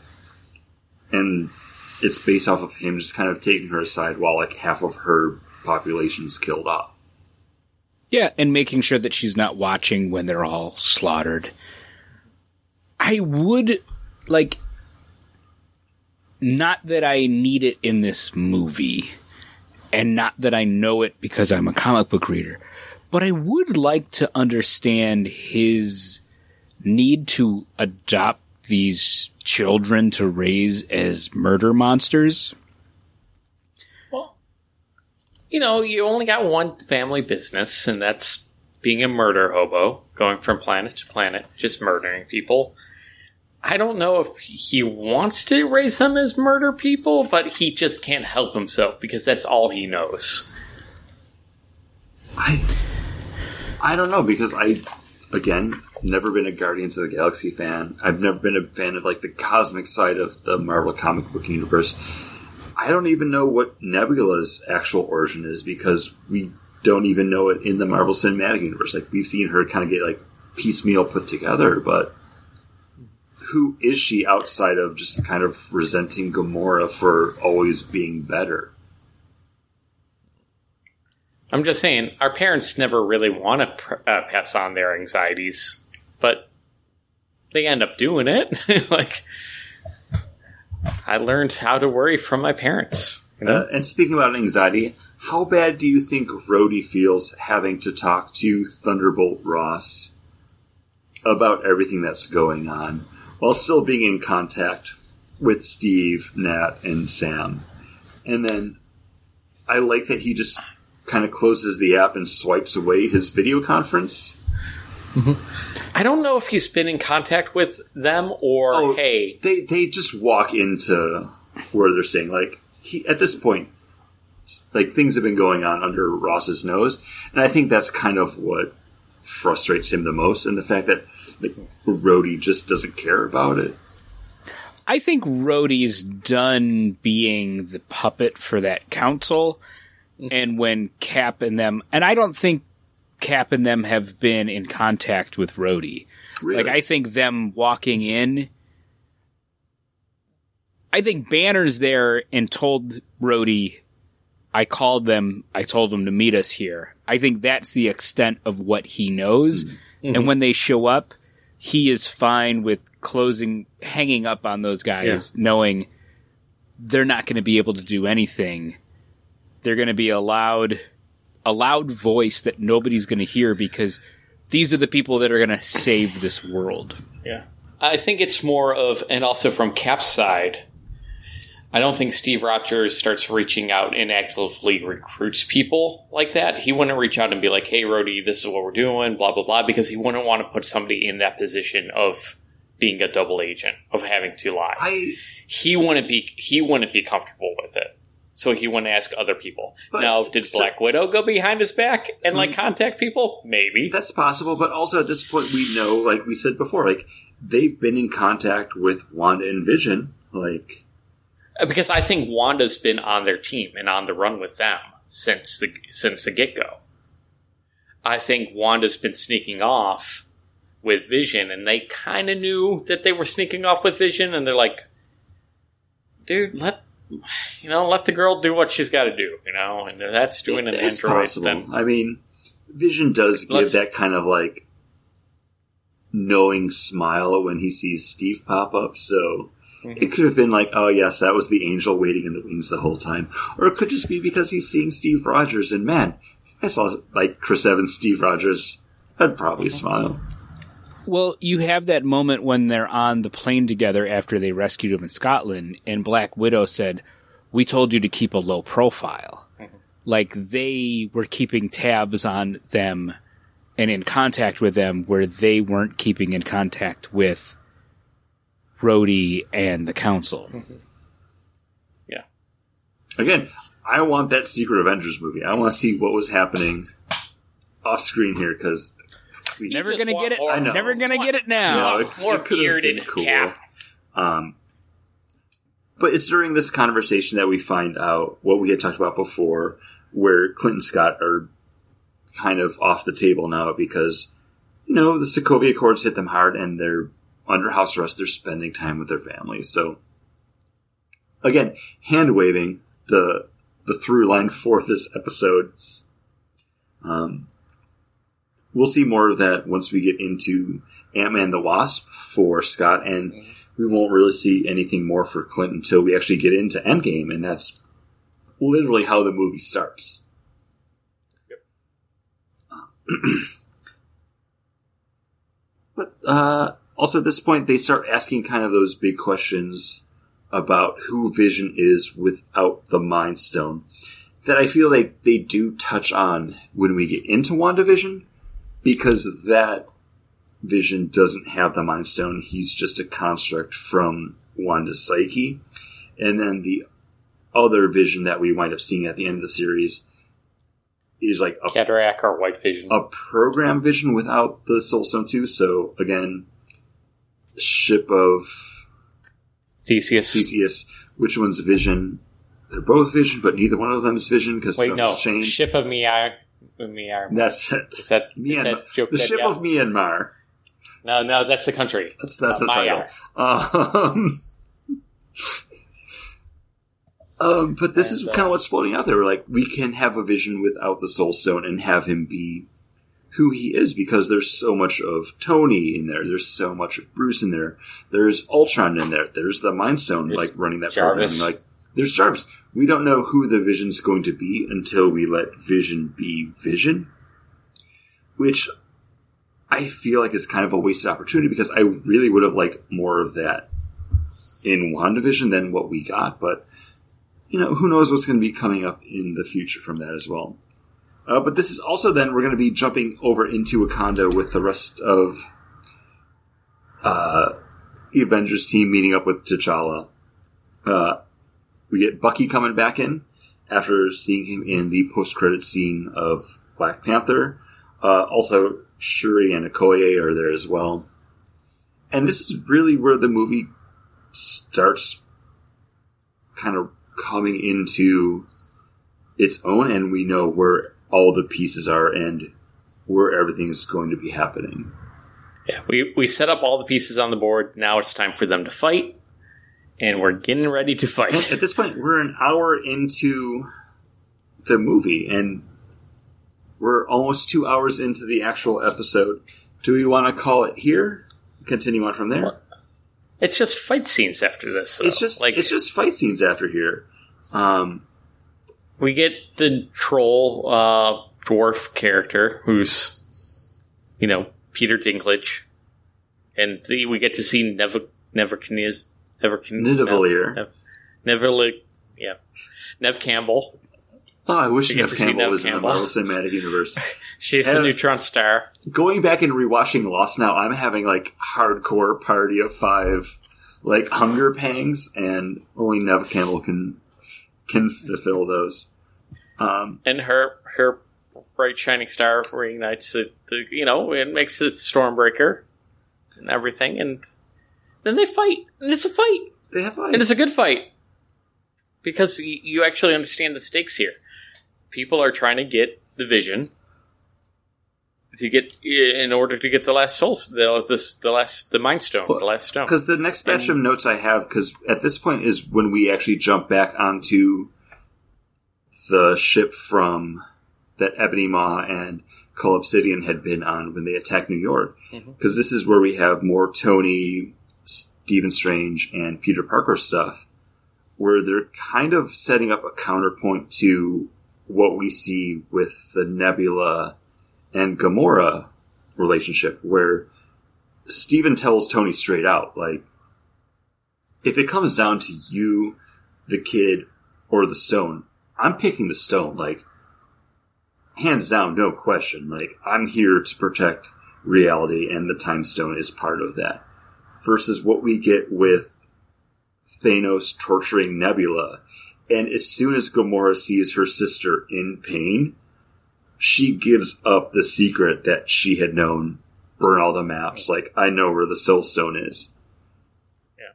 and it's based off of him just kind of taking her aside while like half of her population's killed off. Yeah, and making sure that she's not watching when they're all slaughtered. I would like not that I need it in this movie and not that I know it because I'm a comic book reader, but I would like to understand his need to adopt these children to raise as murder monsters. Well, you know, you only got one family business, and that's being a murder hobo, going from planet to planet, just murdering people. I don't know if he wants to raise them as murder people, but he just can't help himself because that's all he knows. I I don't know because I again never been a Guardians of the Galaxy fan. I've never been a fan of like the cosmic side of the Marvel comic book universe. I don't even know what Nebula's actual origin is because we don't even know it in the Marvel Cinematic Universe. Like we've seen her kind of get like piecemeal put together, but who is she outside of just kind of resenting Gamora for always being better? I'm just saying, our parents never really want to pr- uh, pass on their anxieties, but they end up doing it. like, I learned how to worry from my parents. You know? Uh, and speaking about anxiety, how bad do you think Rhodey feels having to talk to Thunderbolt Ross about everything that's going on while still being in contact with Steve, Nat, and Sam? And then I like that he just kind of closes the app and swipes away his video conference. I don't know if he's been in contact with them or Oh, hey, They they just walk into where they're saying like he at this point like things have been going on under Ross's nose, and I think that's kind of what frustrates him the most, and the fact that like Rhodey just doesn't care about it. I think Rhodey's done being the puppet for that council, mm-hmm. and when Cap and them, and I don't think Cap and them have been in contact with Rhodey. Really. Like I think them walking in, I think Banner's there and told Rhodey, I called them, I told them to meet us here. I think that's the extent of what he knows. Mm-hmm. And mm-hmm. when they show up, he is fine with closing, hanging up on those guys, knowing they're not going to be able to do anything. They're going to be a loud, a loud voice that nobody's going to hear because these are the people that are going to save this world. Yeah. I think it's more of, and also from Cap's side, I don't think Steve Rogers starts reaching out and actively recruits people like that. He wouldn't reach out and be like, hey, Rhodey, this is what we're doing, blah, blah, blah, because he wouldn't want to put somebody in that position of being a double agent, of having to lie. I he wouldn't be he wouldn't be comfortable with it. So he wouldn't ask other people. But- now, did so- Black Widow go behind his back and like Mm. contact people? Maybe. that's possible, but also at this point we know, like we said before, like they've been in contact with Wanda and Vision, like because I think Wanda's been on their team and on the run with them since the since the get go. I think Wanda's been sneaking off with Vision, and they kind of knew that they were sneaking off with Vision, and they're like, "Dude, let you know, let the girl do what she's got to do, you know." And that's doing an it's android. possible. Then I mean, Vision does give Let's- that kind of like knowing smile when he sees Steve pop up. So Mm-hmm. it could have been like, oh yes, that was the angel waiting in the wings the whole time, or it could just be because he's seeing Steve Rogers. And man, if I saw like Chris Evans, Steve Rogers, I'd probably Mm-hmm. smile. Well, you have that moment when they're on the plane together after they rescued him in Scotland, and Black Widow said, We told you to keep a low profile. Mm-hmm. Like they were keeping tabs on them and in contact with them where they weren't keeping in contact with Rhodey and the council. Mm-hmm. yeah. Again, I want that Secret Avengers movie. I want to see what was happening off screen here because we Never gonna get it. more- I know. Never gonna get it now. Yeah, it- more it bearded cool. Cap. Um, but it's during this conversation that we find out what we had talked about before, where Clint and Scott are kind of off the table now because, you know, the Sokovia Accords hit them hard and they're under house arrest. They're spending time with their families. So, again, hand waving the the through line for this episode. Um, we'll see more of that once we get into Ant Man the Wasp for Scott, and we won't really see anything more for Clint until we actually get into Endgame, and that's literally how the movie starts. but uh, also at this point, they start asking kind of those big questions about who Vision is without the Mind Stone that I feel like they do touch on when we get into WandaVision because that Vision doesn't have the Mind Stone. He's just a construct from Wanda's psyche. And then the other Vision that we wind up seeing at the end of the series is like a, Cataract or White Vision. a program Vision without the Soul Stone too. So again, ship of Theseus. Theseus. Which one's Vision? They're both Vision, but neither one of them is Vision because Wait, no. changed. Ship of Miyar. Miyar. That's it. Is that, is Myanmar. that joke The that- ship of Myanmar. No, no, that's the country. That's that's the Uh, title. Um, um, but this is And, uh, kind of what's floating out there. Like, we can have a vision without the Soul Stone and have him be who he is because there's so much of Tony in there. There's so much of Bruce in there. There's Ultron in there. There's the Mind Stone like running that Jarvis. program. Like there's Jarvis. We don't know who the Vision's going to be until we let Vision be Vision, which I feel like is kind of a wasted opportunity because I really would have liked more of that in WandaVision than what we got. But you know, who knows what's going to be coming up in the future from that as well. Uh, but this is also then we're going to be jumping over into Wakanda with the rest of uh, the Avengers team meeting up with T'Challa. Uh, we get Bucky coming back in after seeing him in the post-credit scene of Black Panther. Uh, also, Shuri and Okoye are there as well. And this is really where the movie starts kind of coming into its own, and we know where all the pieces are and where everything is going to be happening. Yeah, we we set up all the pieces on the board. Now it's time for them to fight, and we're getting ready to fight. At this point, we're an hour into the movie, and we're almost two hours into the actual episode. Do we want to call it here? Continue on from there. It's just fight scenes after this. though. It's just like it's just fight scenes after here. Um, we get the troll uh, dwarf character who's you know Peter Dinklage, and the, we get to see Never Nevercaniz Nevercan Nidavellir. Nev, Never yeah Nev Campbell. oh, I wish Nev Campbell Nev was in the Marvel Cinematic Universe. She's And- the neutron star. Going back and rewatching Lost now, I'm having like hardcore party of five, like hunger pangs, and only Nev Campbell can can fulfill those. Um, and her her bright shining star reignites the, the you know it makes it Stormbreaker and everything, and then they fight, and it's a fight, they have like and it's a good fight because y- you actually understand the stakes here. People are trying to get the vision to get in order to get the last soul, the this the last the mind stone, the last stone. Because the next batch of notes I have, because at this point is when we actually jump back onto the ship from that Ebony Maw and Cull Obsidian had been on when they attacked New York. Mm-hmm. Because this is where we have more Tony, Stephen Strange, and Peter Parker stuff, where they're kind of setting up a counterpoint to what we see with the Nebula and Gamora relationship, where Stephen tells Tony straight out, like, if it comes down to you, the kid, or the stone, I'm picking the stone. Like, hands down, no question. Like, I'm here to protect reality, and the time stone is part of that. Versus what we get with Thanos torturing Nebula. And as soon as Gamora sees her sister in pain, she gives up the secret that she had known burn all the maps. Like, I know where the soul stone is. Yeah.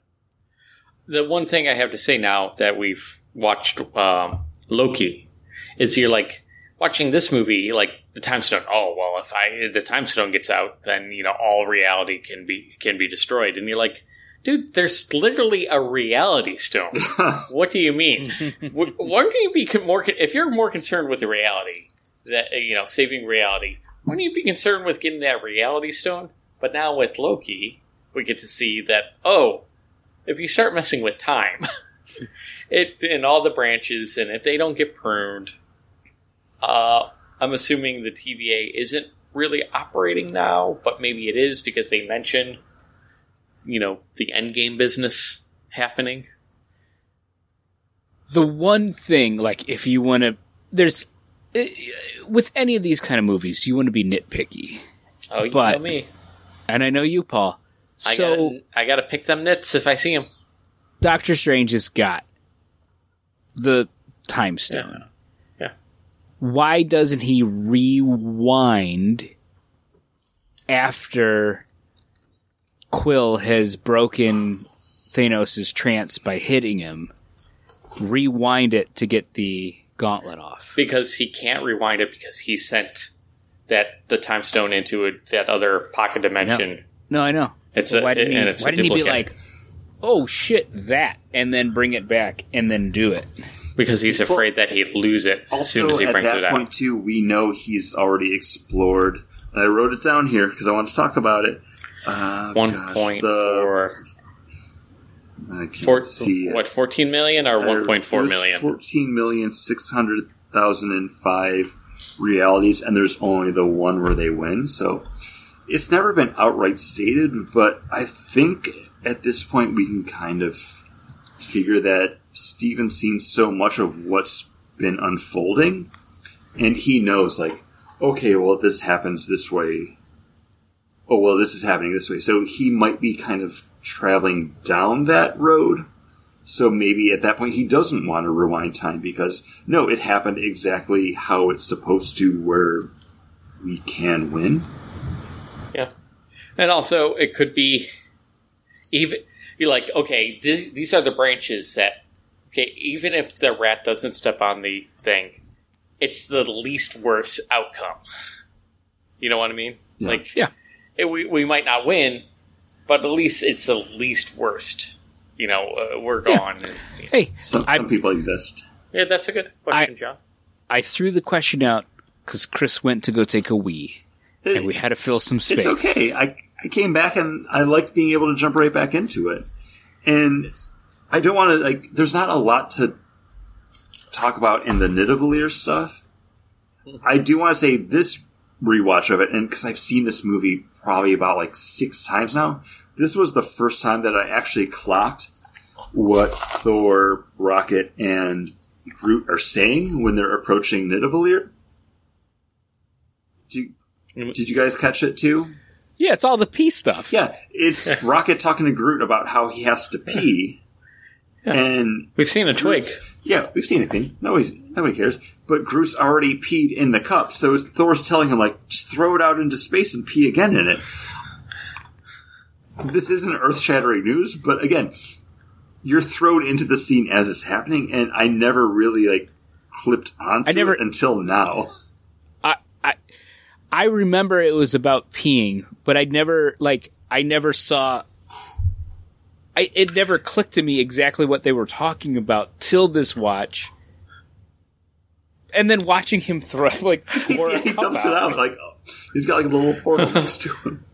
The one thing I have to say now that we've watched um, Loki is you're like watching this movie, like the time stone. Oh well, if I the time stone gets out, then you know all reality can be can be destroyed, and you're like, dude, there's literally a reality stone. what do you mean? Wou- Wouldn't you be more if you're more concerned with the reality that you know saving reality? Wouldn't you be concerned with getting that reality stone? But now with Loki, we get to see that oh, if you start messing with time, it and all the branches, and if they don't get pruned, uh, I'm assuming the TVA isn't really operating now, but maybe it is because they mention, you know, the endgame business happening. the one thing, like, if you want to, there's eh, with any of these kind of movies, you want to be nitpicky, Oh, you But- know me. and I know you, Paul. I So gotta, I gotta pick them nits if I see them. Doctor Strange has got the time stone. Yeah. Why doesn't he rewind after Quill has broken Thanos' trance by hitting him? Rewind it to get the gauntlet off. because he can't rewind it because he sent that the time stone into a, that other pocket dimension. No, I know. It's a, why didn't he, and it's why didn't he be like, oh shit, that, and then bring it back and then do it? Because he's afraid that he'd lose it as soon as he brings it out. At that point, too, we know he's already explored. I wrote it down here because I want to talk about it. Uh, One gosh, point the- four, I can't four, see it. what fourteen million or Uh, one point it four was million? 14,600,005 realities, and there's only the one where they win. So it's never been outright stated, but I think at this point we can kind of figure that Stephen's seen so much of what's been unfolding and he knows like, okay, well this happens this way. Oh well, this is happening this way. So he might be kind of traveling down that road. So maybe at that point he doesn't want to rewind time because no, it happened exactly how it's supposed to, where we can win. Yeah, and also it could be even you're like, okay, this, these are the branches that okay, even if the rat doesn't step on the thing, it's the least worst outcome. You know what I mean? Yeah. Like, Yeah. it, we we might not win, but at least it's the least worst. You know, uh, we're Yeah. gone. And, Hey, Some, I- people exist. yeah, that's a good question, I- John. I threw the question out because Chris went to go take a wee, and we had to fill some space. It's okay. I I came back and I like being able to jump right back into it. And I don't want to like. There's not a lot to talk about in the Nidavellir stuff. Mm-hmm. I do want to say this rewatch of it, and because I've seen this movie probably about like six times now, this was the first time that I actually clocked what Thor, Rocket, and Groot are saying when they're approaching Nidavellir. Do, mm-hmm. did you guys catch it too? Yeah, it's all the pee stuff. Yeah, it's Rocket talking to Groot about how he has to pee, and We've seen a twig. Groot's- Yeah, we've seen it pee. Nobody's, nobody cares. But Groot's already peed in the cup, so Thor's telling him like, just throw it out into space and pee again in it. This isn't earth-shattering news, but again, you're thrown into the scene as it's happening, and I never really like clipped onto I never- it until now. I, I I remember it was about peeing, but I never like I never saw. I it never clicked to me exactly what they were talking about till this watch. And then watching him throw like pour a he cup dumps it out like oh, he's got like a little portal next to him.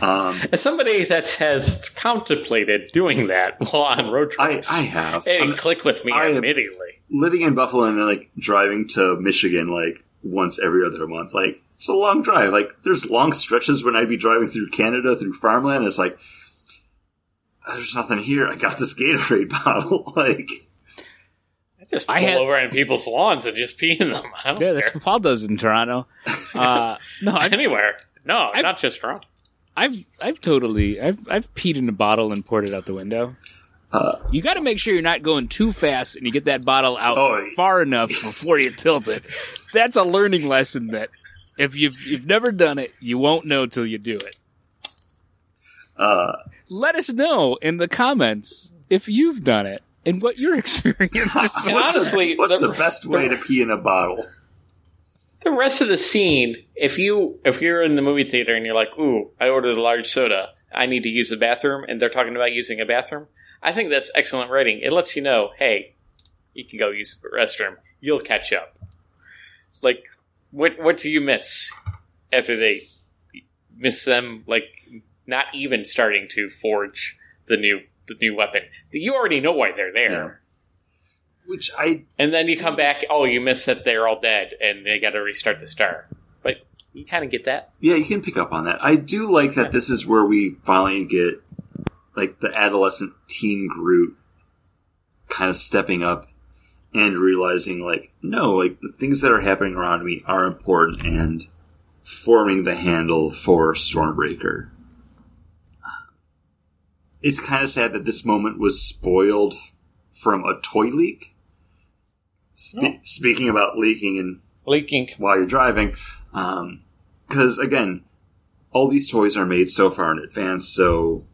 Um, As somebody that has contemplated doing that while on road trips, I have. it I'm- clicked with me I am- immediately. living in Buffalo and then like driving to Michigan like once every other month. Like it's a long drive. Like there's long stretches when I'd be driving through Canada through farmland. And it's like there's nothing here. I got this Gatorade bottle. like I just I pull had- over in people's lawns and just pee in them. I don't yeah, that's what Paul does in Toronto. Uh, no, I've, Anywhere. No, I- not just Toronto. I've I've totally I've I've peed in a bottle and poured it out the window. Uh, you got to make sure you're not going too fast and you get that bottle out Oh, far enough before you tilt it. That's a learning lesson that if you've you've never done it, you won't know till you do it. uh, Let us know in the comments if you've done it and what your experience is. What's honestly, the, what's the- the best way to pee in a bottle? The rest of the scene, if you if you're in the movie theater and you're like, "Ooh, I ordered a large soda. I need to use the bathroom," and they're talking about using a bathroom, I think that's excellent writing. It lets you know, "Hey, you can go use the restroom. You'll catch up." Like, what what do you miss after they miss them? Like, not even starting to forge the new the new weapon. You already know why they're there. Yeah. Which I And then you come back, oh, you miss that they're all dead and they got to restart the star. But you kind of get that. yeah, you can pick up on that. I do like that this is where we finally get like the adolescent teen Groot kind of stepping up and realizing like no, like the things that are happening around me are important and forming the handle for Stormbreaker. It's kind of sad that this moment was spoiled from a toy leak. Spe- Oh. Speaking about leaking and Leaking. while you're driving. Because, again, all these toys are made so far in advance, so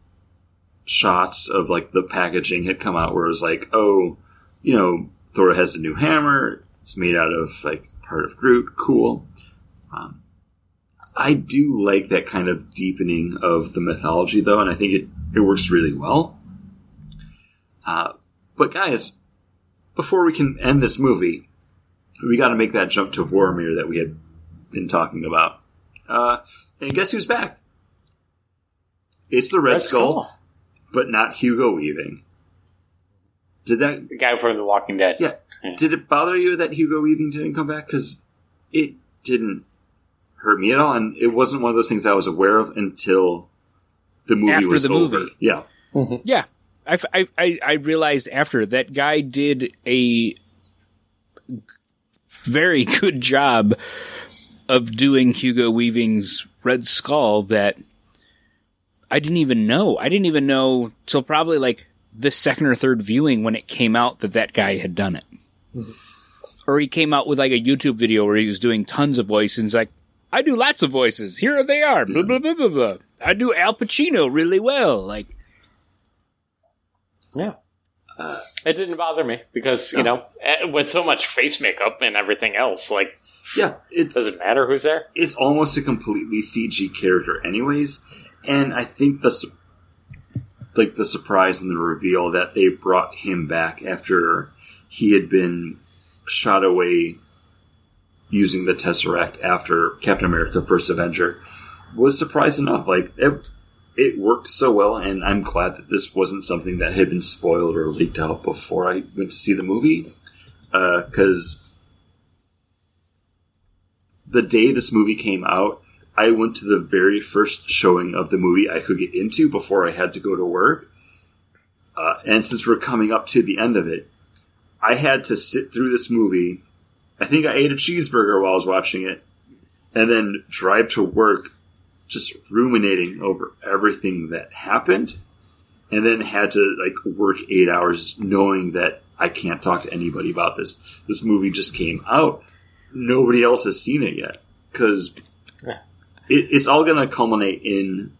shots of like the packaging had come out where it was like, oh, you know, Thor has a new hammer. It's made out of like part of Groot. Cool. Um, I do like that kind of deepening of the mythology, though, and I think it, it works really well. Uh, but guys, before we can end this movie, we got to make that jump to Vormir that we had been talking about. Uh, and guess who's back? It's the Red, Red Skull, Skull. but not Hugo Weaving. Did that? The guy from The Walking Dead. Yeah. Did it bother you that Hugo Weaving didn't come back? Because it didn't hurt me at all, and it wasn't one of those things I was aware of until the movie After was the over. movie. Yeah. Mm-hmm. Yeah, I, I, I realized after that guy did a very good job of doing Hugo Weaving's Red Skull that I didn't even know. I didn't even know till probably like the second or third viewing when it came out that that guy had done it. Mm-hmm. Or he came out with like a YouTube video where he was doing tons of voices. Like, I do lots of voices. Here they are. Blah, blah, blah, blah, blah. I do Al Pacino really well. Like, Yeah. it didn't bother me because, you know, eh, with so much face makeup and everything else, like, Yeah, it's does it matter who's there? it's almost a completely CG character, anyways. And I think the su- like the surprise and the reveal that they brought him back after he had been shot away using the Tesseract after Captain America: First Avenger was surprised enough. Like it, it worked so well, and I'm glad that this wasn't something that had been spoiled or leaked out before I went to see the movie. Because the day this movie came out, I went to the very first showing of the movie I could get into before I had to go to work. Uh, and since we're coming up to the end of it, I had to sit through this movie. I think I ate a cheeseburger while I was watching it, and then drive to work, just ruminating over everything that happened, and then had to like work eight hours knowing that I can't talk to anybody about this. This movie just came out. Nobody else has seen it yet because Yeah. it, it's all going to culminate in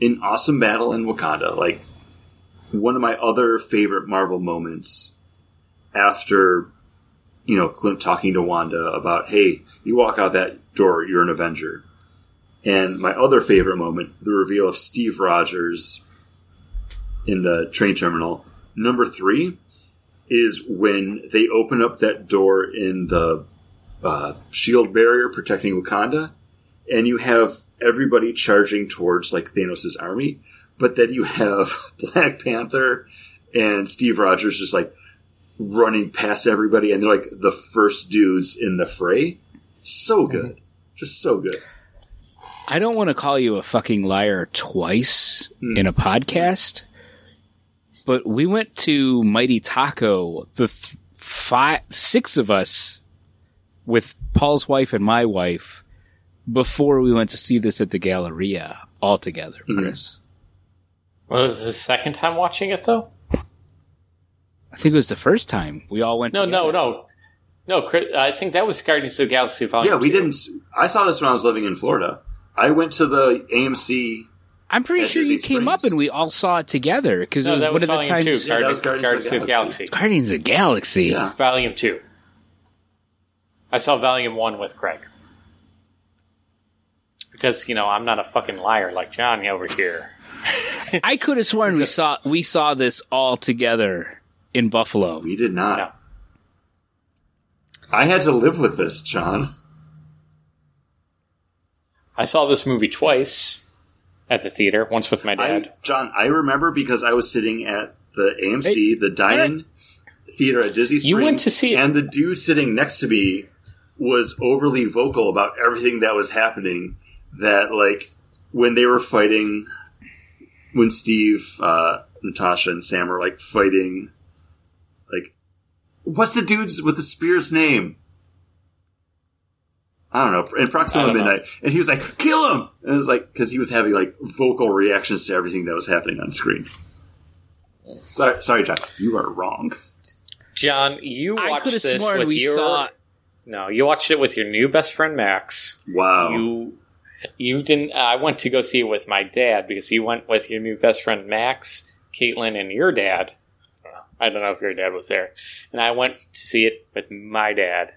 an awesome battle in Wakanda. Like one of my other favorite Marvel moments after you know Clint talking to Wanda about, "Hey, you walk out that door, you're an Avenger." And my other favorite moment, the reveal of Steve Rogers in the train terminal. Number three is when they open up that door in the uh, shield barrier protecting Wakanda, and you have everybody charging towards like Thanos' army, but then you have Black Panther and Steve Rogers just like running past everybody, and they're like the first dudes in the fray. So good, just so good. I don't want to call you a fucking liar twice hmm. in a podcast, but we went to Mighty Taco, the th- five, six of us, with Paul's wife and my wife, before we went to see this at the Galleria all together, hmm. Chris. Was this the second time watching it, though? I think it was the first time we all went. No, no, together. no. No, Chris, I think that was Guardians of the Galaxy Volume Yeah, we 2. didn't. I saw this when I was living in Florida. I went to the AMC. I'm pretty sure Disney you came up and we all saw it together because it No, was that one was of the Volume 2, times. Yeah, that Guardians, was Guardians Guardians of of the the Galaxy. Guardians of the Galaxy. Yeah. Volume 2. I saw Volume 1 with Craig. Because, you know, I'm not a fucking liar like Johnny over here. I could have sworn we saw we saw this all together in Buffalo. We did not. No. I had to live with this, John. I saw this movie twice at the theater, once with my I, dad. John, I remember because I was sitting at the AMC, the dining theater at Disney Springs. You went to see it- and the dude sitting next to me was overly vocal about everything that was happening. That like when they were fighting, when Steve, uh, Natasha, and Sam were like fighting, like what's the dude's with the spear's name? I don't know. In Proxima I don't know. Midnight, and he was like, "Kill him!" And it was like because he was having like vocal reactions to everything that was happening on screen. Sorry, sorry, John, you are wrong. John, you watched could have this sworn with we your... saw. No, you watched it with your new best friend, Max. Wow. You you didn't. Uh, I went to go see it with my dad because you went with your new best friend Max, Caitlin, and your dad. I don't know if your dad was there, and I went to see it with my dad,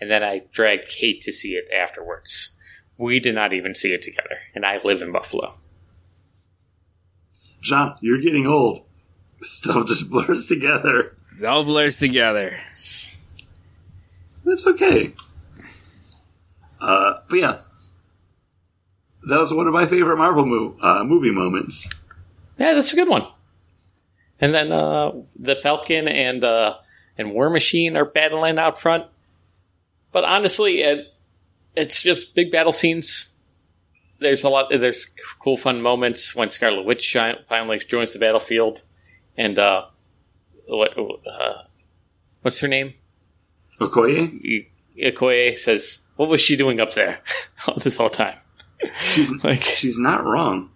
and then I dragged Kate to see it afterwards. We did not even see it together, and I live in Buffalo. John, you're getting old. Stuff just blurs together. It all blurs together. That's okay. Uh, but yeah, that was one of my favorite Marvel mo- uh, movie moments. Yeah, that's a good one. And then uh, the Falcon and uh, and War Machine are battling out front. But honestly, it, it's just big battle scenes. There's a lot. There's cool, fun moments when Scarlet Witch finally joins the battlefield, and uh, what uh, what's her name? Okoye, Okoye says, "What was she doing up there all this whole time?" she's Like- she's not wrong.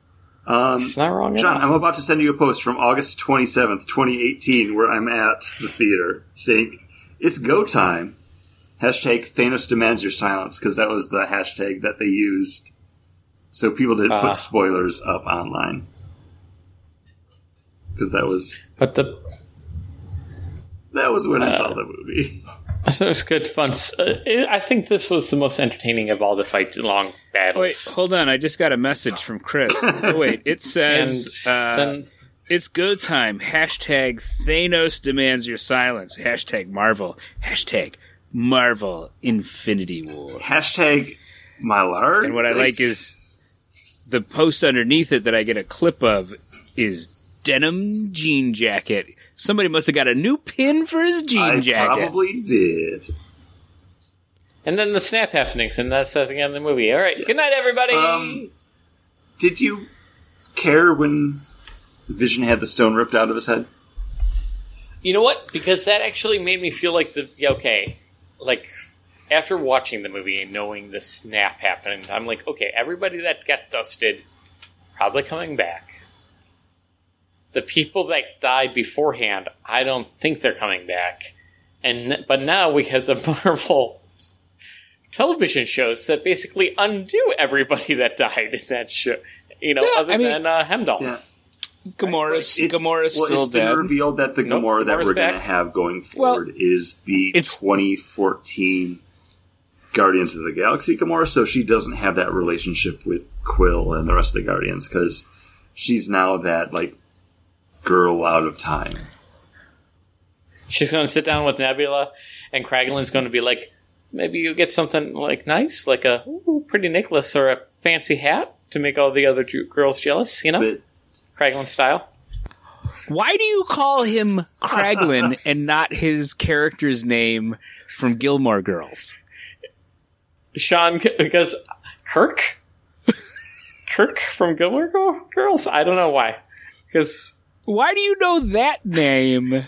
Um, It's not wrong. John. I'm about to send you a post from August 27th, 2018, where I'm at the theater saying, It's go time. Hashtag Thanos demands your silence, because that was the hashtag that they used. So people didn't Ah. put spoilers up online. Because that was but the that was when I Uh, saw the movie. so it was good fun. Uh, I think this was the most entertaining of all the fight long battles. Wait, hold on. I just got a message from Chris. Oh, wait, it says uh, then it's go time. Hashtag Thanos demands your silence. Hashtag Marvel. Hashtag Marvel Infinity War. Hashtag my lard. And what I like is the post underneath it that I get a clip of is denim jean jacket. Somebody must have got a new pin for his jean I jacket. probably did. and then the snap happenings, and that's at the end of the movie. All right, good night, everybody. Um, Did you care when Vision had the stone ripped out of his head? You know what? Because that actually made me feel like the yeah, okay, like after watching the movie and knowing the snap happened, I'm like, okay, everybody that got dusted probably coming back. The people that died beforehand, I don't think they're coming back. And but now we have the Marvel television shows that basically undo everybody that died in that show. You know, Yeah, other I mean- than uh, Heimdall. Yeah. Gamora's, It's- Gamora's well, still it's been revealed that the Nope, Gamora that Gamora's we're going to have going Well, forward is the it's- 2014 Guardians of the Galaxy Gamora, so she doesn't have that relationship with Quill and the rest of the Guardians because she's now that like girl out of time. She's going to sit down with Nebula, and Kraglin's going to be like, maybe you get something like nice, like a ooh, pretty necklace or a fancy hat to make all the other girls jealous, you know, But Kraglin style. Why do you call him Kraglin and not his character's name from Gilmore Girls? Sean, because Kirk, Kirk from Gilmore Girls. I don't know why, because Why do you know that name?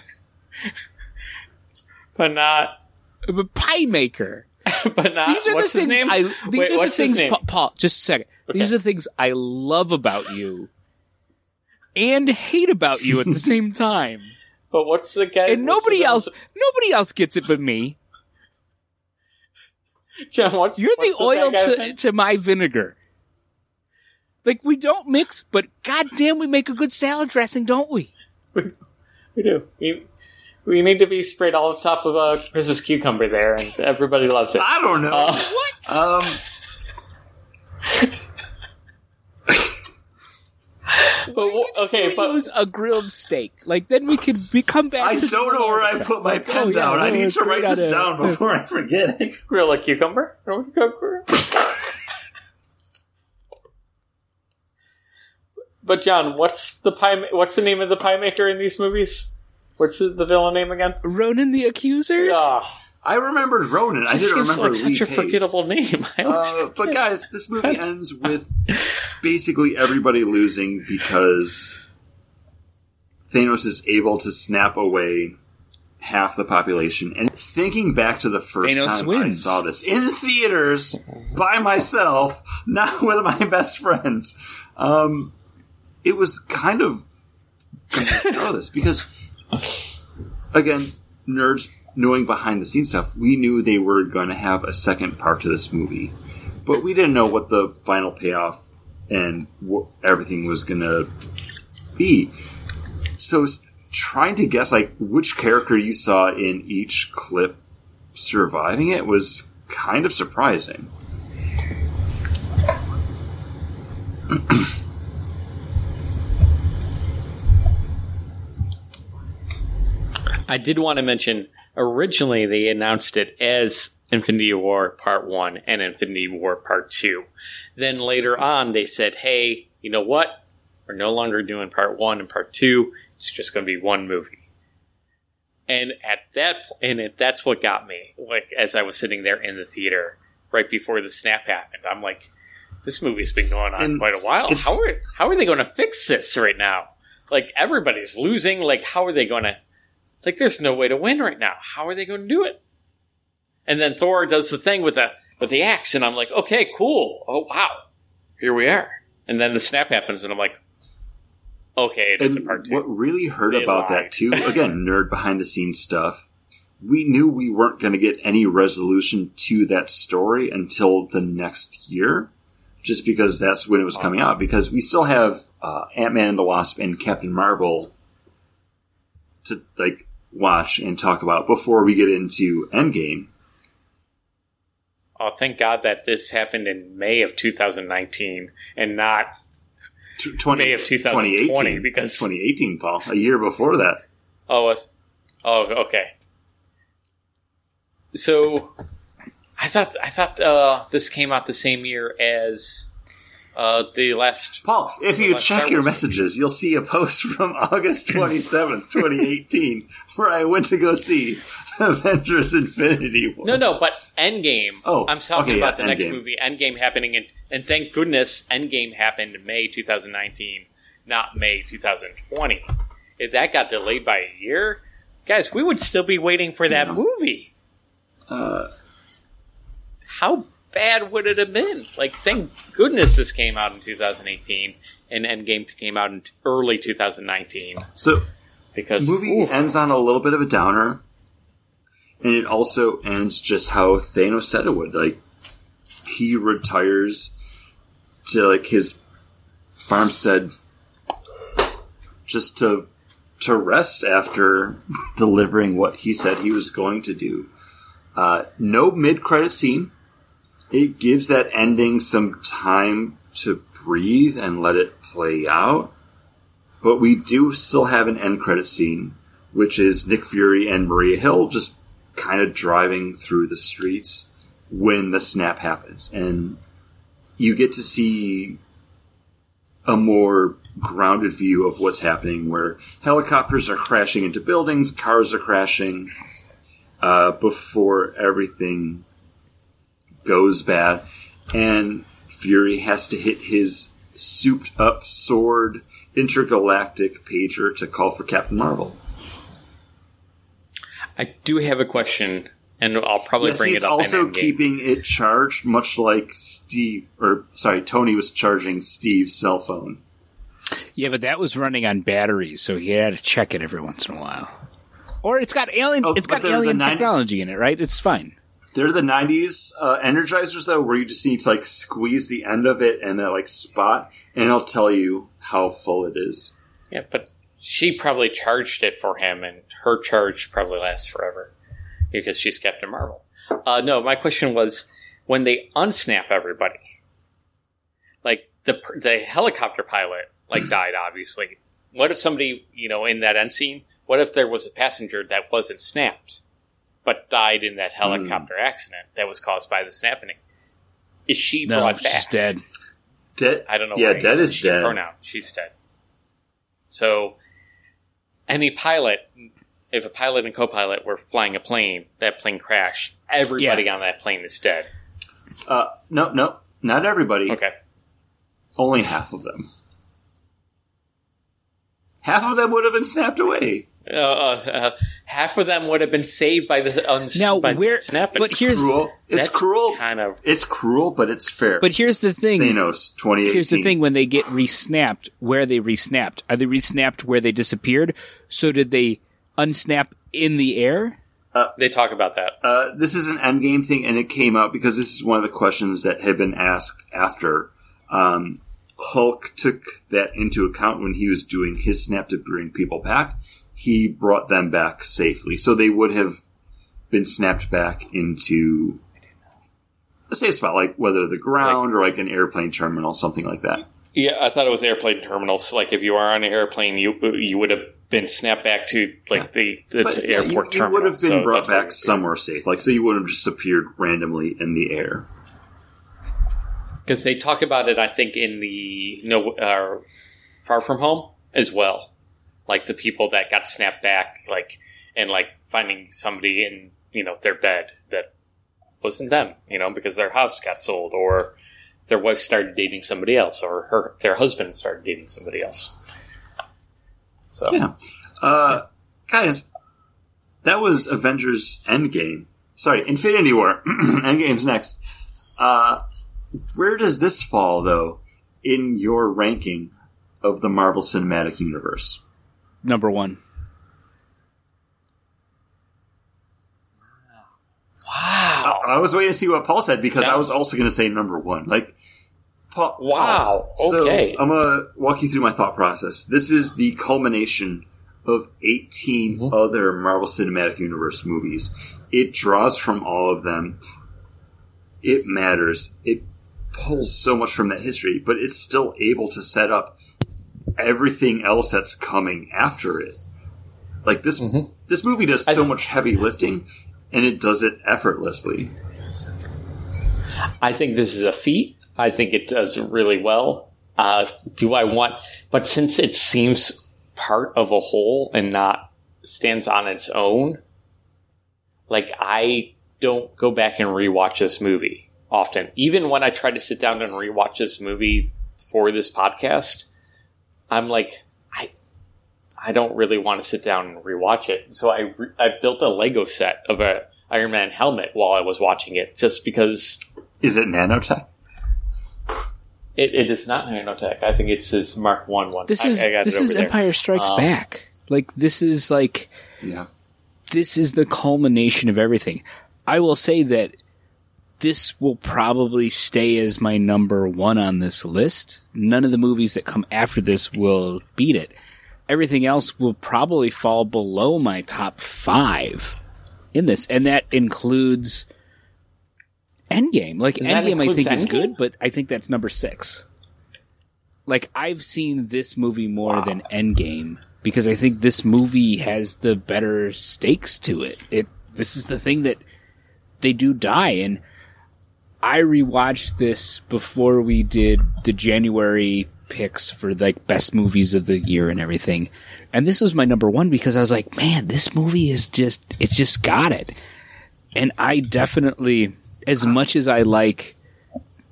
but not, But Pie Maker. but not. These are the things? I. These Wait, are the things. Pa- Paul. Just a second. These are the things I love about you, and hate about you at the same time. But what's the guy? And what's nobody the- else, nobody else gets it but me. John, what's You're the oil bad to, to my vinegar. Like we don't mix, but goddamn, we make a good salad dressing, don't we? We do. We, we need to be sprayed all on top of uh, Chris's cucumber there, and everybody loves it. I don't know. Uh, What? um, but, w- okay, we but use a grilled steak. Like then we could we come back. I to don't know where I put my pen oh, yeah, down. I need to write this on a- down before I forget it. grill a cucumber. Grill a cucumber. but John, what's the pie? ma- What's the name of the pie maker in these movies? What's the, the villain name again? Ronan the Accuser. Ah, I remembered Ronan. I didn't remember like Lee such a Pace. forgettable name. I Uh, but guys, this movie ends with basically everybody losing because Thanos is able to snap away half the population. And thinking back to the first Thanos time wins. I saw this in theaters by myself, not with my best friends, um, it was kind of I know this because again, nerds knowing behind the scenes stuff, we knew they were going to have a second part to this movie, but we didn't know what the final payoff and what everything was going to be. So, trying to guess like which character you saw in each clip surviving it was kind of surprising. I did want to mention originally they announced it as Infinity War Part 1 and Infinity War Part 2. Then later on they said, hey, you know what? We're no longer doing Part 1 and Part 2. It's just going to be one movie. And at that and it, that's what got me. Like as I was sitting there in the theater right before the snap happened, I'm like, this movie's been going on And quite a while. How are how are they going to fix this right now? Like everybody's losing. Like how are they going to like, there's no way to win right now. How are they going to do it? and then Thor does the thing with the with the axe, and I'm like, okay, cool. Oh wow, here we are. And then the snap happens, and I'm like, okay, it is a And part two. what really hurt They about lied. that too, again, nerd behind the scenes stuff. We knew we weren't going to get any resolution to that story until the next year, just because that's when it was coming out. Because we still have uh, Ant Man and the Wasp and Captain Marvel to like watch and talk about before we get into Endgame. Oh, thank God that this happened in May of 2019 and not 20, May of 2020, 2018, because- 2018, Paul, a year before that. Oh, was oh okay. So, I thought I thought uh, this came out the same year as uh, the last. Paul, if you check your messages, you'll see a post from August 27th, 2018, where I went to go see Avengers Infinity War. No, no, but Endgame. Oh, I'm talking okay, yeah, about the next Endgame. movie, Endgame happening, in, and thank goodness Endgame happened in May 2019, not May 2020. If that got delayed by a year, guys, we would still be waiting for that Yeah. movie. Uh, How bad would it have been? Like, thank goodness this came out in 2018, and Endgame came out in early 2019 so, because the movie oof, ends on a little bit of a downer, and it also ends just how Thanos said it would. Like, he retires to, like, his farmstead just to to rest after delivering what he said he was going to do. Uh, no mid credit scene. It gives that ending some time to breathe and let it play out. But we do still have an end credit scene, which is Nick Fury and Maria Hill just kind of driving through the streets when the snap happens. And you get to see a more grounded view of what's happening where helicopters are crashing into buildings, cars are crashing, uh, before everything goes bad. And Fury has to hit his souped up sword intergalactic pager to call for Captain Marvel. I do have a question, and I'll probably Yes, bring he's it up. He's also in keeping it charged, much like Steve, or sorry, Tony was charging Steve's cell phone. Yeah, but that was running on batteries, so he had to check it every once in a while. Or it's got alien. Oh, it's but got they're the alien 90 technology in it, right? It's fine. They're the '90s uh, Energizers, though, where you just need to like squeeze the end of it and that like spot, and it'll tell you how full it is. Yeah, but she probably charged it for him, and her charge probably lasts forever because she's Captain Marvel. Uh, no, my question was when they unsnap everybody, like the the helicopter pilot like died. Obviously, what if somebody you know in that end scene? What if there was a passenger that wasn't snapped, but died in that helicopter accident that was caused by the snapping? Is she No, brought back? she's dead. Dead. I don't know. Yeah, dead is she dead. Pronoun. She's dead. So, any pilot, if a pilot and co-pilot were flying a plane, that plane crashed. Everybody on that plane is dead. Uh, no, no, not everybody. Okay. Only half of them. Half of them would have been snapped away. Uh, uh, uh, half of them would have been saved by the uns- Now, by where- snapping. but here's- Cruel. It's cruel. Kind of. It's cruel, but it's fair. But here's the thing. Thanos, 2018. Here's the thing: when they get resnapped, where they resnapped? Are they resnapped where they disappeared? So did they unsnap in the air? They talk about that. Uh, this is an endgame thing, and it came out because this is one of the questions that had been asked after. Um, Hulk took that into account when he was doing his snap to bring people back. He brought them back safely, so they would have been snapped back into a safe spot, like whether the ground or like an airplane terminal, something like that. Yeah, I thought it was airplane terminals. Like if you are on an airplane, you you would have been snapped back to like the, the But yeah, airport you, you terminal. would have been So brought that's what it back somewhere safe, like so you wouldn't have just appeared randomly in the air. because they talk about it. I think in the no uh, Far From Home as well, like the people that got snapped back, like and like finding somebody in you know their bed that wasn't them, you know, because their house got sold or their wife started dating somebody else or her their husband started dating somebody else. So Yeah. Uh, guys, that was Avengers Endgame. sorry, Infinity War. Endgame's next. Uh, where does this fall, though, in your ranking of the Marvel Cinematic Universe? Number one. Wow. I was waiting to see what Paul said because I was was- also going to say number one. Like, Paul. Wow, Paul, okay. So I'm going to walk you through my thought process. This is the culmination of 18 Mm-hmm. other Marvel Cinematic Universe movies. It draws from all of them. It matters. It pulls so much from that history, but it's still able to set up everything else that's coming after it. Like this, Mm-hmm. this movie does so much heavy lifting, and it does it effortlessly. I think this is a feat. I think it does really well. Uh, do I want? But since it seems part of a whole and not stands on its own, like I don't go back and rewatch this movie often. Even when I try to sit down and rewatch this movie for this podcast, I'm like, I, I don't really want to sit down and rewatch it. So I, re- I built a Lego set of a Iron Man helmet while I was watching it, just because Is it nanotech? It, it is not nanotech. I think it's his Mark One one. This is I got this is there. Empire Strikes Um, Back. Like this is like Yeah. this is the culmination of everything. I will say that this will probably stay as my number one on this list. None of the movies that come after this will beat it. Everything else will probably fall below my top five in this, and that includes Endgame. Like And Endgame, I think is good, but I think that's number six. Like I've seen this movie more than Endgame because I think this movie has the better stakes to it. It this is the thing that they do die and I rewatched this before we did the January picks for like best movies of the year and everything. And this was my number 1 because I was like, man, this movie is just it's just got it. And I definitely as much as I like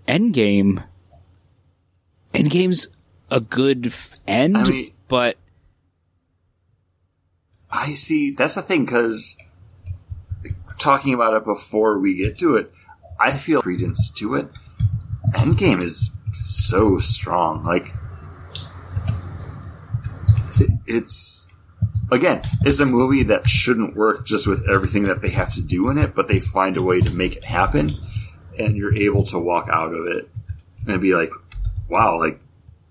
Endgame Endgame's a good end, I mean- but I see. That's the thing because talking about it before we get to it, I feel credence to it. Endgame is so strong. Like it, it's again, it's a movie that shouldn't work just with everything that they have to do in it, but they find a way to make it happen, and you're able to walk out of it and be like, "Wow!" Like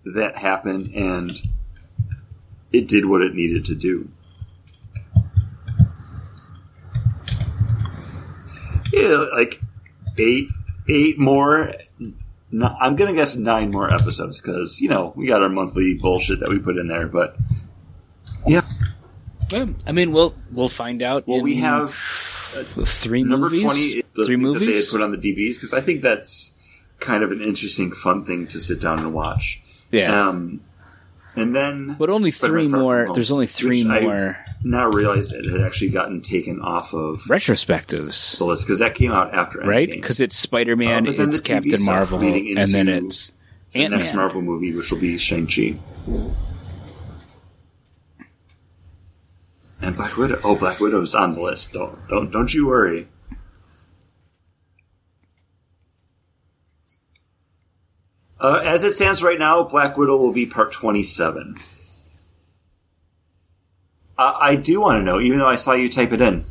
that happened, and it did what it needed to do. Yeah, like eight, eight more. No, I'm gonna guess nine more episodes because you know we got our monthly bullshit that we put in there. But yeah, well, I mean, we'll we'll find out. well, we have three number movies. twenty. is The three movies that they had put on the DVDs because I think that's kind of an interesting, fun thing to sit down and watch. yeah, Um, and then, but only three more. Home, There's only three which I more now realized it had actually gotten taken off of retrospectives, the list because that came out after right? Because it's Spider Man, it's um, the Captain Marvel, and then it's the Ant next Marvel movie, which will be Shang Chi. And Black Widow. Oh, Black Widow's on the list. Don't don't don't you worry. Uh, as it stands right now, Black Widow will be part twenty-seven. Uh, I do want to know, even though I saw you type it in.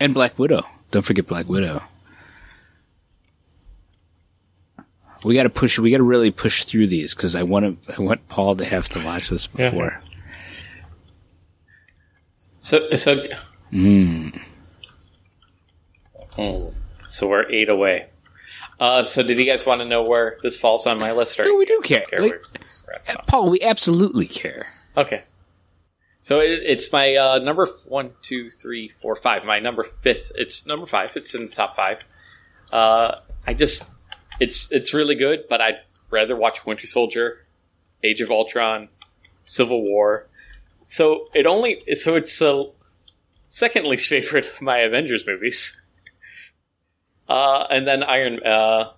and Black Widow. Don't forget Black Widow. We got to push. We got to really push through these because I want to. I want Paul to have to watch this Yeah. before. So so. Mm. Mm. So we're eight away. Uh, so did you guys want to know where this falls on my list? Or No, we do guys care. Like- We're just wrapping up. Paul, we absolutely care. Okay. So it, it's my uh, number one, two, three, four, five. My number fifth. It's number five. It's in the top five. Uh, I just, it's it's really good, but I'd rather watch Winter Soldier, Age of Ultron, Civil War. So it only so it's the second least favorite of my Avengers movies. Uh, and then Iron uh,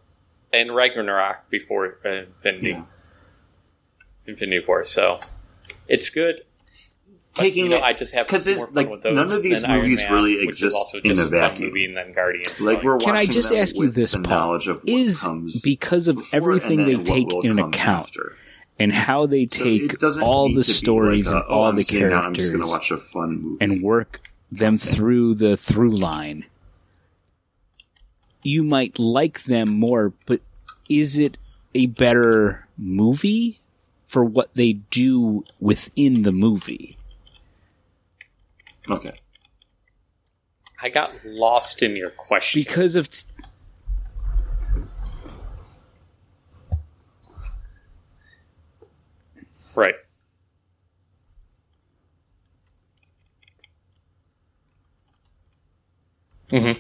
and Ragnarok before Infinity Yeah. Infinity War. So it's good. taking you know, it I just have 'cause more it's, fun like, with those none of these movies Man, really exist also in a vacuum. movie and then Guardians. like we're Can I just ask you this, the Paul? knowledge of what Is because of everything they take will in account after. and how they take it doesn't all the stories like a, and oh, all I'm the sitting down, I'm characters just watch a fun movie. and work them through the through line. You might like them more, but is it a better movie for what they do within the movie? okay. I got lost in your question. Because of t- Right. hmm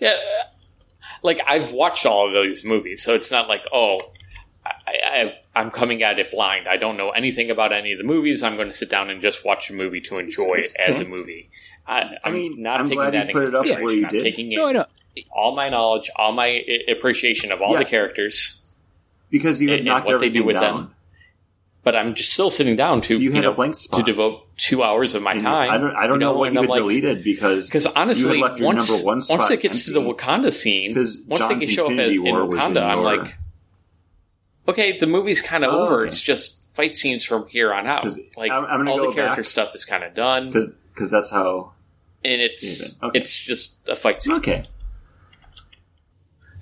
Yeah, like I've watched all of those movies, so it's not like oh, I, I, I'm coming at it blind. I don't know anything about any of the movies. I'm going to sit down and just watch a movie to enjoy It's- it as a movie. I, I'm mean, not I'm taking that you in put it up consideration. where I'm did. taking in no, all my knowledge, all my i- appreciation of all Yeah. the characters, Because you had And- and knocked what they do with down. them. But I'm just still sitting down to You you, know to devote two hours of my And time. I don't, I don't know, what you like- deleted because Because you honestly, had left your once once it gets to the empty. Wakanda scene, 'Cause once John's they can show up Infinity in, in War in Wakanda, I'm like, okay, the movie's kind of Oh, over. okay. It's just fight scenes from here on out. Like I'm- I'm all go the character stuff is kind of done, because because that's how. and it's okay. it's just a fight scene. Okay,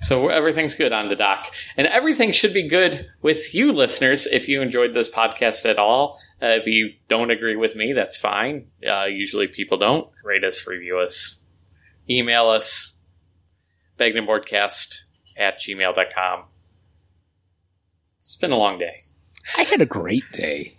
So everything's good on the dock, and everything should be good with you, listeners. If you enjoyed this podcast at all, uh, if you don't agree with me, that's fine. Uh, usually people don't rate us, review us, email us, bagdenboardcast at gmail.com. It's been a long day. I had a great day.